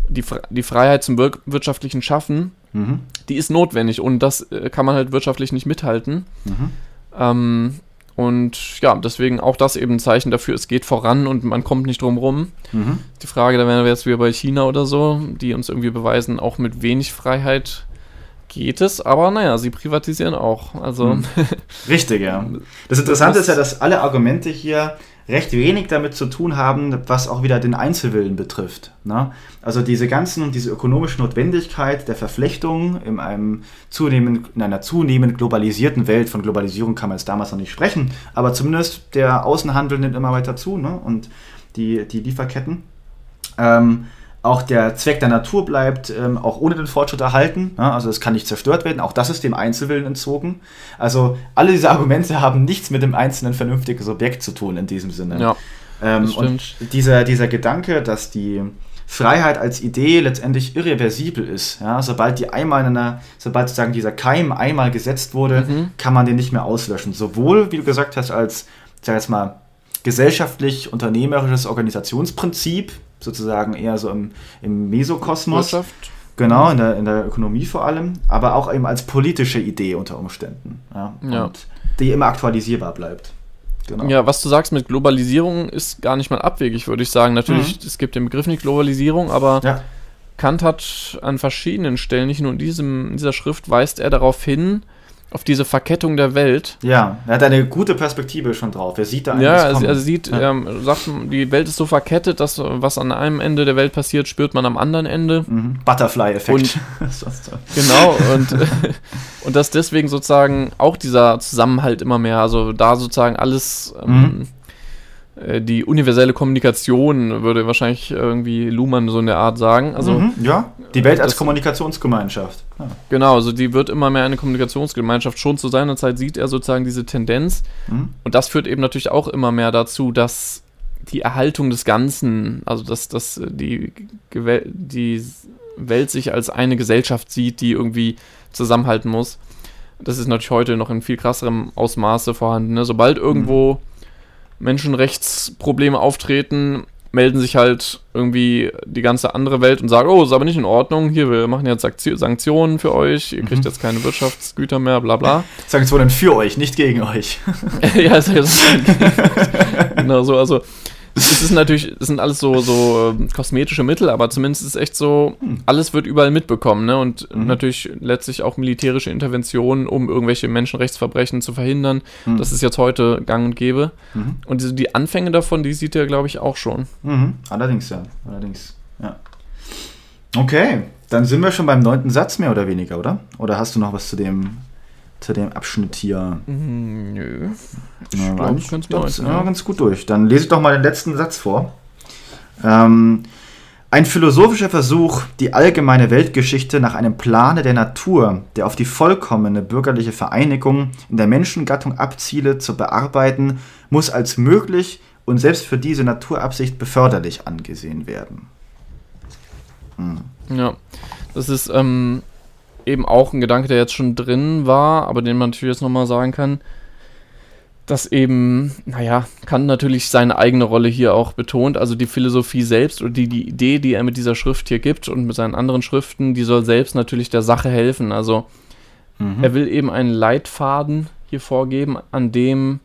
Speaker 2: die, die Freiheit zum wir wirtschaftlichen Schaffen,
Speaker 1: Mhm.
Speaker 2: die ist notwendig und das äh, kann man halt wirtschaftlich nicht mithalten.
Speaker 1: Mhm.
Speaker 2: Ähm, und ja, deswegen auch das eben ein Zeichen dafür, es geht voran und man kommt nicht drum rum.
Speaker 1: Mhm.
Speaker 2: Die Frage, da wären wir jetzt wieder bei China oder so, die uns irgendwie beweisen, auch mit wenig Freiheit geht es, aber naja, sie privatisieren auch. Also,
Speaker 1: Mhm. <laughs> Richtig, ja. Das Interessante
Speaker 2: Das-
Speaker 1: ist ja, dass alle Argumente hier recht wenig damit zu tun haben, was auch wieder den Einzelwillen betrifft. Ne? Also diese ganzen, diese ökonomische Notwendigkeit der Verflechtung in, einem zunehmend, in einer zunehmend globalisierten Welt, von Globalisierung kann man jetzt damals noch nicht sprechen, aber zumindest der Außenhandel nimmt immer weiter zu ne? und die, die Lieferketten. Ähm, auch der Zweck der Natur bleibt ähm, auch ohne den Fortschritt erhalten. Ne? Also es kann nicht zerstört werden. Auch das ist dem Einzelwillen entzogen. Also alle diese Argumente haben nichts mit dem einzelnen vernünftigen Subjekt zu tun in diesem Sinne.
Speaker 2: ja,
Speaker 1: ähm, und dieser, dieser Gedanke, dass die Freiheit als Idee letztendlich irreversibel ist. Ja? Sobald die einmal in einer, sobald sozusagen dieser Keim einmal gesetzt wurde,
Speaker 2: Mhm.
Speaker 1: kann man den nicht mehr auslöschen. Sowohl, wie du gesagt hast, als, sag jetzt mal, gesellschaftlich-unternehmerisches Organisationsprinzip, sozusagen eher so im, im Mesokosmos,
Speaker 2: Wirtschaft.
Speaker 1: genau, in der, in der Ökonomie vor allem, aber auch eben als politische Idee unter Umständen. Ja?
Speaker 2: Ja.
Speaker 1: Und die immer aktualisierbar bleibt. Genau.
Speaker 2: Ja, was du sagst mit Globalisierung ist gar nicht mal abwegig, würde ich sagen. Natürlich,
Speaker 1: Mhm.
Speaker 2: es gibt den Begriff nicht Globalisierung, aber
Speaker 1: Ja.
Speaker 2: Kant hat an verschiedenen Stellen, nicht nur in, diesem, in dieser Schrift, weist er darauf hin, auf diese Verkettung der Welt.
Speaker 1: Ja, er hat eine gute Perspektive schon drauf. Er sieht da
Speaker 2: Ja, also er sieht, ja. ähm, sagt, die Welt ist so verkettet, dass was an einem Ende der Welt passiert, spürt man am anderen Ende.
Speaker 1: Mhm. Butterfly-Effekt. <laughs>
Speaker 2: genau, und, <laughs> und dass deswegen sozusagen auch dieser Zusammenhalt immer mehr, also da sozusagen alles ähm, mhm. Äh, die universelle Kommunikation, würde wahrscheinlich irgendwie Luhmann so in der Art sagen. Also,
Speaker 1: mhm, ja, die Welt als Kommunikationsgemeinschaft. Ja.
Speaker 2: Genau, also die wird immer mehr eine Kommunikationsgemeinschaft. Schon zu seiner Zeit sieht er sozusagen diese Tendenz. Mhm. Und das führt eben natürlich auch immer mehr dazu, dass die Erhaltung des Ganzen, also dass, dass die, die Welt sich als eine Gesellschaft sieht, die irgendwie zusammenhalten muss. Das ist natürlich heute noch in viel krasserem Ausmaße vorhanden. Ne? Sobald irgendwo mhm Menschenrechtsprobleme auftreten, melden sich halt irgendwie die ganze andere Welt und sagen, oh, ist aber nicht in Ordnung, hier, wir machen jetzt Sanktionen für euch, ihr kriegt mhm. jetzt keine Wirtschaftsgüter mehr, bla bla. <laughs>
Speaker 1: Sanktionen für euch, nicht gegen euch. <laughs>
Speaker 2: ja, ist ja <laughs> so. genau so, also es ist natürlich, es sind alles so, so ähm, kosmetische Mittel, aber zumindest ist es echt so, hm. alles wird überall mitbekommen, ne? Und mhm. natürlich letztlich auch militärische Interventionen, um irgendwelche Menschenrechtsverbrechen zu verhindern. Mhm. Das ist jetzt heute gang und gäbe. Mhm. Und die, die, Anfänge davon, die sieht er, glaube ich, auch schon.
Speaker 1: Mhm. Allerdings, ja. Allerdings, ja. Okay, dann sind wir schon beim neunten Satz mehr oder weniger, oder? Oder hast du noch was zu dem zu dem Abschnitt hier.
Speaker 2: Mhm, nö.
Speaker 1: Ich ja, glaube, ich ganz, ganz, ja, ganz gut durch. Dann lese ich doch mal den letzten Satz vor. Ähm, ein philosophischer Versuch, die allgemeine Weltgeschichte nach einem Plane der Natur, der auf die vollkommene bürgerliche Vereinigung in der Menschengattung abziele, zu bearbeiten, muss als möglich und selbst für diese Naturabsicht beförderlich angesehen werden.
Speaker 2: Hm. Ja, das ist ähm, eben auch ein Gedanke, der jetzt schon drin war, aber den man natürlich jetzt nochmal sagen kann, dass eben, naja, Kant natürlich seine eigene Rolle hier auch betont. Also die Philosophie selbst oder die, die Idee, die er mit dieser Schrift hier gibt und mit seinen anderen Schriften, die soll selbst natürlich der Sache helfen. Also mhm. er will eben einen Leitfaden hier vorgeben, an dem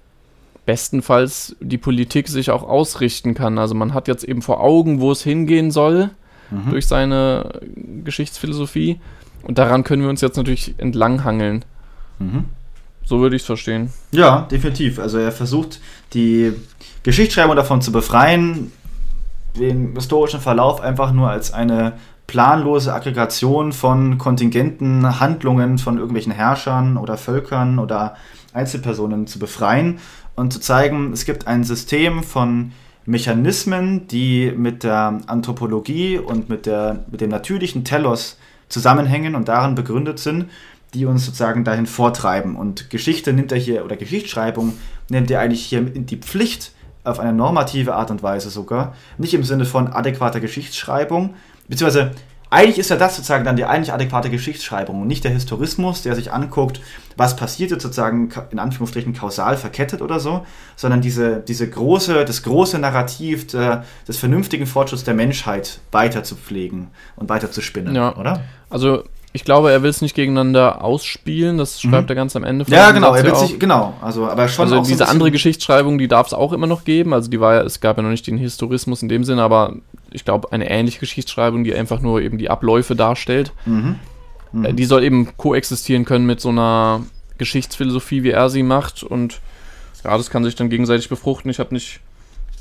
Speaker 2: bestenfalls die Politik sich auch ausrichten kann. Also man hat jetzt eben vor Augen, wo es hingehen soll mhm. durch seine Geschichtsphilosophie. Und daran können wir uns jetzt natürlich entlanghangeln. Mhm. So würde ich es verstehen.
Speaker 1: Ja, definitiv. Also er versucht die Geschichtsschreibung davon zu befreien, den historischen Verlauf einfach nur als eine planlose Aggregation von kontingenten Handlungen von irgendwelchen Herrschern oder Völkern oder Einzelpersonen zu befreien und zu zeigen, es gibt ein System von Mechanismen, die mit der Anthropologie und mit, der, mit dem natürlichen Telos zusammenhängen und darin begründet sind, die uns sozusagen dahin vortreiben. Und Geschichte nimmt er hier, oder Geschichtsschreibung nimmt er eigentlich hier in die Pflicht, auf eine normative Art und Weise sogar, nicht im Sinne von adäquater Geschichtsschreibung, beziehungsweise eigentlich ist ja das sozusagen dann die eigentlich adäquate Geschichtsschreibung und nicht der Historismus, der sich anguckt, was passiert jetzt sozusagen in Anführungsstrichen kausal verkettet oder so, sondern diese, diese große, das große Narrativ der, des vernünftigen Fortschritts der Menschheit weiter zu pflegen und weiter zu spinnen,
Speaker 2: ja. oder? Also ich glaube, er will es nicht gegeneinander ausspielen, das schreibt mhm. er ganz am Ende.
Speaker 1: Von ja, genau, er will sich, genau, also aber schon
Speaker 2: Also diese so andere Geschichtsschreibung, die darf es auch immer noch geben, also die war ja, es gab ja noch nicht den Historismus in dem Sinne, aber ich glaube, eine ähnliche Geschichtsschreibung, die einfach nur eben die Abläufe darstellt. Mhm. Mhm. Äh, die soll eben koexistieren können mit so einer Geschichtsphilosophie, wie er sie macht und ja, das kann sich dann gegenseitig befruchten. Ich habe nicht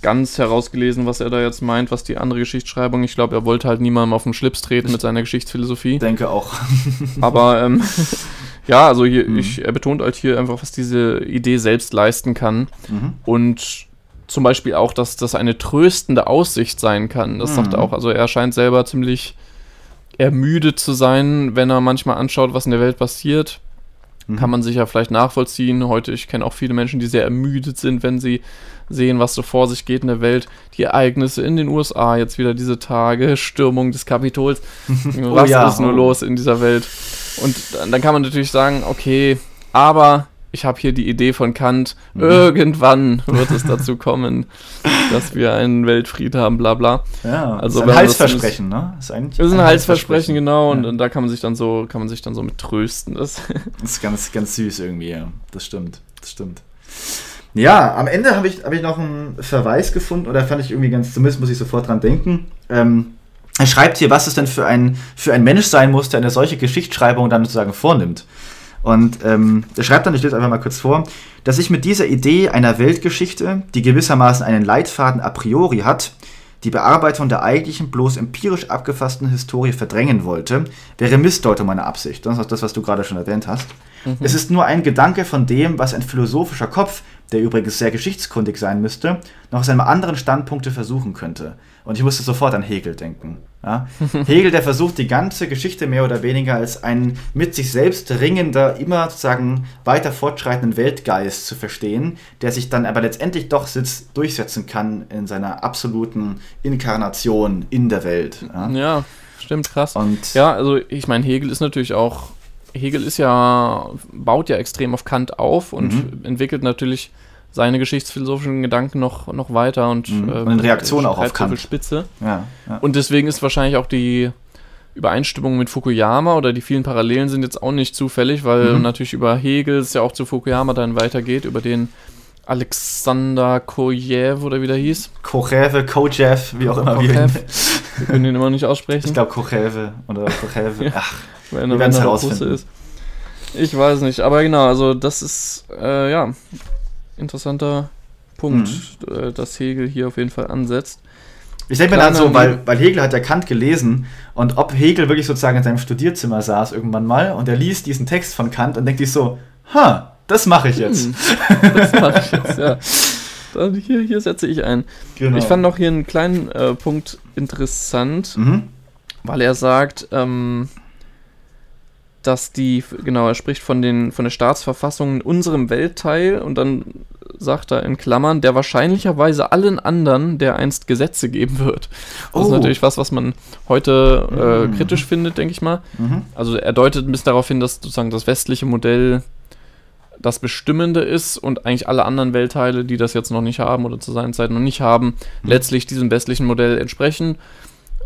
Speaker 2: ganz herausgelesen, was er da jetzt meint, was die andere Geschichtsschreibung. Ich glaube, er wollte halt niemandem auf den Schlips treten mit seiner Geschichtsphilosophie. Ich
Speaker 1: denke auch. <laughs>
Speaker 2: Aber ähm, <laughs> ja, also hier, mhm. ich, er betont halt hier einfach, was diese Idee selbst leisten kann. Mhm. Und zum Beispiel auch, dass das eine tröstende Aussicht sein kann. Das mhm. sagt er auch. Also er scheint selber ziemlich ermüdet zu sein, wenn er manchmal anschaut, was in der Welt passiert. Mhm. Kann man sich ja vielleicht nachvollziehen. Heute, ich kenne auch viele Menschen, die sehr ermüdet sind, wenn sie sehen, was so vor sich geht in der Welt. Die Ereignisse in den USA, jetzt wieder diese Tage, <laughs> Stürmung des Kapitols. <laughs> oh, was ja. ist nur los in dieser Welt? Und dann kann man natürlich sagen, okay, aber ich habe hier die Idee von Kant, mhm. irgendwann wird es dazu kommen, <laughs> dass wir einen Weltfried haben, bla bla.
Speaker 1: Ja, also ist ein Halsversprechen, ne?
Speaker 2: Ist, eigentlich ist ein, ein Halsversprechen, genau, und, ja. und, da kann man sich dann so, kann man sich dann so mit trösten.
Speaker 1: Das, <laughs> das ist ganz, ganz süß irgendwie, ja. Das stimmt. Das stimmt. Ja, am Ende habe ich, hab ich noch einen Verweis gefunden, oder fand ich irgendwie ganz, zumindest muss ich sofort dran denken. Ähm, er schreibt hier, was es denn für ein, für ein Mensch sein muss, der eine solche Geschichtsschreibung dann sozusagen vornimmt. Und ähm, er schreibt dann, ich lese einfach mal kurz vor, dass ich mit dieser Idee einer Weltgeschichte, die gewissermaßen einen Leitfaden a priori hat, die Bearbeitung der eigentlichen bloß empirisch abgefassten Historie verdrängen wollte, wäre Missdeutung meiner Absicht. Das ist das, was du gerade schon erwähnt hast. Mhm. Es ist nur ein Gedanke von dem, was ein philosophischer Kopf, der übrigens sehr geschichtskundig sein müsste, noch aus einem anderen Standpunkte versuchen könnte. Und ich musste sofort an Hegel denken. Ja? <laughs> Hegel, der versucht die ganze Geschichte mehr oder weniger als einen mit sich selbst ringender, immer sozusagen weiter fortschreitenden Weltgeist zu verstehen, der sich dann aber letztendlich doch sitzt, durchsetzen kann in seiner absoluten Inkarnation in der Welt.
Speaker 2: Ja, ja stimmt, krass. Und ja, also ich meine, Hegel ist natürlich auch, Hegel ist ja, baut ja extrem auf Kant auf und mhm. entwickelt natürlich seine geschichtsphilosophischen Gedanken noch, noch weiter und,
Speaker 1: mhm. ähm, und in Reaktion auch auf Kant.
Speaker 2: Spitze. Ja, ja. Und deswegen ist wahrscheinlich auch die Übereinstimmung mit Fukuyama oder die vielen Parallelen sind jetzt auch nicht zufällig, weil mhm. natürlich über Hegel es ja auch zu Fukuyama dann weitergeht, über den Alexander Kojev oder wie der hieß.
Speaker 1: Kojev, Kojev, wie auch immer.
Speaker 2: Kojev. Wir können ihn immer nicht aussprechen.
Speaker 1: Ich glaube Kojev oder Kojev. <laughs>
Speaker 2: ja. Ach, wenn, wir werden es herausfinden. Ist. Ich weiß nicht, aber genau, also das ist, äh, ja, interessanter Punkt, mhm. Äh, dass Hegel hier auf jeden Fall ansetzt.
Speaker 1: Ich denke mir dann so, weil, weil Hegel hat ja Kant gelesen und ob Hegel wirklich sozusagen in seinem Studierzimmer saß irgendwann mal und er liest diesen Text von Kant und denkt sich so, ha, das mache ich jetzt. Hm, das mache ich jetzt,
Speaker 2: ja. Dann hier, hier setze ich ein. Genau. Ich fand noch hier einen kleinen äh, Punkt interessant, mhm. weil er sagt, ähm, dass die, genau, er spricht von, den, von der Staatsverfassung in unserem Weltteil und dann sagt er in Klammern, der wahrscheinlicherweise allen anderen, der einst Gesetze geben wird. Das oh. ist natürlich was, was man heute äh, mhm. kritisch findet, denke ich mal. Mhm. Also er deutet ein bisschen darauf hin, dass sozusagen das westliche Modell das Bestimmende ist und eigentlich alle anderen Weltteile, die das jetzt noch nicht haben oder zu seiner Zeit noch nicht haben, mhm. letztlich diesem westlichen Modell entsprechen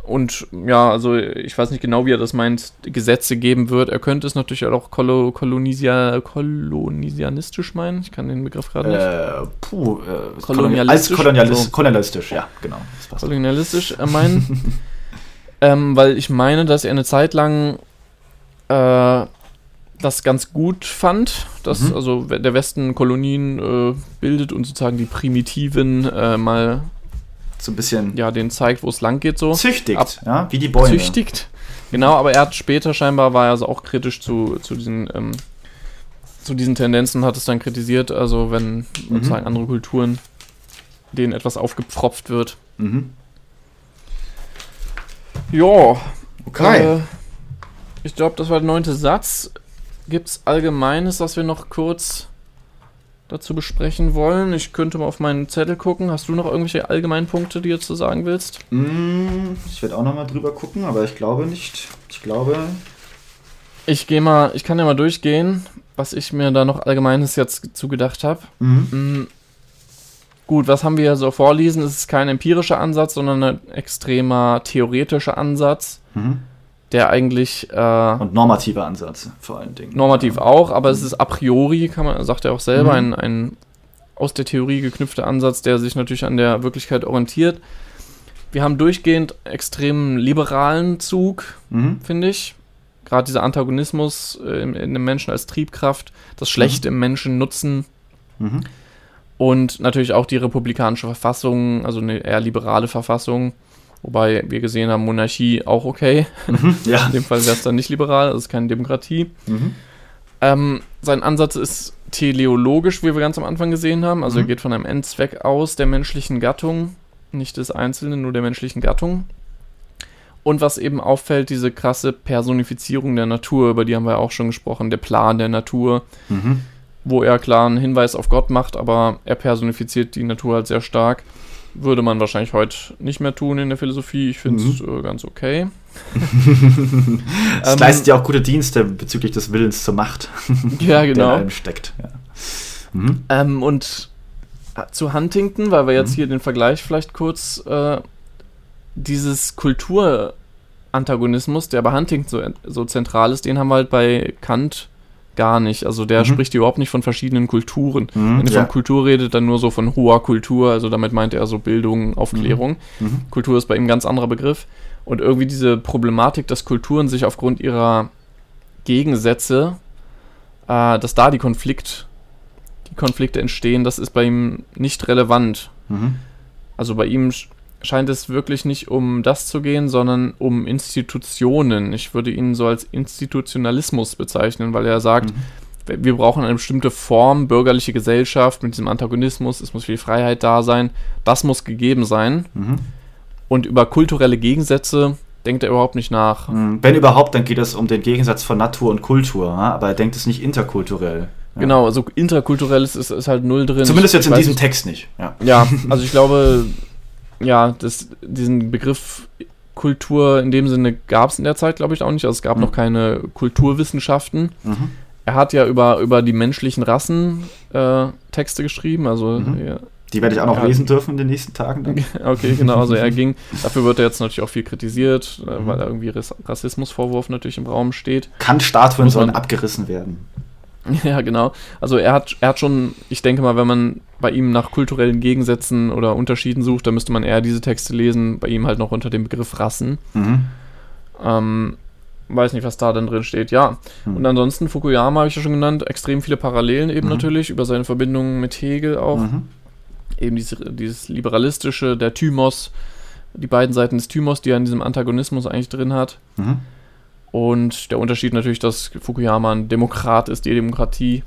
Speaker 2: und ja, also ich weiß nicht genau, wie er das meint, Gesetze geben wird. Er könnte es natürlich auch kolonisia kolonisianistisch meinen. Ich kann den Begriff gerade nicht. Äh, puh,
Speaker 1: äh, kolonialistisch. Als kolonialistisch, so. kolonialistisch, ja, genau.
Speaker 2: kolonialistisch äh, meinen. <laughs> ähm, weil ich meine, dass er eine Zeit lang äh, das ganz gut fand, dass mhm. also der Westen Kolonien äh, bildet und sozusagen die Primitiven äh, mal
Speaker 1: so ein bisschen.
Speaker 2: Ja, den zeigt, wo es lang geht, so.
Speaker 1: Züchtigt, Ab ja, wie die Bäume.
Speaker 2: Züchtigt. Genau, aber er hat später scheinbar, war er also auch kritisch zu, zu diesen, ähm, zu diesen Tendenzen, hat es dann kritisiert, also wenn mhm. sozusagen andere Kulturen denen etwas aufgepfropft wird. Mhm. Ja. Okay. Äh, ich glaube, das war der neunte Satz. Gibt es Allgemeines, was wir noch kurz dazu besprechen wollen. Ich könnte mal auf meinen Zettel gucken. Hast du noch irgendwelche allgemeinen Punkte, die du zu sagen willst?
Speaker 1: Mm, ich werde auch noch mal drüber gucken, aber ich glaube nicht. Ich glaube.
Speaker 2: Ich gehe mal, ich kann ja mal durchgehen, was ich mir da noch allgemeines jetzt zugedacht habe. Mhm. Mm, gut, was haben wir hier so vorlesen? Es ist kein empirischer Ansatz, sondern ein extremer theoretischer Ansatz. Mhm der eigentlich. Äh,
Speaker 1: und normativer Ansatz vor allen Dingen.
Speaker 2: Normativ auch, aber es ist a priori, kann man, sagt er auch selber, mhm. ein, ein aus der Theorie geknüpfter Ansatz, der sich natürlich an der Wirklichkeit orientiert. Wir haben durchgehend extrem liberalen Zug, mhm. finde ich. Gerade dieser Antagonismus äh, in, in, dem Menschen als Triebkraft, das Schlechte mhm. im Menschen nutzen. Mhm. Und natürlich auch die republikanische Verfassung, also eine eher liberale Verfassung, Wobei wir gesehen haben, Monarchie auch okay. Mhm, <laughs> ja. In dem Fall wäre es dann nicht liberal, das ist keine Demokratie. Mhm. Ähm, sein Ansatz ist teleologisch, wie wir ganz am Anfang gesehen haben. Also mhm. er geht von einem Endzweck aus der menschlichen Gattung, nicht des Einzelnen, nur der menschlichen Gattung. Und was eben auffällt, diese krasse Personifizierung der Natur, über die haben wir auch schon gesprochen, der Plan der Natur, mhm. wo er klar einen Hinweis auf Gott macht, aber er personifiziert die Natur halt sehr stark. Würde man wahrscheinlich heute nicht mehr tun in der Philosophie. Ich finde es mhm. äh, ganz okay. <laughs>
Speaker 1: es ähm, leistet ja auch gute Dienste bezüglich des Willens zur Macht. <laughs>
Speaker 2: ja, genau. Der
Speaker 1: in steckt. Ja.
Speaker 2: Mhm. Ähm, und äh, zu Huntington, weil wir jetzt mhm. hier den Vergleich vielleicht kurz, äh, dieses Kulturantagonismus, der bei Huntington so, so zentral ist, den haben wir halt bei Kant gar nicht. Also der
Speaker 1: Mhm.
Speaker 2: spricht überhaupt nicht von verschiedenen Kulturen.
Speaker 1: Mhm,
Speaker 2: Wenn er
Speaker 1: ja.
Speaker 2: von Kultur redet, dann nur so von hoher Kultur. Also damit meint er so Bildung, Aufklärung.
Speaker 1: Mhm.
Speaker 2: Kultur ist bei ihm ein ganz anderer Begriff. Und irgendwie diese Problematik, dass Kulturen sich aufgrund ihrer Gegensätze, äh, dass da die Konflikt, die Konflikte entstehen, das ist bei ihm nicht relevant.
Speaker 1: Mhm.
Speaker 2: Also bei ihm scheint es wirklich nicht um das zu gehen, sondern um Institutionen. Ich würde ihn so als Institutionalismus bezeichnen, weil er sagt,
Speaker 1: Mhm.
Speaker 2: wir brauchen eine bestimmte Form, bürgerliche Gesellschaft mit diesem Antagonismus, es muss viel Freiheit da sein, das muss gegeben sein.
Speaker 1: Mhm.
Speaker 2: Und über kulturelle Gegensätze denkt er überhaupt nicht nach.
Speaker 1: Mhm. Wenn überhaupt, dann geht es um den Gegensatz von Natur und Kultur, aber er denkt es nicht interkulturell. Ja.
Speaker 2: Genau, also interkulturelles ist, ist halt null drin.
Speaker 1: Zumindest jetzt in diesem
Speaker 2: nicht-
Speaker 1: Text nicht. Ja.
Speaker 2: Ja, also ich glaube, ja, das, diesen Begriff Kultur in dem Sinne gab es in der Zeit, glaube ich, auch nicht. Also es gab
Speaker 1: Mhm.
Speaker 2: noch keine Kulturwissenschaften.
Speaker 1: Mhm.
Speaker 2: Er hat ja über, über die menschlichen Rassen äh, Texte geschrieben, also
Speaker 1: Mhm.
Speaker 2: ja,
Speaker 1: Die werde ich auch noch
Speaker 2: Ja.
Speaker 1: lesen dürfen in den nächsten Tagen. Dann. <laughs>
Speaker 2: okay, genau, also er <laughs> ging, dafür wird er jetzt natürlich auch viel kritisiert, äh,
Speaker 1: Mhm.
Speaker 2: weil da irgendwie Rass Rassismusvorwurf natürlich im Raum steht.
Speaker 1: Kant-Statuen
Speaker 2: Muss man-
Speaker 1: sollen abgerissen werden. <laughs>
Speaker 2: Ja, genau. Also er hat, er hat schon, ich denke mal, wenn man bei ihm nach kulturellen Gegensätzen oder Unterschieden sucht, dann müsste man eher diese Texte lesen, bei ihm halt noch unter dem Begriff Rassen.
Speaker 1: Mhm.
Speaker 2: Ähm, weiß nicht, was da dann drin steht. Ja.
Speaker 1: Hm.
Speaker 2: Und ansonsten, Fukuyama habe ich ja schon genannt, extrem viele Parallelen eben
Speaker 1: Mhm.
Speaker 2: natürlich, über seine Verbindungen mit Hegel auch.
Speaker 1: Mhm.
Speaker 2: Eben diese, dieses liberalistische, der Thymos, die beiden Seiten des Thymos, die er in diesem Antagonismus eigentlich drin hat.
Speaker 1: Mhm.
Speaker 2: Und der Unterschied natürlich, dass Fukuyama ein Demokrat ist, die Demokratie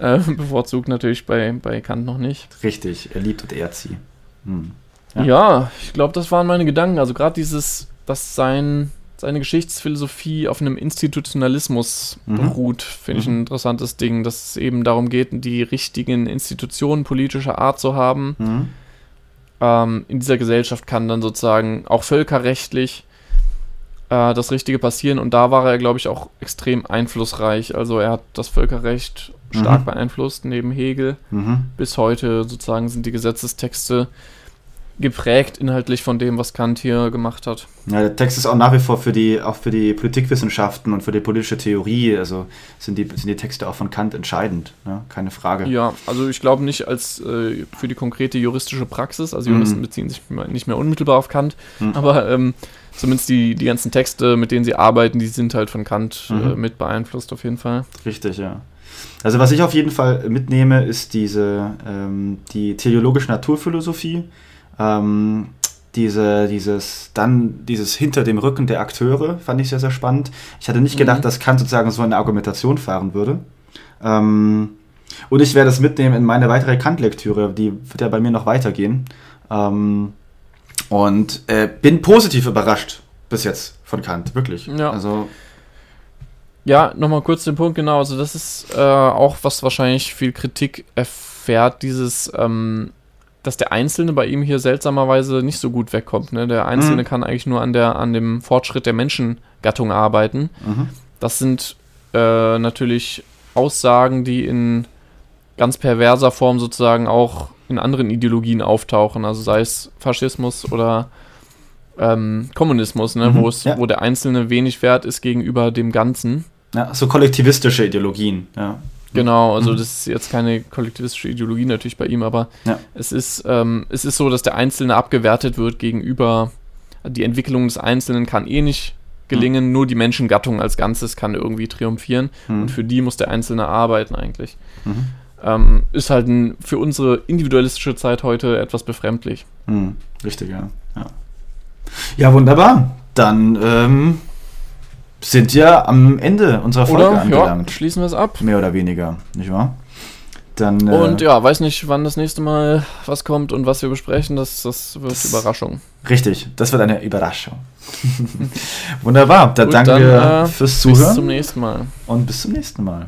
Speaker 2: äh, <laughs> bevorzugt natürlich bei, bei Kant noch nicht.
Speaker 1: Richtig, er liebt und ehrt sie. Mhm.
Speaker 2: Ja,
Speaker 1: Ja.
Speaker 2: ich glaube, das waren meine Gedanken. Also gerade dieses, dass sein, seine Geschichtsphilosophie auf einem Institutionalismus
Speaker 1: Mhm.
Speaker 2: beruht, finde ich
Speaker 1: Mhm.
Speaker 2: ein interessantes Ding, dass es eben darum geht, die richtigen Institutionen politischer Art zu haben.
Speaker 1: Mhm.
Speaker 2: Ähm, in dieser Gesellschaft kann dann sozusagen auch völkerrechtlich äh, das Richtige passieren und da war er, glaube ich, auch extrem einflussreich. Also er hat das Völkerrecht stark
Speaker 1: Mhm.
Speaker 2: beeinflusst, neben Hegel.
Speaker 1: Mhm.
Speaker 2: Bis heute sozusagen sind die Gesetzestexte geprägt inhaltlich von dem, was Kant hier gemacht hat.
Speaker 1: Ja, der Text ist auch nach wie vor für die, auch für die Politikwissenschaften und für die politische Theorie, also sind die, sind die Texte auch von Kant entscheidend, ne? keine Frage.
Speaker 2: Ja, also ich glaube nicht als äh, für die konkrete juristische Praxis, also
Speaker 1: Mhm.
Speaker 2: Juristen beziehen sich nicht mehr unmittelbar auf Kant,
Speaker 1: Mhm.
Speaker 2: aber ähm, zumindest die, die ganzen Texte, mit denen sie arbeiten, die sind halt von Kant äh,
Speaker 1: Mhm.
Speaker 2: mit beeinflusst auf jeden Fall.
Speaker 1: Richtig, ja. Also was ich auf jeden Fall mitnehme, ist diese, ähm, die teleologische Naturphilosophie, ähm, diese, dieses, dann dieses hinter dem Rücken der Akteure, fand ich sehr, sehr spannend. Ich hatte nicht gedacht,
Speaker 2: Mhm.
Speaker 1: dass Kant sozusagen so eine Argumentation fahren würde. Ähm, und ich werde es mitnehmen in meine weitere Kant-Lektüre, die wird ja bei mir noch weitergehen. Ähm, und äh, bin positiv überrascht bis jetzt von Kant, wirklich.
Speaker 2: Ja.
Speaker 1: Also,
Speaker 2: Ja, nochmal kurz den Punkt, genau. Also, das ist äh, auch, was wahrscheinlich viel Kritik erfährt, dieses, ähm, dass der Einzelne bei ihm hier seltsamerweise nicht so gut wegkommt. Ne? Der Einzelne
Speaker 1: Mhm.
Speaker 2: kann eigentlich nur an, der, an dem Fortschritt der Menschengattung arbeiten.
Speaker 1: mhm.
Speaker 2: Das sind äh, natürlich Aussagen, die in ganz perverser Form sozusagen auch in anderen Ideologien auftauchen. Also sei es Faschismus oder ähm, Kommunismus, ne?
Speaker 1: Mhm,
Speaker 2: wo, es,
Speaker 1: ja.
Speaker 2: wo der Einzelne wenig wert ist gegenüber dem Ganzen.
Speaker 1: ja, so kollektivistische Ideologien, ja.
Speaker 2: Genau, also
Speaker 1: Mhm.
Speaker 2: das ist jetzt keine kollektivistische Ideologie natürlich bei ihm, aber
Speaker 1: Ja.
Speaker 2: es ist, ähm, es ist so, dass der Einzelne abgewertet wird gegenüber die Entwicklung des Einzelnen kann eh nicht gelingen, nur die Menschengattung als Ganzes kann irgendwie triumphieren
Speaker 1: Mhm.
Speaker 2: und für die muss der Einzelne arbeiten eigentlich. Ähm, ist halt ein, für unsere individualistische Zeit heute etwas befremdlich.
Speaker 1: Hm, richtig, ja. ja. Ja, wunderbar. Dann ähm, sind wir am Ende unserer Folge
Speaker 2: Oder? Ja,
Speaker 1: angelangt.
Speaker 2: schließen wir es ab.
Speaker 1: Mehr oder weniger, nicht wahr? Dann, äh,
Speaker 2: Und ja, weiß nicht, wann das nächste Mal was kommt und was wir besprechen. Das, das wird
Speaker 1: Das-
Speaker 2: Überraschung.
Speaker 1: richtig, das wird eine Überraschung. <laughs> Wunderbar, dann
Speaker 2: Gut,
Speaker 1: danke
Speaker 2: dann, äh,
Speaker 1: fürs
Speaker 2: Bis zum
Speaker 1: Zuhören
Speaker 2: nächsten Mal.
Speaker 1: und bis zum nächsten Mal.